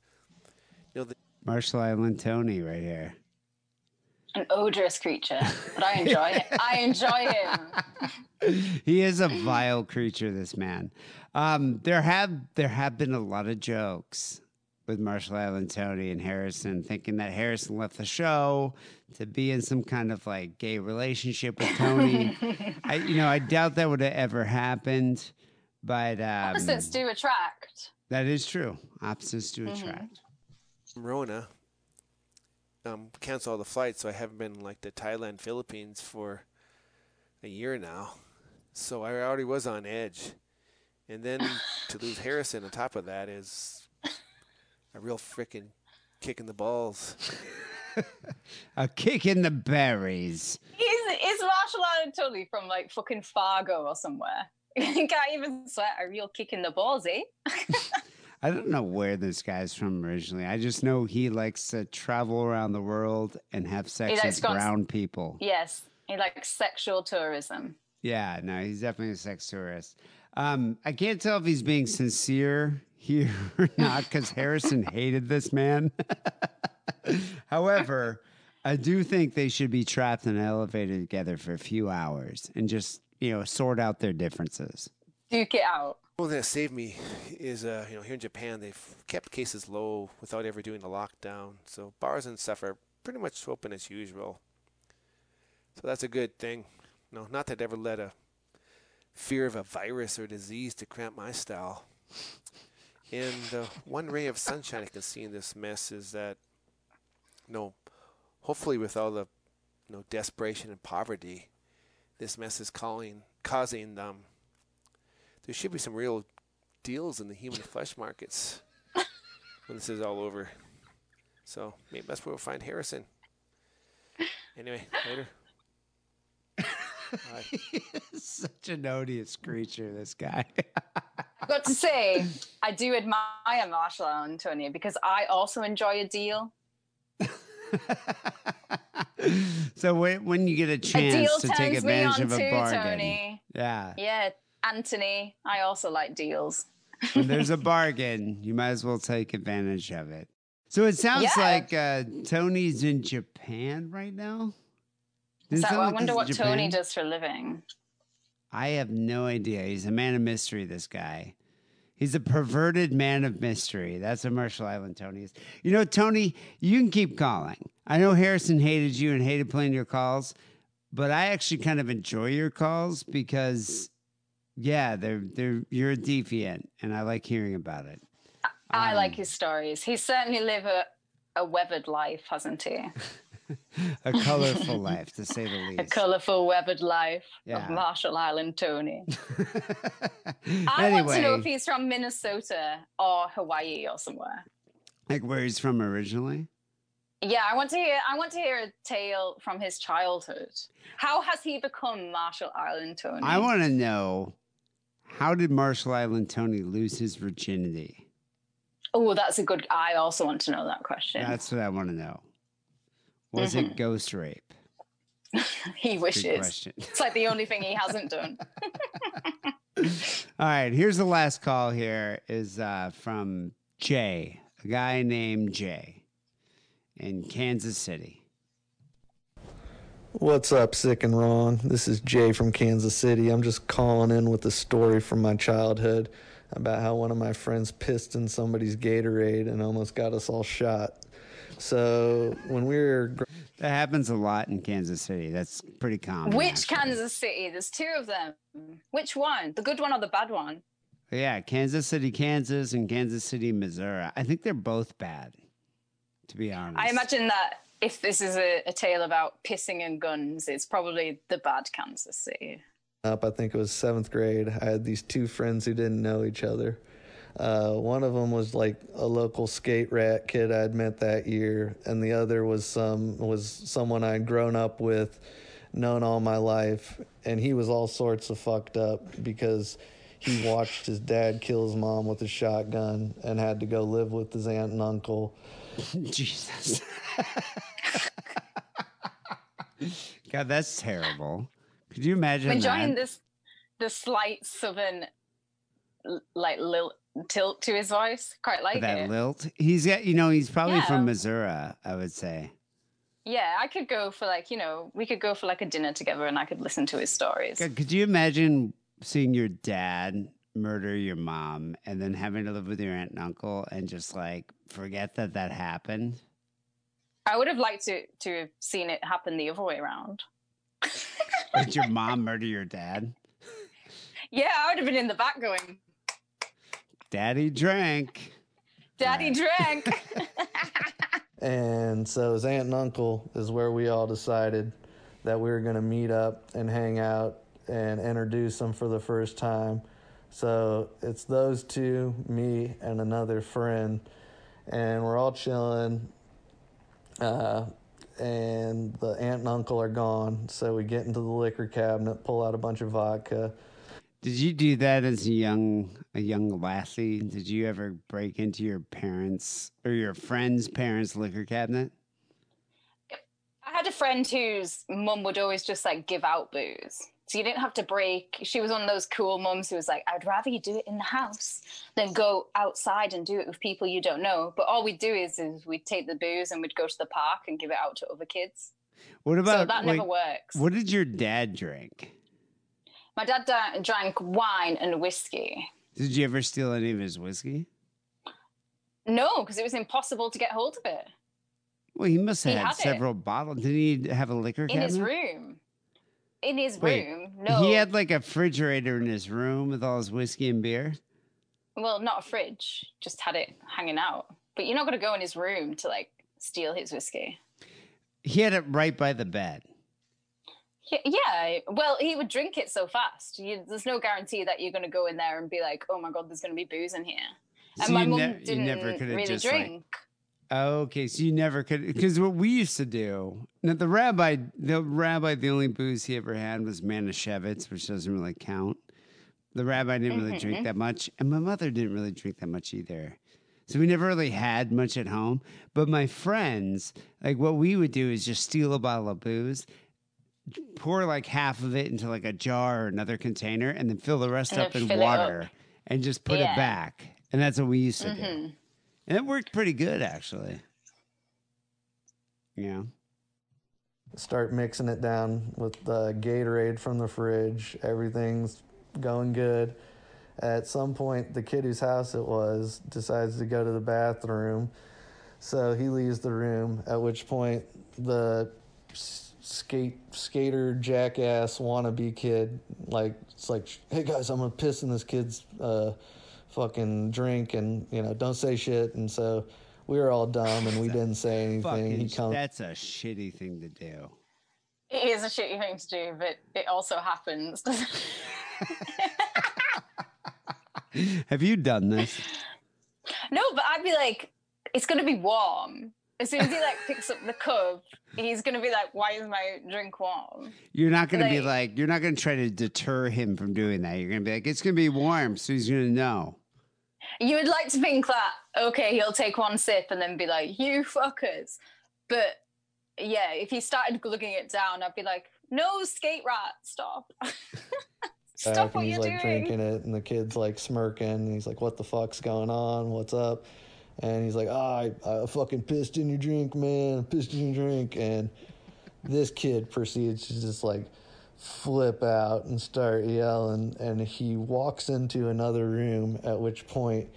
you know, the, Marshall Island Tony right here. An odorous creature, but I enjoy it. I enjoy him. he is a vile creature, this man. Um, there have there have been a lot of jokes with Marshall Island Tony and Harrison, thinking that Harrison left the show to be in some kind of like gay relationship with Tony. I, you know, I doubt that would have ever happened, but um, Opposites do attract. that is true. Opposites do Mhm. attract. Rona um, canceled all the flights, so I haven't been like to Thailand, Philippines for a year now. So I already was on edge, and then to lose Harrison on top of that is a real frickin' kick in the balls. A kick in the berries. He's, is Marshall Island Tully from like fucking Fargo or somewhere? He can't even sweat a real kick in the balls, eh? I don't know where this guy's from originally. I just know he likes to travel around the world and have sex with brown people. Yes, he likes sexual tourism. Yeah, no, he's definitely a sex tourist. Um, I can't tell if he's being sincere here or not because Harrison hated this man. However, I do think they should be trapped in an elevator together for a few hours and just, you know, sort out their differences. Duke it out. One thing that saved me is, uh, you know, here in Japan, they've kept cases low without ever doing a lockdown. So bars and stuff are pretty much open as usual. So that's a good thing. No, not that I ever let a fear of a virus or disease to cramp my style. And the one ray of sunshine I can see in this mess is that, you know, hopefully with all the, you know, desperation and poverty, this mess is calling, causing um, there should be some real deals in the human flesh markets when this is all over. So maybe that's where we'll find Harrison. Anyway, later. Such an odious creature, this guy. I've got to say, I do admire Marshall Allen Tony because I also enjoy a deal. so when, when you get a A chance to take advantage of a too, bargain, Tony. yeah, Yeah, Anthony, I also like deals. when there's a bargain, you might as well take advantage of it. So it sounds Yeah. like uh, Tony's in Japan right now. Didn't So I wonder what is Tony does for a living. I have no idea. He's a man of mystery, this guy. He's a perverted man of mystery. That's what Marshall Island Tony is. You know, Tony, you can keep calling. I know Harrison hated you and hated playing your calls, but I actually kind of enjoy your calls because, yeah, they're they're you're a deviant, and I like hearing about it. I Um, like his stories. He's certainly lived a, a weathered life, hasn't he? A colorful life, to say the least. A colourful, weathered life Yeah. of Marshall Island Tony. I want to know if he's from Minnesota or Hawaii or somewhere. like where he's from originally. Yeah, I want to hear. I want to hear a tale from his childhood. How has he become Marshall Island Tony? I want to know how did Marshall Island Tony lose his virginity? Oh, that's a good. I also want to know that question. That's what I want to know. Was Mm-hmm. it ghost rape? he wishes. It's like the only thing he hasn't done. All right, here's the last call. Here is uh, from Jay, a guy named Jay in Kansas City. What's up, sick and wrong? This is Jay from Kansas City. I'm just calling in with a story from my childhood about how one of my friends pissed in somebody's Gatorade and almost got us all shot. So when we were gr- That happens a lot in Kansas City. That's pretty common. Which actually. Kansas City? There's two of them. Which one? The good one or the bad one? Yeah, Kansas City, Kansas, and Kansas City, Missouri. I think they're both bad, to be honest. I imagine that if this is a, a tale about pissing and guns, it's probably the bad Kansas City. up, I think it was seventh grade, I had these two friends who didn't know each other. Uh, one of them was like a local skate rat kid I'd met that year, and the other was some was someone I'd grown up with, known all my life, and he was all sorts of fucked up because he watched his dad kill his mom with a shotgun and had to go live with his aunt and uncle. Jesus. God, that's terrible. Could you imagine I'm enjoying that? this the slight southern like lil, tilt to his voice. Quite like that it. lilt. He's got, you know, he's probably Yeah. from Missouri, I would say. yeah, I could go for like you know we could go for like a dinner together and I could listen to his stories. God, could you imagine seeing your dad murder your mom and then having to live with your aunt and uncle and just like forget that that happened? I would have liked to to have seen it happen the other way around. Did your mom murder your dad? Yeah, I would have been in the back going, Daddy drank. "Daddy drank." And so his aunt and uncle is where we all decided that we were going to meet up and hang out and introduce them for the first time. So it's those two, me, and another friend, and we're all chilling. Uh, and the aunt and uncle are gone, so we get into the liquor cabinet, pull out a bunch of vodka. Did you do that as a young a young lassie? Did you ever break into your parents or your friend's parents' liquor cabinet? I had a friend whose mum would always just like give out booze. So you didn't have to break. She was one of those cool mums who was like, I'd rather you do it in the house than go outside and do it with people you don't know. But all we'd do is, is we'd take the booze and we'd go to the park and give it out to other kids. What about that never works. What did your dad drink? My dad da- drank wine and whiskey. Did you ever steal any of his whiskey? No, because it was impossible to get hold of it Well, he must have He had, had several bottles. Did he have a liquor in cabinet? his room. In his Wait, room. No. He had like a refrigerator in his room with all his whiskey and beer. well, not a fridge, just had it hanging out. But you're not going to go in his room to like steal his whiskey. He had it right by the bed. Yeah, yeah. Well, he would drink it so fast. You, there's no guarantee that you're going to go in there and be like, "Oh my god, there's going to be booze in here." And So my you mum ne- you didn't never really just, like- drink. Okay, so you never could because what we used to do Now the rabbi, the rabbi, the only booze he ever had was Manischewitz, which doesn't really count. The rabbi didn't really drink Mhm. that much, and my mother didn't really drink that much either. So we never really had much at home. But my friends, like what we would do is just steal a bottle of booze, pour like half of it into like a jar or another container, and then fill the rest And up in it up. water and just put Yeah. it back. And that's what we used to do. Mhm. And it worked pretty good actually. Yeah. Start mixing it down with the Gatorade from the fridge. Everything's going good. At some point, the kid whose house it was decides to go to the bathroom. So he leaves the room, at which point the skate skater jackass wannabe kid like it's like hey guys i'm gonna piss in this kid's uh fucking drink and you know don't say shit and so we were all dumb and we didn't say anything he sh- comes that's a shitty thing to do. It is a shitty thing to do, but it also happens. Have you done this? no, but I'd be like, it's gonna be warm. As soon as he like picks up the cup, he's gonna be like, "Why is my drink warm?" You're not going to be Like- like, you're not going to try to deter him from doing that. You're going to be like, it's going to be warm, so he's going to know. You would like to think that okay, he'll take one sip and then be like, "You fuckers," but yeah, if he started glugging it down, I'd be like, "No, skate rat, stop, uh, stop back what he's you're like doing." drinking it and the kid's like smirking and he's like what the fuck's going on? What's up? And he's like oh, I, I fucking pissed in your drink man. Pissed in your drink. And this kid proceeds to just like flip out and start yelling and he walks into another room at which point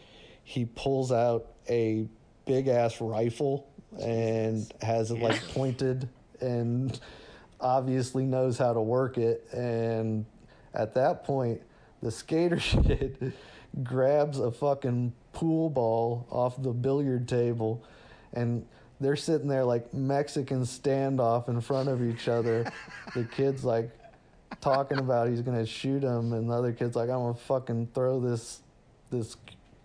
he pulls out a big ass rifle and has it like pointed and obviously knows how to work it. And at that point the skater kid grabs a fucking pool ball off the billiard table and they're sitting there like Mexican standoff in front of each other. the kid's like talking about he's gonna shoot him, and the other kid's like, "I'm gonna fucking throw this this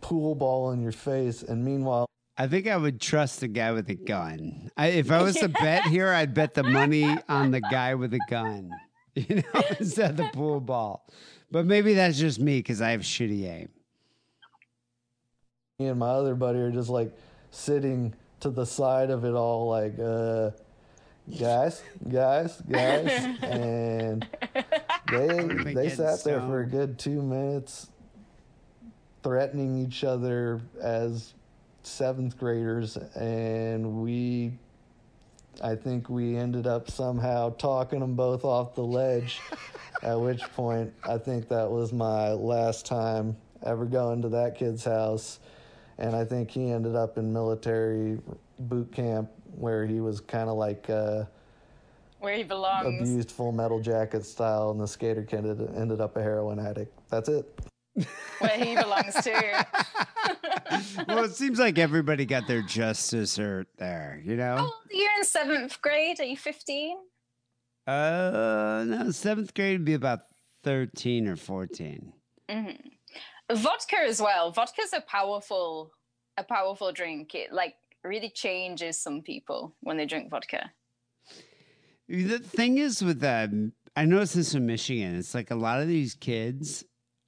pool ball in your face." And meanwhile, I think I would trust the guy with a gun. I, if I was to bet here, I'd bet the money on the guy with a gun, you know, instead of the pool ball. But maybe that's just me because I have shitty aim. me and my other buddy are just like sitting to the side of it all, like, uh, guys, guys, guys, and they they sat there for a good two minutes, threatening each other as seventh graders, and we. I think we ended up somehow talking them both off the ledge. at which point, I think that was my last time ever going to that kid's house. And I think he ended up in military boot camp where he was kind of like uh, Where he belongs. abused full metal jacket style, and the skater kid ended, ended up a heroin addict. That's it. Where he belongs to. Well, it seems like everybody got their justice or there, you How know? you're in seventh grade? Are you 15? Uh, no, seventh grade would be about 13 or 14. Mm-hmm. Vodka as well. Vodka's a powerful, a powerful drink. It like really changes some people when they drink vodka. The thing is with that, I noticed this in Michigan. It's like a lot of these kids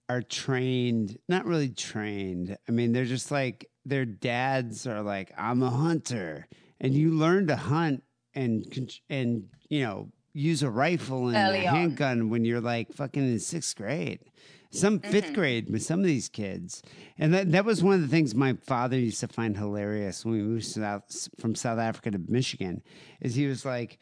are trained, not really trained. I mean, they're just like their dads are like, "I'm a hunter," and you learn to hunt and and you know use a rifle and Early a on. handgun when you're like fucking in sixth grade. Some 5th mm-hmm. grade with some of these kids, and that, that was one of the things my father used to find hilarious when we moved south, from South Africa to Michigan. Is he was like,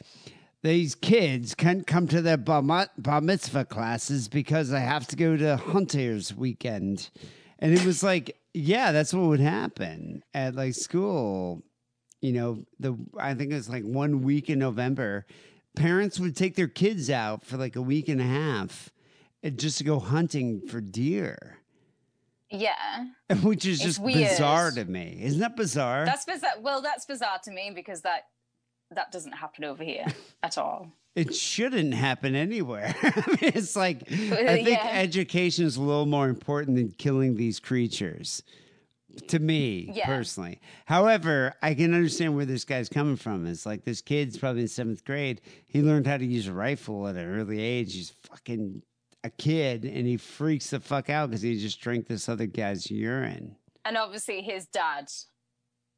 these kids can't come to their bar, bar mitzvah classes because they have to go to hunters weekend. And it was like yeah that's what would happen at like school. You know the i think it was like one week in november parents would take their kids out for like a week and a half Eh, just to go hunting for deer Yeah, which is just bizarre to me isn't that bizarre that's bizarre. Well, that's bizarre to me because that that doesn't happen over here at all. It shouldn't happen anywhere. I mean, it's like I think Yeah. education is a little more important than killing these creatures. to me Yeah. personally. However, I can understand where this guy's coming from. It's like this kid's probably in seventh grade. He learned how to use a rifle at an early age. He's fucking a kid and he freaks the fuck out because he just drank this other guy's urine. And obviously, his dad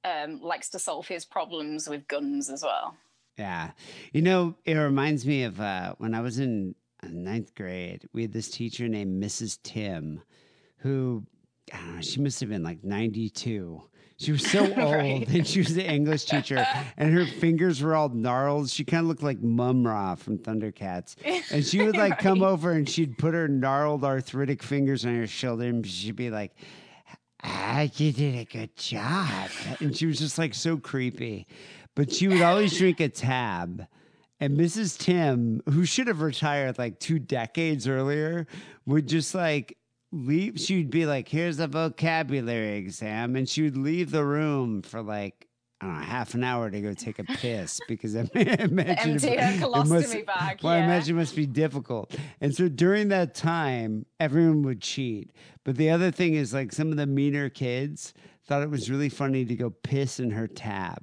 um, likes to solve his problems with guns as well. Yeah. You know, it reminds me of uh, when I was in uh, ninth grade, we had this teacher named Mrs. Tim who, I don't know, she must have been like 92. She was so old Right. and she was the English teacher and her fingers were all gnarled. She kind of looked like Mumm-Ra from Thundercats. And she would like come over and she'd put her gnarled arthritic fingers on her shoulder and she'd be like, ah, you did a good job. And she was just like so creepy. But she would always drink a tab. And Mrs. Tim, who should have retired like two decades earlier, would just like leave. She would be like, here's a vocabulary exam. And she would leave the room for like, I don't know, half an hour to go take a piss because I imagine Empty it- her it colostomy must- bag, Well, I imagine it must be difficult. And so during that time, everyone would cheat. But the other thing is, like, some of the meaner kids thought it was really funny to go piss in her tab.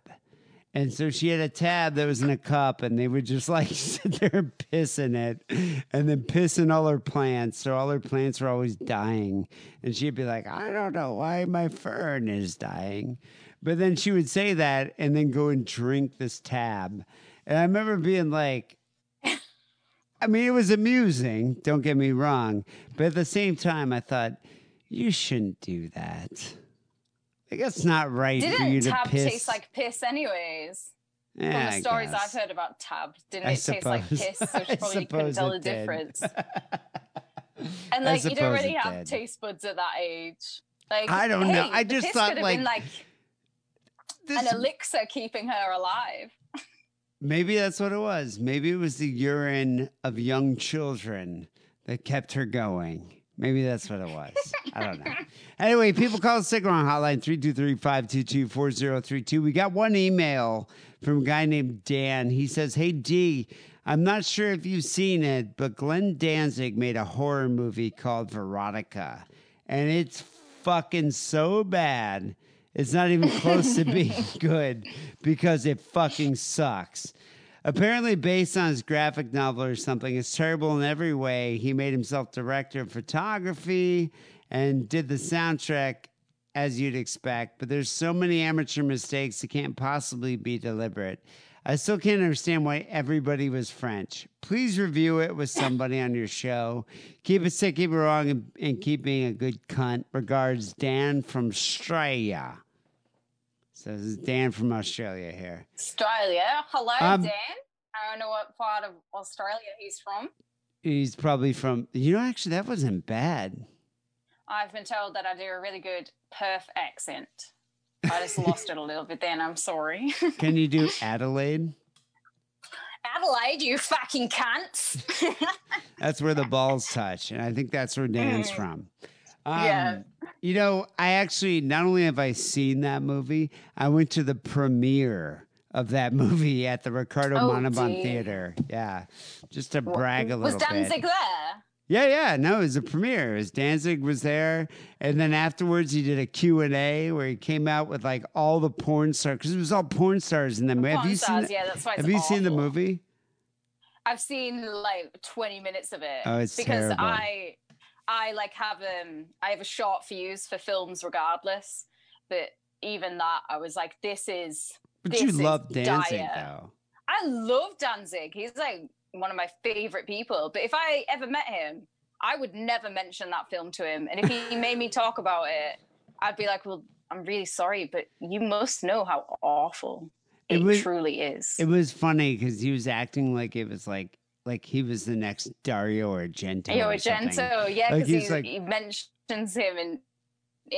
And so she had a tab that was in a cup, and they would just like sit there and piss in it, and then piss in all her plants. So all her plants were always dying. And she'd be like, I don't know why my fern is dying. But then she would say that and then go and drink this tab. And I remember being like, I mean, it was amusing, don't get me wrong. But at the same time, I thought, you shouldn't do that. Like, it's not right for you Didn't to tab piss. taste like piss, anyways? Yeah, From I the stories guess. I've heard about tab, didn't I it taste like suppose- piss? So I she probably couldn't suppose tell it the did. difference. and I like you don't suppose really it have did. taste buds at that age. Like I don't know. hey, I the just piss thought, could have like, been like This- an elixir keeping her alive. Maybe that's what it was. Maybe it was the urine of young children that kept her going. Maybe that's what it was. I don't know. Anyway, people call the Sick Wrong Hotline 323-522-4032. We got one email from a guy named Dan. He says, Hey Dee, I'm not sure if you've seen it, but Glenn Danzig made a horror movie called Veronica. And it's fucking so bad. It's not even close to being good because it fucking sucks. Apparently, based on his graphic novel or something, it's terrible in every way. He made himself director of photography and did the soundtrack as you'd expect, but there's so many amateur mistakes it can't possibly be deliberate. I still can't understand why everybody was French. Please review it with somebody on your show. Keep it sick, keep it wrong, and, and keep being a good cunt. Regards, Dan from Australia. So this is Dan from Australia here. Australia. Hello, Um, Dan. I don't know what part of Australia he's from. He's probably from, you know, actually, that wasn't bad. I've been told that I do a really good Perth accent. I just lost it a little bit then. I'm sorry. Can you do Adelaide? Adelaide, you fucking cunts. That's where the balls touch. And I think that's where Dan's Mm. from. Um, Yeah. You know, I actually, not only have I seen that movie, I went to the premiere of that movie at the Ricardo Oh, Montalban dear. Theater. Yeah. Just to brag a little. Bit. Was Danzig bit. there? Yeah, yeah, no, it was a premiere. It was Danzig was there, and then afterwards he did a Q and A where he came out with like all the porn stars because it was all porn stars in the movie. Have you stars, seen? yeah, that's why Have you seen the movie? I've seen like 20 minutes of it. Oh, it's because terrible. I I like have um I have a short fuse for films regardless. But even that I was like, this is But this you love Danzig dire. though. I love Danzig. He's like one of my favorite people. But if I ever met him, I would never mention that film to him. And if he made me talk about it, I'd be like, well, I'm really sorry, but you must know how awful It it, was- truly is. It was funny because he was acting like it was like like he was the next Dario Argento. Something. Argento, yeah, Like, because he's like- he mentions him in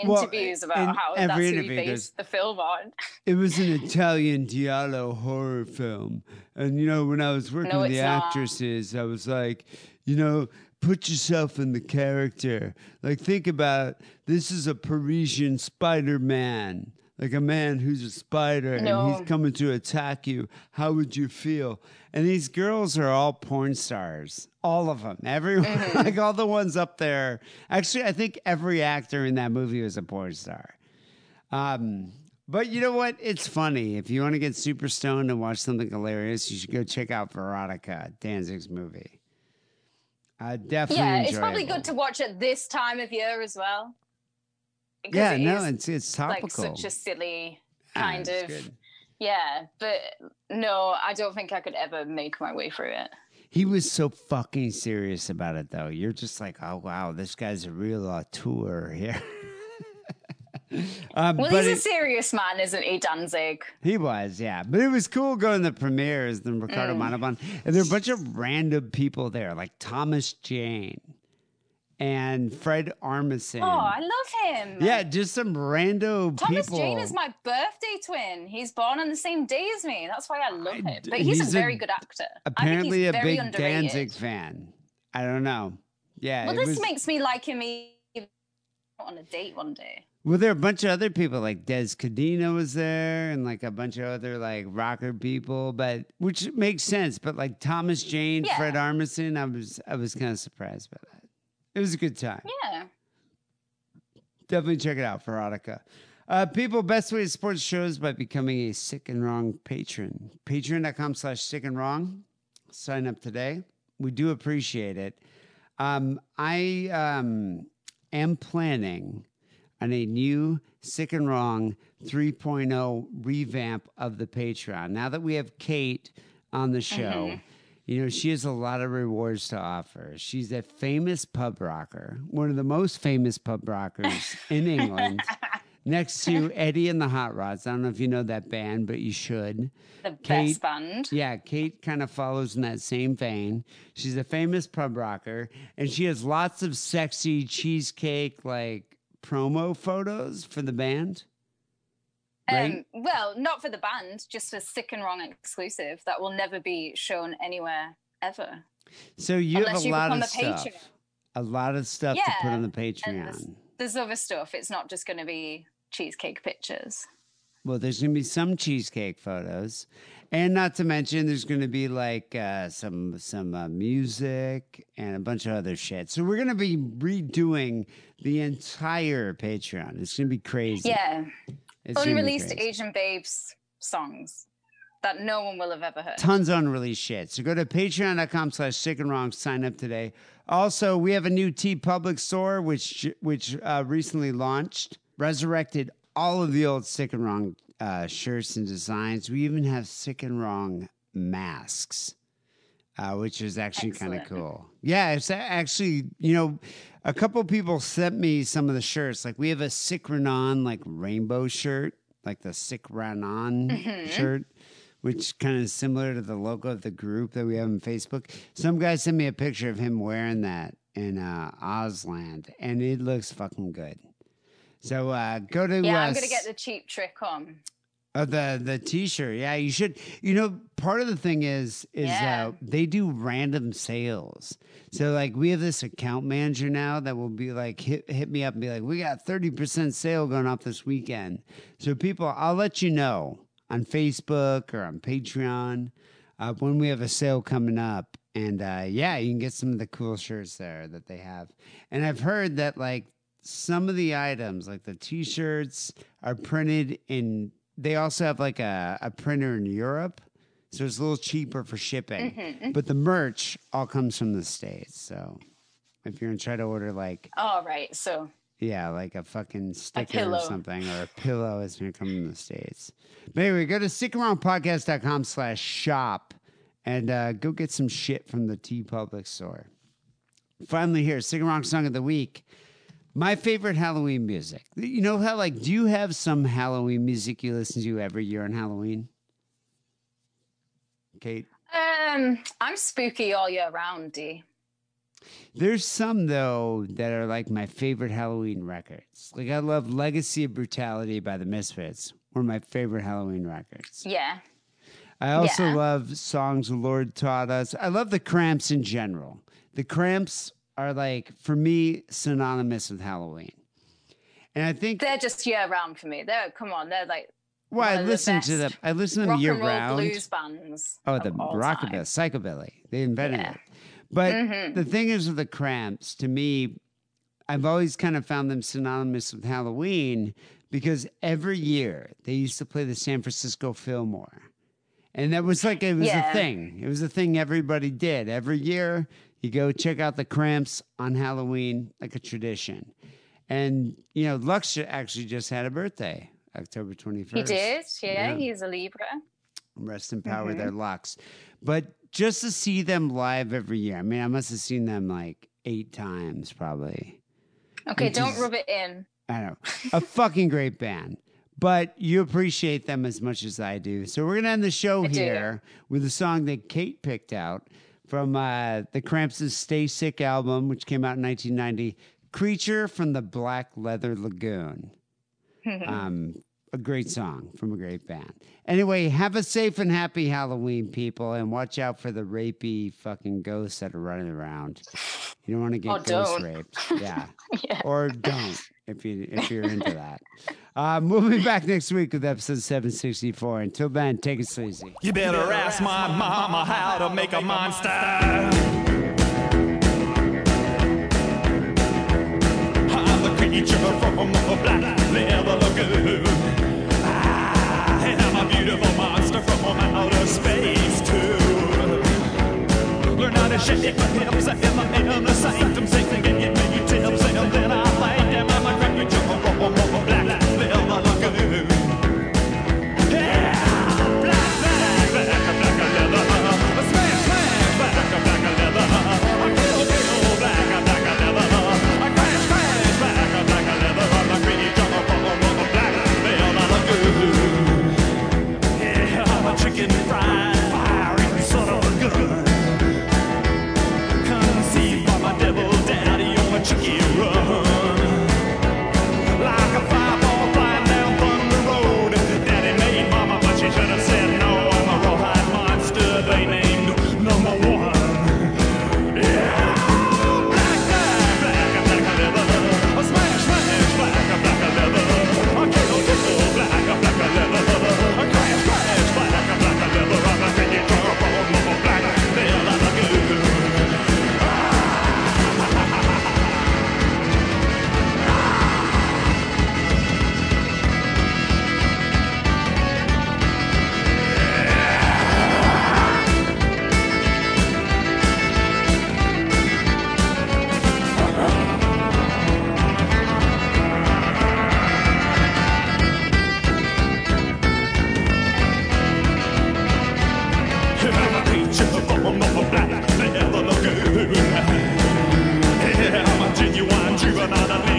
Well, interviews in about how every that's who he based the film on. It was an Italian giallo horror film. And, you know, when I was working No, with the not. actresses, I was like, you know, put yourself in the character. Like, think about this is a Parisian Spider Man, like a man who's a spider and he's coming to attack you. How would you feel? And these girls are all porn stars. All of them. Everyone, Mm-hmm. like all the ones up there. Actually, I think every actor in that movie was a porn star. Um, but you know what? It's funny. If you want to get super stoned and watch something hilarious, you should go check out Veronica, Danzig's movie. Uh, definitely. Yeah, it's probably enjoyable. good to watch at this time of year as well. Yeah, it no, is, it's it's topical. like such a silly Ah, kind it's of good. yeah. But no, I don't think I could ever make my way through it. He was so fucking serious about it, though. You're just like, oh wow, this guy's a real auteur here. um, Well, but he's a serious man, isn't he, Danzig? He was, yeah. But it was cool going to the premieres, the Ricardo Mm. Montalban. And there were a bunch of random people there, like Thomas Jane and Fred Armisen. Oh, I love him. yeah, just some rando Thomas people. Jane is my birthday twin. He's born on the same day as me. That's why I love him. But he's he's, a- a very good actor. Apparently I a think he's big very underrated. Danzig fan. I don't know. Yeah. Well, this was- makes me like him even on a date one day. Well, there are a bunch of other people like Dez Cadena was there, and like a bunch of other like rocker people, but which makes sense. But like Thomas Jane, Yeah. Fred Armisen, I was I was kind of surprised by that. It was a good time. Yeah. Definitely check it out, Veronica. Uh, people, best way to support the show is by becoming a sick and wrong patron. Patreon.com slash sick and wrong. Sign up today. We do appreciate it. Um, I um, am planning on a new sick and wrong 3.0 revamp of the Patreon. Now that we have Kate on the show, Mhm. You know, she has a lot of rewards to offer. She's a famous pub rocker, one of the most famous pub rockers in England, next to Eddie and the Hot Rods. I don't know if you know that band, but you should. The Kate- best band. Yeah, Kate kind of follows in that same vein. She's a famous pub rocker, and she has lots of sexy cheesecake like promo photos for the band. Right? Um, well, not for the band, just for Sick and Wrong exclusive that will never be shown anywhere ever. So you have Unless a you lot of a stuff. A lot of stuff to put on the Patreon. there's, there's other stuff. It's not just going to be cheesecake pictures. Well, there's going to be some cheesecake photos, and not to mention there's going to be like uh, some some uh, music and a bunch of other shit. So we're going to be redoing the entire Patreon. It's going to be crazy. Yeah. It's Unreleased. Asian Babes songs that no one will have ever heard. Tons of unreleased shit. So go to patreon.com slash sick and wrong, sign up today. Also, we have a new TeePublic store which which uh, recently launched, resurrected all of the old sick and wrong uh, shirts and designs. We even have sick and wrong masks. Uh, which is actually kind of cool. Yeah, it's actually, you know, a couple people sent me some of the shirts. Like we have a Sick and Wrong like rainbow shirt, like the Sick and Wrong Mhm. shirt, which kind of similar to the logo of the group that we have on Facebook. Some guy sent me a picture of him wearing that in uh, Ozland, and it looks fucking good. So uh, go to Yeah, I'm going to get the cheap trick on. Oh, the the t-shirt. Yeah, you should. You know, part of the thing is is Yeah. uh, they do random sales. So like we have this account manager now that will be like hit hit me up and be like, we got thirty percent sale going off this weekend. So people, I'll let you know on Facebook or on Patreon uh, when we have a sale coming up. And uh, yeah, you can get some of the cool shirts there that they have. And I've heard that like some of the items, like the t-shirts, are printed in. They also have like a, a printer in Europe, so it's a little cheaper for shipping. Mhm. But the merch all comes from the states. So if you're gonna try to order like All right, so yeah, like a fucking sticker or something, or a pillow is going to come from the States. But anyway, go to sickandwrongpodcast.com slash shop and uh, go get some shit from the TeePublic store. Finally, here, Sick and Wrong Song of the Week. My favorite Halloween music. You know how, like, do you have some Halloween music you listen to every year on Halloween? Kate? um, I'm spooky all year round, Dee. There's some though that are like my favorite Halloween records. Like I love Legacy of Brutality by the Misfits. One of my favorite Halloween records. Yeah. I also Yeah. love songs the Lord taught us. I love the Cramps in general. The Cramps are like for me synonymous with Halloween. And I think They're just year round for me. They're come on, they're like well, I one of the listen to them. I listen to them year round. blues bands. Oh, the rockabilly, psychobilly. They invented Yeah. it. But Mhm. the thing is with the cramps, to me, I've always kind of found them synonymous with Halloween because every year they used to play the San Francisco Fillmore. And that was like, it was Yeah. a thing. It was a thing everybody did. Every year you go check out the Cramps on Halloween, like a tradition. And, you know, Lux actually just had a birthday, October 21st. He did, yeah, Yeah. He's a Libra. Rest in power, Mhm. their Lux. But just to see them live every year, I mean, I must have seen them like eight times probably. Okay, Which don't is- rub it in. I know. A fucking great band. But you appreciate them as much as I do. So we're going to end the show I do. here with a song that Kate picked out from uh, the Cramps' Stay Sick album, which came out in 1990 Creature from the Black Leather Lagoon. um, a great song from a great band. Anyway, have a safe and happy Halloween, people, and watch out for the rapey fucking ghosts that are running around. You don't want to get Or ghost don't. raped. Yeah. Or don't if you if you're into that. Um, we'll be back next week with episode 764. Until then, take it sleazy. You better ask my mama how to make a monster. I'm the creature from a black leather lagoon. I am a beautiful monster from outer space too. Learn how to shake my hips in the, in the sanctum, sing, give me tips, and then I like nada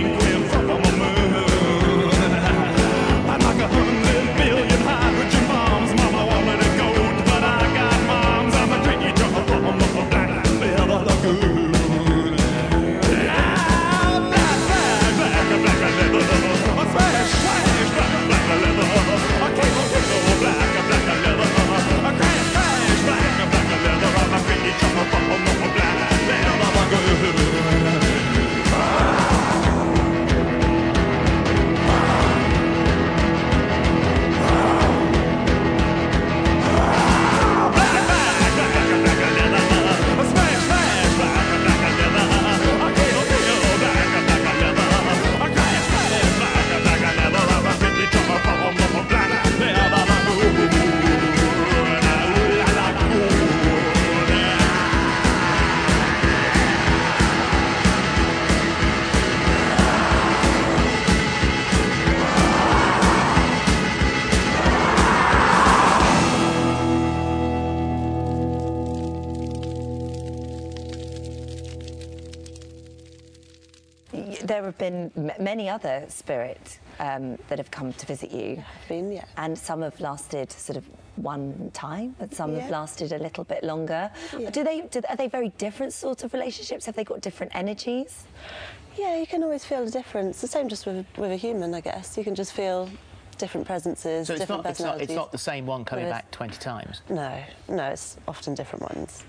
have been m- many other spirits um, that have come to visit you. Been, yeah. And some have lasted sort of one time, but some have lasted a little bit longer. Do they? Do, are they very different sorts of relationships? Have they got different energies? Yeah, you can always feel the difference. The same just with, with a human, I guess. You can just feel different presences, So it's different not, it's not, personalities. it's not the same one coming With- back 20 times. No, no, it's often different ones.